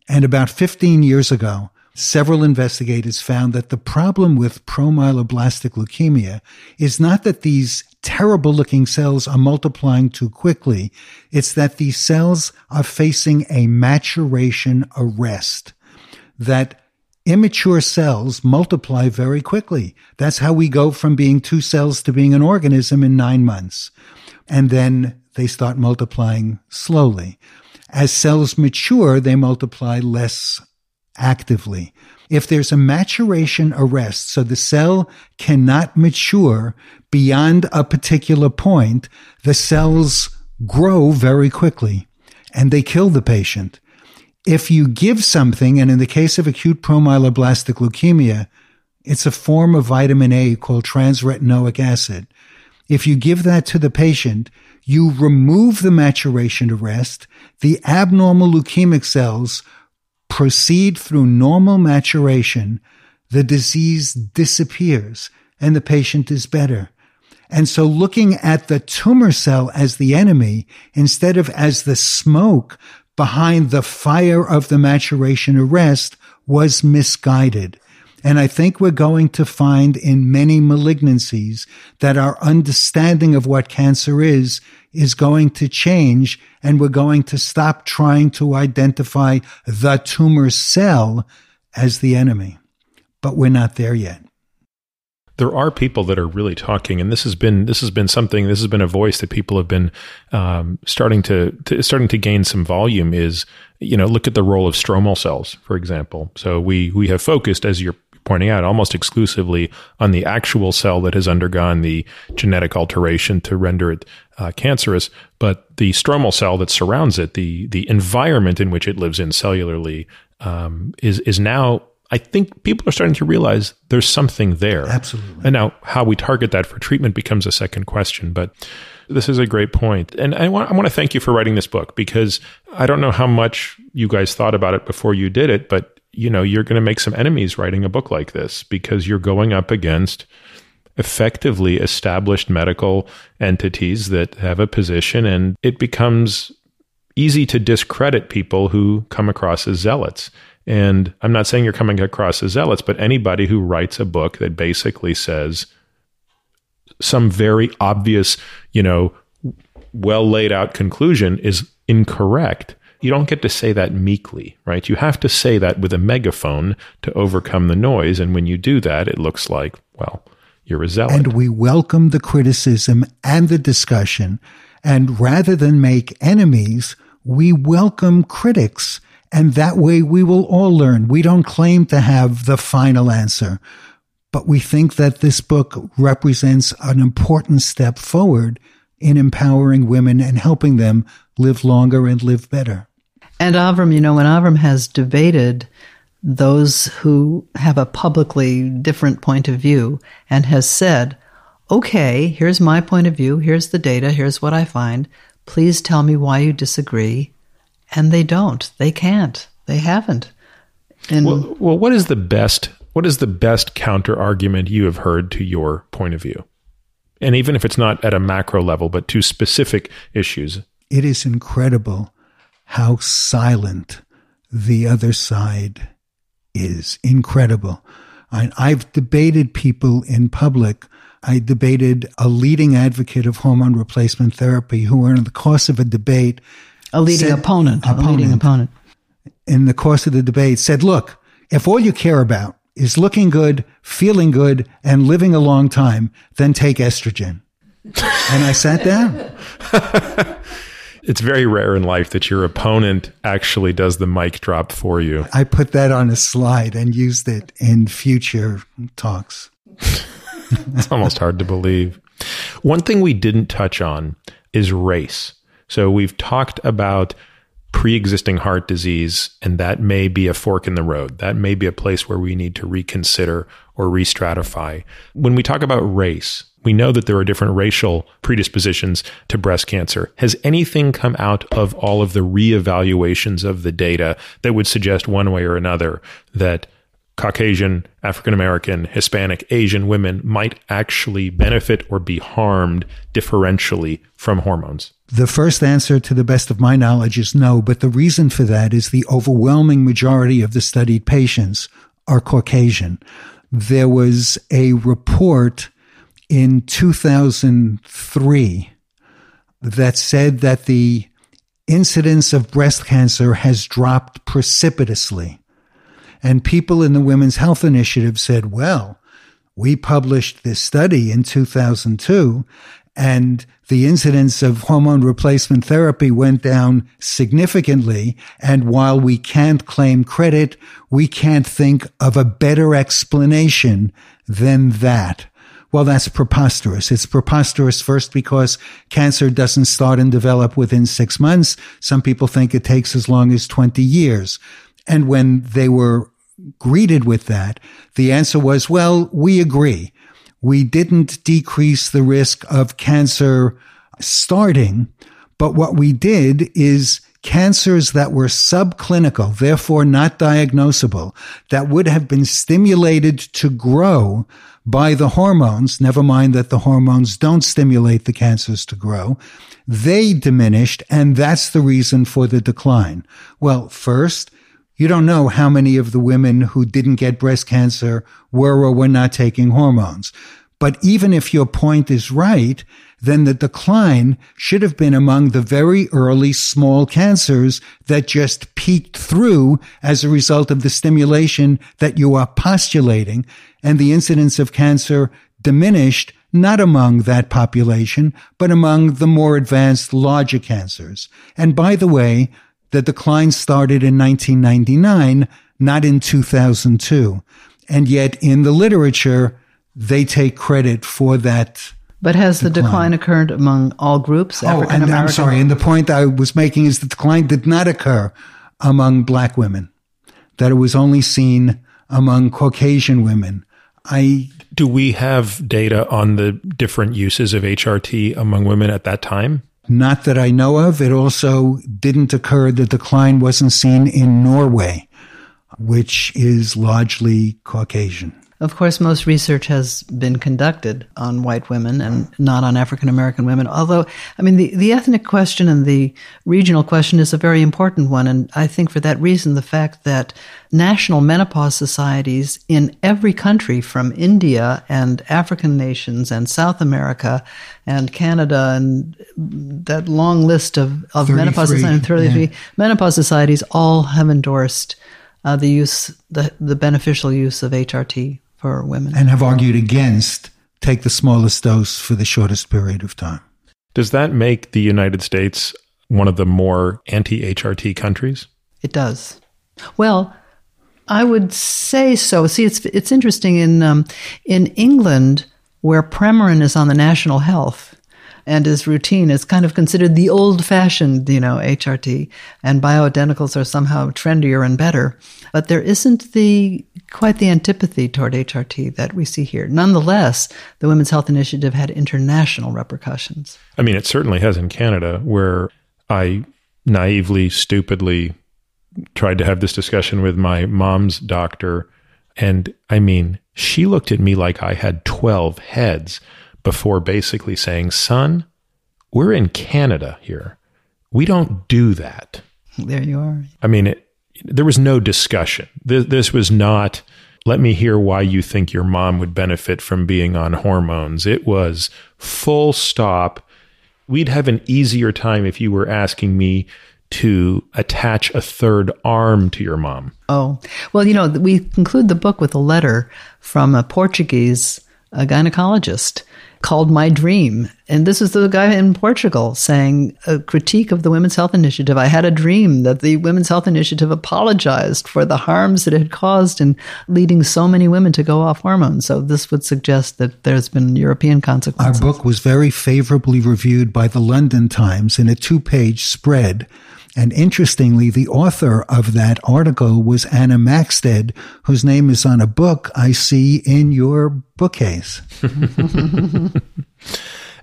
And about 15 years ago, several investigators found that the problem with promyeloblastic leukemia is not that these terrible looking cells are multiplying too quickly. It's that these cells are facing a maturation arrest that immature cells multiply very quickly. That's how we go from being two cells to being an organism in nine months. And then they start multiplying slowly. As cells mature, they multiply less actively. If there's a maturation arrest, so the cell cannot mature beyond a particular point, the cells grow very quickly and they kill the patient. If you give something, and in the case of acute promyeloblastic leukemia, it's a form of vitamin A called transretinoic acid. If you give that to the patient, you remove the maturation arrest. The abnormal leukemic cells proceed through normal maturation. The disease disappears and the patient is better. And so looking at the tumor cell as the enemy instead of as the smoke behind the fire of the maturation arrest was misguided. And I think we're going to find in many malignancies that our understanding of what cancer is is going to change and we're going to stop trying to identify the tumor cell as the enemy. But we're not there yet. there are people that are really talking, and this has been this has been something. This has been a voice that people have been um, starting to, to starting to gain some volume. Is you know look at the role of stromal cells, for example. So we we have focused, as you're pointing out, almost exclusively on the actual cell that has undergone the genetic alteration to render it uh, cancerous, but the stromal cell that surrounds it, the the environment in which it lives in cellularly, um, is is now I think people are starting to realize there's something there. Absolutely. And now how we target that for treatment becomes a second question. But this is a great point. And I want, I want to thank you for writing this book because I don't know how much you guys thought about it before you did it, but you know, you're going to make some enemies writing a book like this because you're going up against effectively established medical entities that have a position and it becomes easy to discredit people who come across as zealots. And I'm not saying you're coming across as zealots, but anybody who writes a book that basically says some very obvious, you know, well laid out conclusion is incorrect. You don't get to say that meekly, right? You have to say that with a megaphone to overcome the noise. And when you do that, it looks like, well, you're a zealot. And we welcome the criticism and the discussion. And rather than make enemies, we welcome critics. And that way we will all learn. We don't claim to have the final answer, but we think that this book represents an important step forward in empowering women and helping them live longer and live better. And Avrum, you know, when Avrum has debated those who have a publicly different point of view and has said, okay, here's my point of view, here's the data, here's what I find, please tell me why you disagree. And they don't. They can't. They haven't. And well, well, what is the best? What is the best counter argument you have heard to your point of view? And even if it's not at a macro level, but to specific issues, It is incredible how silent the other side is. Incredible. I, I've debated people in public. I debated a leading advocate of hormone replacement therapy who, in the course of a debate, A leading said- opponent, A leading opponent. opponent. in the course of the debate said, look, if all you care about is looking good, feeling good, and living a long time, then take estrogen. and I sat down. It's very rare in life that your opponent actually does the mic drop for you. I put that on a slide and used it in future talks. It's almost hard to believe. One thing we didn't touch on is race. So we've talked about pre existing heart disease, and that may be a fork in the road. That may be a place where we need to reconsider or re stratify. When we talk about race, we know that there are different racial predispositions to breast cancer. Has anything come out of all of the reevaluations of the data that would suggest one way or another that Caucasian, African American, Hispanic, Asian women might actually benefit or be harmed differentially from hormones? The first answer, to the best of my knowledge, is no, but the reason for that is the overwhelming majority of the studied patients are Caucasian. There was a report in 2003 that said that the incidence of breast cancer has dropped precipitously. And people in the Women's Health Initiative said, well, we published this study in 2002 and the incidence of hormone replacement therapy went down significantly. And while we can't claim credit, we can't think of a better explanation than that. Well, that's preposterous. It's preposterous first because cancer doesn't start and develop within six months. Some people think it takes as long as 20 years. And when they were greeted with that, the answer was, well, we agree. We didn't decrease the risk of cancer starting, but what we did is cancers that were subclinical, therefore not diagnosable, that would have been stimulated to grow by the hormones, never mind that the hormones don't stimulate the cancers to grow, they diminished, and that's the reason for the decline. Well, first, you don't know how many of the women who didn't get breast cancer were or were not taking hormones. But even if your point is right, then the decline should have been among the very early small cancers that just peaked through as a result of the stimulation that you are postulating. And the incidence of cancer diminished not among that population, but among the more advanced larger cancers. And by the way, the decline started in 1999, not in 2002. And yet in the literature, they take credit for that. But has the decline occurred among all groups? Oh, and I'm sorry. And the point I was making is the decline did not occur among black women, that it was only seen among Caucasian women. I Do we have data on the different uses of HRT among women at that time? Not that I know of. It also didn't occur. The decline wasn't seen in Norway, which is largely Caucasian. Of course, most research has been conducted on white women and not on African American women. Although, I mean, the, the ethnic question and the regional question is a very important one. And I think for that reason, the fact that national menopause societies in every country from India and African nations and South America and Canada and that long list of, of menopause 33, societies, 33 yeah. menopause societies all have endorsed uh, the use, the, the beneficial use of HRT for women. and have argued against take the smallest dose for the shortest period of time. Does that make the United States one of the more anti HRT countries? It does. Well, I would say so. See, it's it's interesting in um, in England where Premarin is on the national health and is routine. is kind of considered the old fashioned, you know, HRT, and bioidenticals are somehow trendier and better. But there isn't the quite the antipathy toward HRT that we see here. Nonetheless, the Women's Health Initiative had international repercussions. I mean, it certainly has in Canada, where I naively, stupidly tried to have this discussion with my mom's doctor. And I mean, she looked at me like I had 12 heads before basically saying, son, we're in Canada here. We don't do that. There you are. I mean, it, there was no discussion. This, this was not, let me hear why you think your mom would benefit from being on hormones. It was full stop. We'd have an easier time if you were asking me to attach a third arm to your mom. Oh, well, you know, we conclude the book with a letter from a Portuguese a gynecologist called My Dream. And this is the guy in Portugal saying a critique of the Women's Health Initiative. I had a dream that the Women's Health Initiative apologized for the harms that it had caused in leading so many women to go off hormones. So this would suggest that there's been European consequences. Our book was very favorably reviewed by the London Times in a two page spread and interestingly, the author of that article was Anna Maxted, whose name is on a book I see in your bookcase.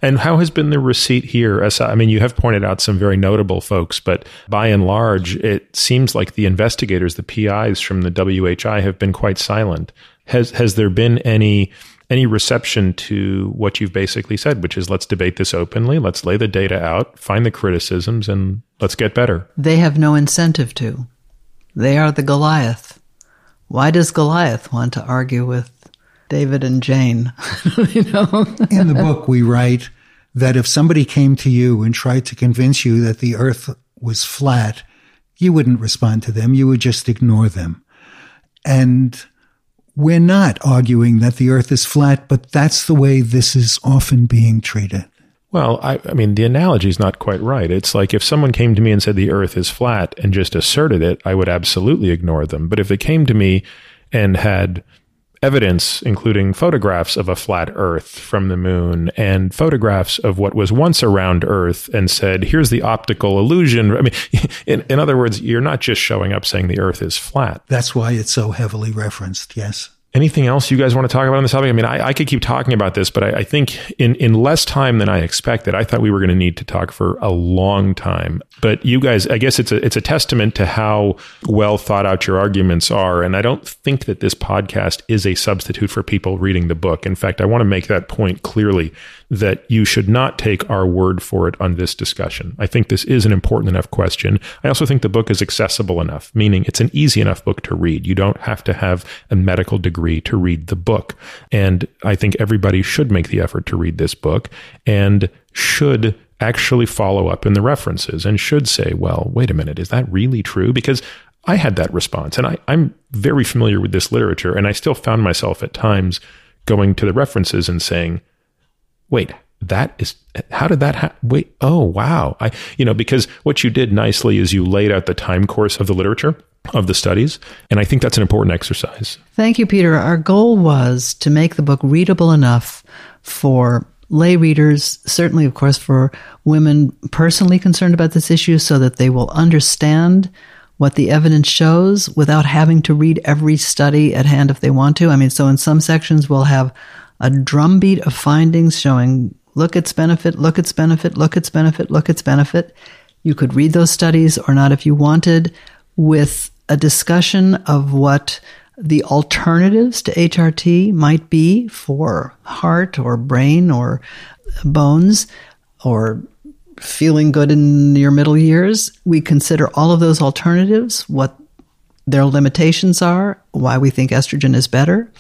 and how has been the receipt here? I mean, you have pointed out some very notable folks, but by and large, it seems like the investigators, the PIs from the WHI, have been quite silent. Has has there been any any reception to what you've basically said, which is let's debate this openly, let's lay the data out, find the criticisms, and let's get better. They have no incentive to. They are the Goliath. Why does Goliath want to argue with David and Jane? you know? In the book, we write that if somebody came to you and tried to convince you that the earth was flat, you wouldn't respond to them. You would just ignore them. And we're not arguing that the earth is flat, but that's the way this is often being treated. Well, I, I, mean, the analogy is not quite right. It's like if someone came to me and said the earth is flat and just asserted it, I would absolutely ignore them. But if they came to me and had evidence, including photographs of a flat earth from the moon and photographs of what was once a round earth and said, here's the optical illusion. I mean, in, in other words, you're not just showing up saying the earth is flat. That's why it's so heavily referenced. Yes. Anything else you guys want to talk about on this topic? I mean, I, I could keep talking about this, but I, I, think in, in less time than I expected, I thought we were going to need to talk for a long time. But you guys, I guess it's a it's a testament to how well thought out your arguments are. And I don't think that this podcast is a substitute for people reading the book. In fact, I want to make that point clearly that you should not take our word for it on this discussion. I think this is an important enough question. I also think the book is accessible enough, meaning it's an easy enough book to read. You don't have to have a medical degree to read the book. And I think everybody should make the effort to read this book and should actually follow up in the references and should say, well, wait a minute, is that really true? Because I had that response and I, I'm very familiar with this literature and I still found myself at times going to the references and saying, wait, that is how did that ha- wait oh wow i you know because what you did nicely is you laid out the time course of the literature of the studies and i think that's an important exercise. Thank you peter. Our goal was to make the book readable enough for lay readers certainly of course for women personally concerned about this issue so that they will understand what the evidence shows without having to read every study at hand if they want to. I mean so in some sections we'll have a drumbeat of findings showing look its benefit, look its benefit, look its benefit, look its benefit. You could read those studies or not if you wanted, with a discussion of what the alternatives to HRT might be for heart or brain or bones or feeling good in your middle years. We consider all of those alternatives, what their limitations are, why we think estrogen is better.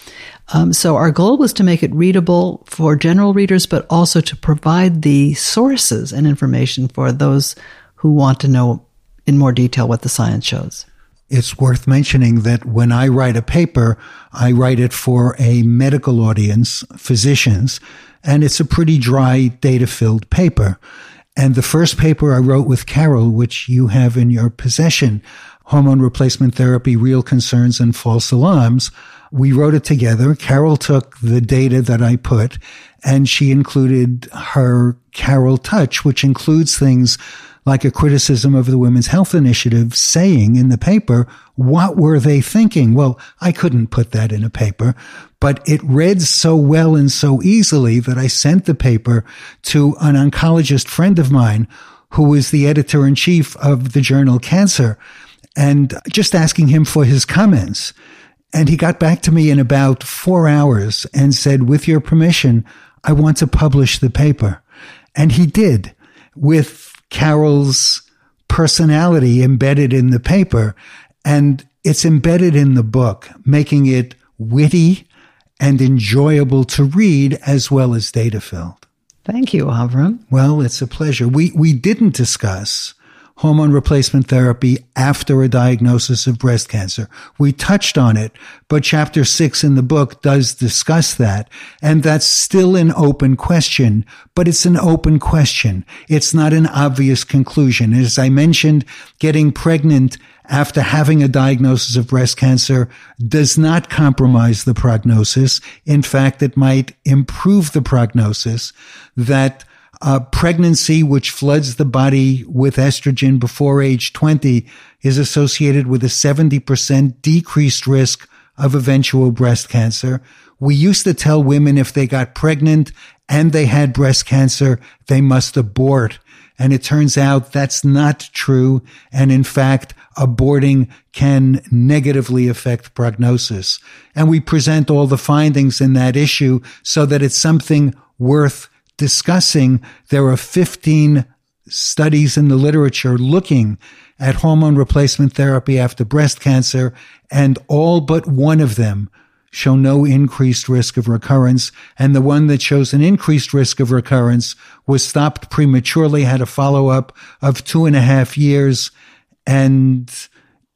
Um, so our goal was to make it readable for general readers, but also to provide the sources and information for those who want to know in more detail what the science shows. It's worth mentioning that when I write a paper, I write it for a medical audience, physicians, and it's a pretty dry, data filled paper. And the first paper I wrote with Carol, which you have in your possession, hormone replacement therapy, real concerns and false alarms. We wrote it together. Carol took the data that I put and she included her Carol touch, which includes things like a criticism of the Women's Health Initiative saying in the paper, what were they thinking? Well, I couldn't put that in a paper, but it read so well and so easily that I sent the paper to an oncologist friend of mine who was the editor in chief of the journal Cancer and just asking him for his comments. And he got back to me in about four hours and said, with your permission, I want to publish the paper. And he did with Carol's personality embedded in the paper and it's embedded in the book, making it witty and enjoyable to read as well as data filled. Thank you, Avrum. Well, it's a pleasure. We, we didn't discuss hormone replacement therapy after a diagnosis of breast cancer. We touched on it, but chapter six in the book does discuss that. And that's still an open question, but it's an open question. It's not an obvious conclusion. As I mentioned, getting pregnant after having a diagnosis of breast cancer does not compromise the prognosis. In fact, it might improve the prognosis that uh, pregnancy, which floods the body with estrogen before age 20, is associated with a 70% decreased risk of eventual breast cancer. We used to tell women if they got pregnant and they had breast cancer, they must abort. And it turns out that's not true. And in fact, aborting can negatively affect prognosis. And we present all the findings in that issue so that it's something worth discussing. There are 15 studies in the literature looking at hormone replacement therapy after breast cancer, and all but one of them show no increased risk of recurrence. And the one that shows an increased risk of recurrence was stopped prematurely, had a follow up of two and a half years, and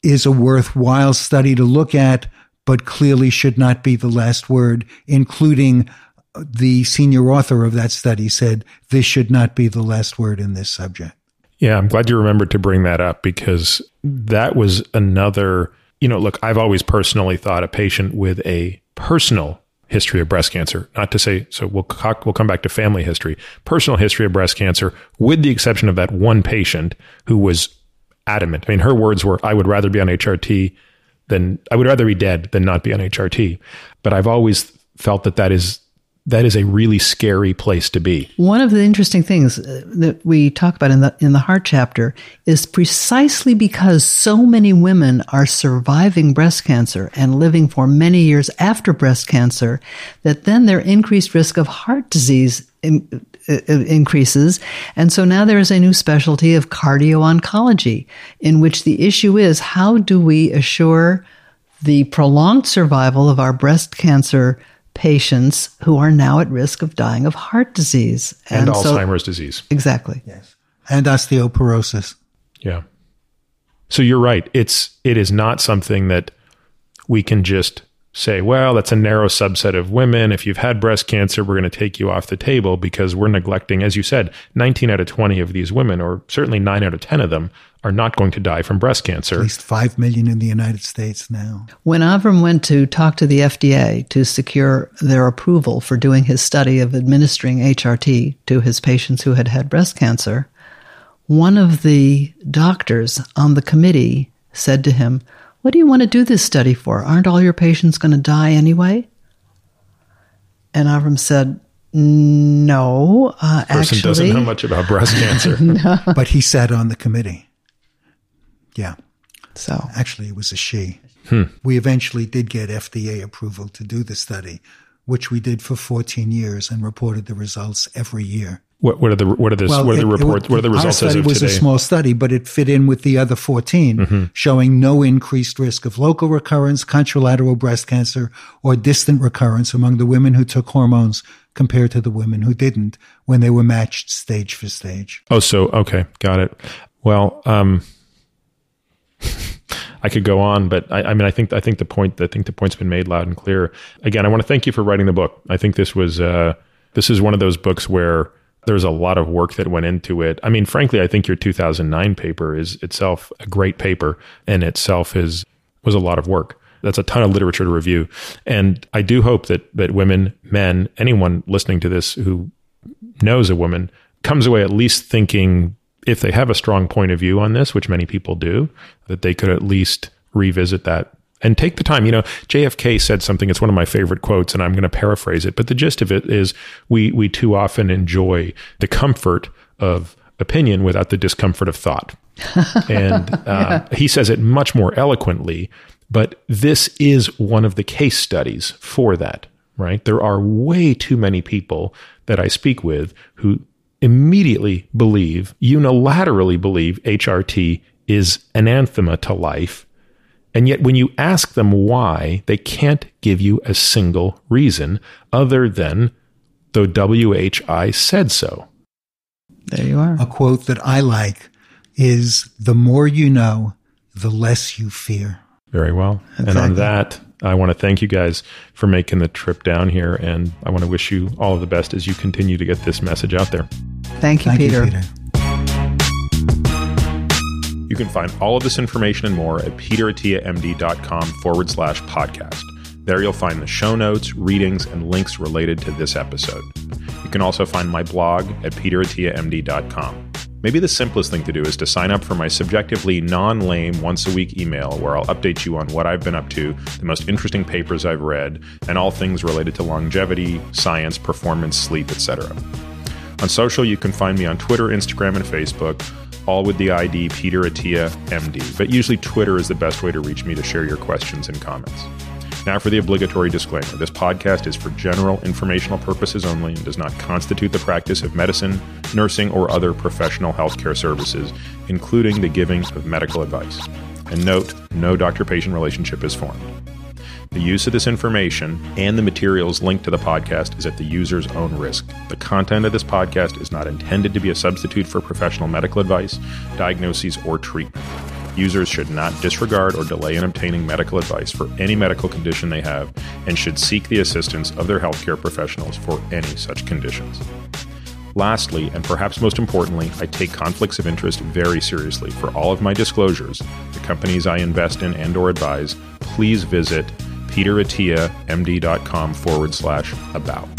is a worthwhile study to look at, but clearly should not be the last word, including the senior author of that study said this should not be the last word in this subject. Yeah, I'm glad you remembered to bring that up because that was another you know, look, I've always personally thought a patient with a personal history of breast cancer, not to say, so we'll, we'll come back to family history, personal history of breast cancer, with the exception of that one patient who was adamant. I mean, her words were, I would rather be on HRT than, I would rather be dead than not be on HRT. But I've always felt that that is that is a really scary place to be. One of the interesting things uh, that we talk about in the in the heart chapter is precisely because so many women are surviving breast cancer and living for many years after breast cancer that then their increased risk of heart disease in, uh, uh, increases and so now there is a new specialty of cardio oncology in which the issue is how do we assure the prolonged survival of our breast cancer patients who are now at risk of dying of heart disease and, and Alzheimer's so, disease. Exactly. Yes. And osteoporosis. Yeah. So you're right. It's it is not something that we can just say, well, that's a narrow subset of women. If you've had breast cancer, we're going to take you off the table because we're neglecting, as you said, 19 out of 20 of these women, or certainly 9 out of 10 of them, are not going to die from breast cancer. At least 5 million in the United States now. When Avrum went to talk to the FDA to secure their approval for doing his study of administering HRT to his patients who had had breast cancer, one of the doctors on the committee said to him, what do you want to do this study for? Aren't all your patients going to die anyway? And Avrum said, no, uh, person actually, doesn't know much about breast cancer, no. but he sat on the committee. Yeah. So actually, it was a she. Hmm. We eventually did get FDA approval to do the study, which we did for 14 years and reported the results every year. What, what are the what are the well, what are the reports? It, what are the results? Our study was today? a small study, but it fit in with the other 14, mm-hmm. showing no increased risk of local recurrence, contralateral breast cancer, or distant recurrence among the women who took hormones compared to the women who didn't when they were matched stage for stage. Oh, so okay, got it. Well, um, I could go on, but I, I, mean, I think I think the point I think the point's been made loud and clear. Again, I want to thank you for writing the book. I think this was uh, this is one of those books where there's a lot of work that went into it. I mean, frankly, I think your 2009 paper is itself a great paper and itself is was a lot of work. That's a ton of literature to review. And I do hope that that women, men, anyone listening to this who knows a woman comes away at least thinking if they have a strong point of view on this, which many people do, that they could at least revisit that and take the time. You know, JFK said something. It's one of my favorite quotes, and I'm going to paraphrase it. But the gist of it is, we we too often enjoy the comfort of opinion without the discomfort of thought. and uh, yeah. he says it much more eloquently. But this is one of the case studies for that. Right? There are way too many people that I speak with who immediately believe, unilaterally believe HRT is anathema to life. And yet, when you ask them why, they can't give you a single reason other than the WHI said so. There you are. A quote that I like is The more you know, the less you fear. Very well. And on that, I want to thank you guys for making the trip down here. And I want to wish you all of the best as you continue to get this message out there. Thank you, Thank Peter. you, Peter. You can find all of this information and more at peterattiamd.com forward slash podcast. There you'll find the show notes, readings, and links related to this episode. You can also find my blog at peterattiamd.com. Maybe the simplest thing to do is to sign up for my subjectively non lame once a week email where I'll update you on what I've been up to, the most interesting papers I've read, and all things related to longevity, science, performance, sleep, etc. On social, you can find me on Twitter, Instagram, and Facebook, all with the ID Peter Attia MD. But usually, Twitter is the best way to reach me to share your questions and comments. Now, for the obligatory disclaimer this podcast is for general informational purposes only and does not constitute the practice of medicine, nursing, or other professional healthcare services, including the giving of medical advice. And note, no doctor patient relationship is formed. The use of this information and the materials linked to the podcast is at the user's own risk. The content of this podcast is not intended to be a substitute for professional medical advice, diagnoses, or treatment. Users should not disregard or delay in obtaining medical advice for any medical condition they have and should seek the assistance of their healthcare professionals for any such conditions. Lastly, and perhaps most importantly, I take conflicts of interest very seriously. For all of my disclosures, the companies I invest in and or advise, please visit peterattiamd.com forward slash about.